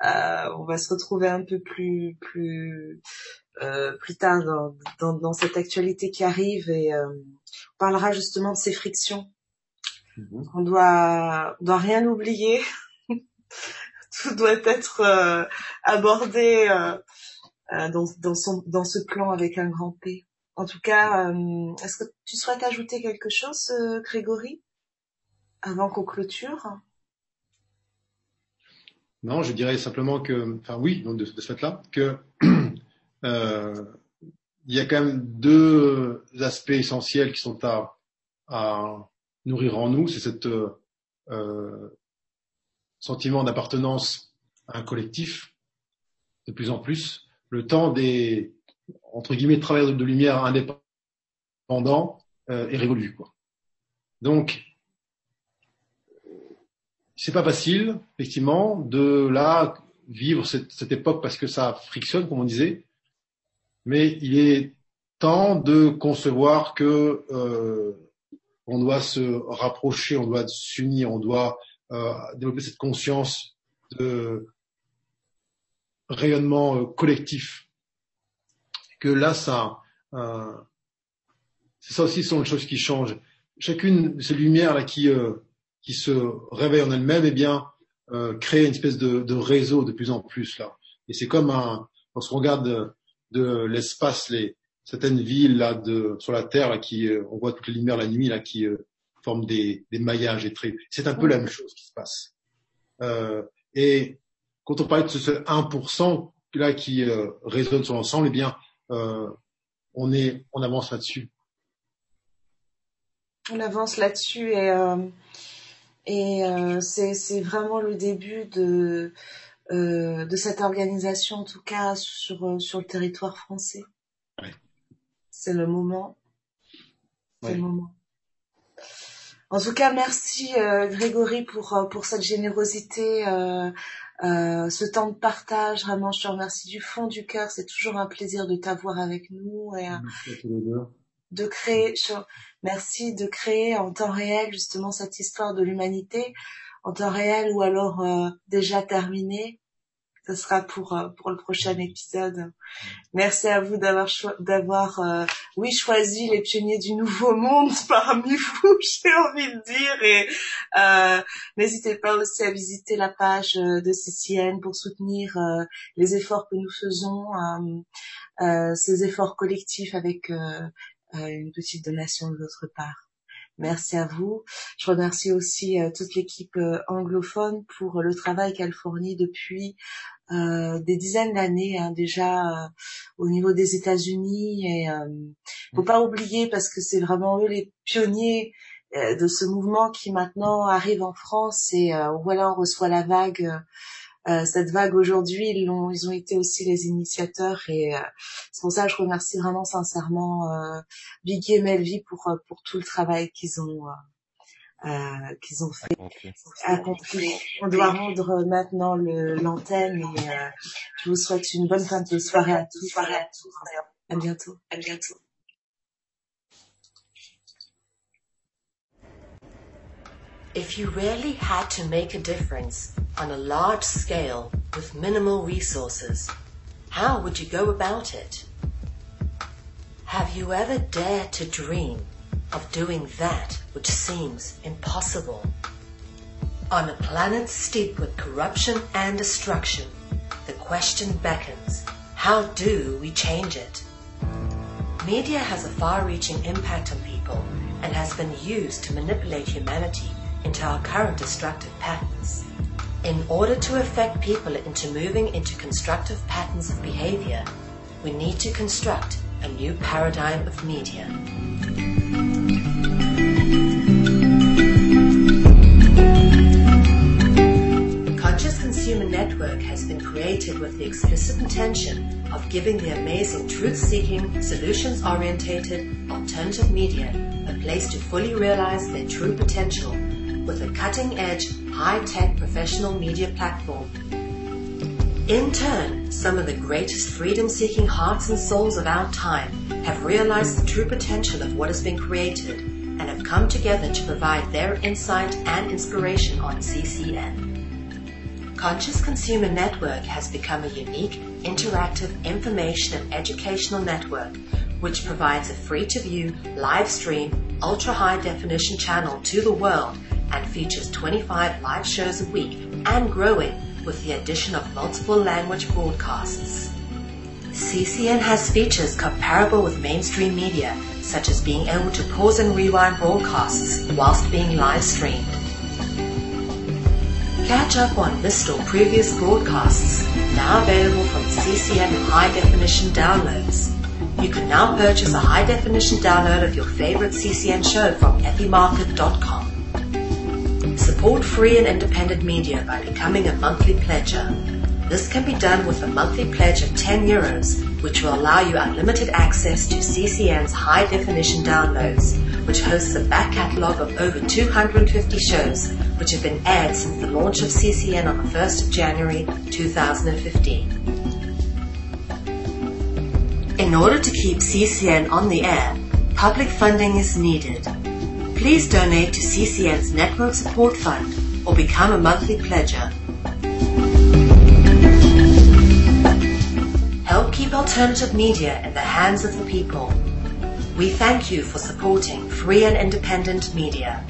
euh, on va se retrouver un peu plus plus plus tard dans, dans, dans, cette actualité qui arrive et on parlera justement de ces frictions. Mhm. On doit, doit rien oublier. Tout doit être euh, abordé euh, euh, dans, dans, son, dans ce plan avec un grand P. En tout cas, est-ce que tu souhaites ajouter quelque chose, Grégory, avant qu'on clôture? Non, je dirais simplement que, enfin oui, donc de, ce fait-là, que il y a quand même deux aspects essentiels qui sont à, nourrir en nous. C'est cet euh, sentiment d'appartenance à un collectif, de plus en plus. Le temps des, entre guillemets, travailleurs de lumière indépendants euh, est révolu. Quoi. Donc, c'est pas facile, effectivement, de là vivre cette, cette époque parce que ça frictionne, comme on disait mais il est temps de concevoir que on doit se rapprocher, on doit s'unir, on doit développer cette conscience de rayonnement collectif. Que là, ça, c'est ça aussi sont les choses qui changent. Chacune de ces lumières là qui qui se réveille en elle-même, eh bien, euh, créer une espèce de, réseau de plus en plus là. Et c'est comme un, lorsqu'on regarde de, l'espace, les certaines villes là de sur la terre là, qui, euh, on voit toutes les lumières la nuit là qui euh, forment des, des maillages traits. C'est un peu la même chose qui se passe. Euh, et quand on parle de ce 1% là qui euh, résonne sur l'ensemble, eh bien, on est, on avance là-dessus. On avance là-dessus et et euh, c'est vraiment le début de, euh, de cette organisation, en tout cas sur, euh, sur le territoire français. Ouais. C'est le moment. C'est ouais. le moment. En tout cas, merci euh, Grégory pour, euh, pour cette générosité, euh, ce temps de partage. Vraiment, je te remercie du fond du cœur. C'est toujours un plaisir de t'avoir avec nous. Et, de créer, merci de créer en temps réel justement cette histoire de l'humanité en temps réel ou alors euh, déjà terminée. Ce sera pour euh, pour le prochain épisode. Merci à vous d'avoir d'avoir euh, oui choisi les pionniers du nouveau monde parmi vous, j'ai envie de dire et euh, n'hésitez pas aussi à visiter la page de CCN pour soutenir les efforts que nous faisons, ces efforts collectifs avec une petite donation de votre part. Merci à vous. Je remercie aussi euh, toute l'équipe euh, anglophone pour le travail qu'elle fournit depuis euh, des dizaines d'années hein, déjà au niveau des États-Unis. Et faut pas oublier parce que c'est vraiment eux les pionniers de ce mouvement qui maintenant arrive en France. Et voilà, on reçoit la vague euh, cette vague aujourd'hui, ils, ont, ils ont été aussi les initiateurs et euh, c'est pour ça que je remercie vraiment sincèrement euh, Biggie et Melvie pour, euh, pour tout le travail qu'ils ont euh, qu'ils ont fait, accompli. On doit rendre maintenant l'antenne et je vous souhaite une bonne fin de soirée à tous. Soirée à, tous. à bientôt. À bientôt. If you really had to make a difference on a large scale with minimal resources, how would you go about it? Have you ever dared to dream of doing that which seems impossible? On a planet steeped with corruption and destruction, the question beckons, how do we change it? Media has a far-reaching impact on people and has been used to manipulate humanity into our current destructive patterns. In order to affect people into moving into constructive patterns of behavior, we need to construct a new paradigm of media. Consumer Network has been created with the explicit intention of giving the amazing truth-seeking, solutions-orientated, alternative media a place to fully realize their true potential with a cutting-edge, high-tech professional media platform. In turn, some of the greatest freedom-seeking hearts and souls of our time have realized the true potential of what has been created and have come together to provide their insight and inspiration on CCN. Conscious Consumer Network has become a unique, interactive information and educational network which provides a free to view, live stream, ultra high definition channel to the world and features 25 live shows a week and growing with the addition of multiple language broadcasts. CCN has features comparable with mainstream media, such as being able to pause and rewind broadcasts whilst being live streamed. Catch up on this or previous broadcasts, now available from CCN high definition downloads. You can now purchase a high definition download of your favorite CCN show from ethymarket.com. Support free and independent media by becoming a monthly pledger. This can be done with a monthly pledge of 10 euros, which will allow you unlimited access to CCN's high definition downloads, which hosts a back catalogue of over 250 shows, which have been aired since the launch of CCN on the 1st of January 2015. In order to keep CCN on the air, public funding is needed. Please donate to CCN's Network Support Fund or become a monthly pledger. Help keep alternative media in the hands of the people. We thank you for supporting free and independent media.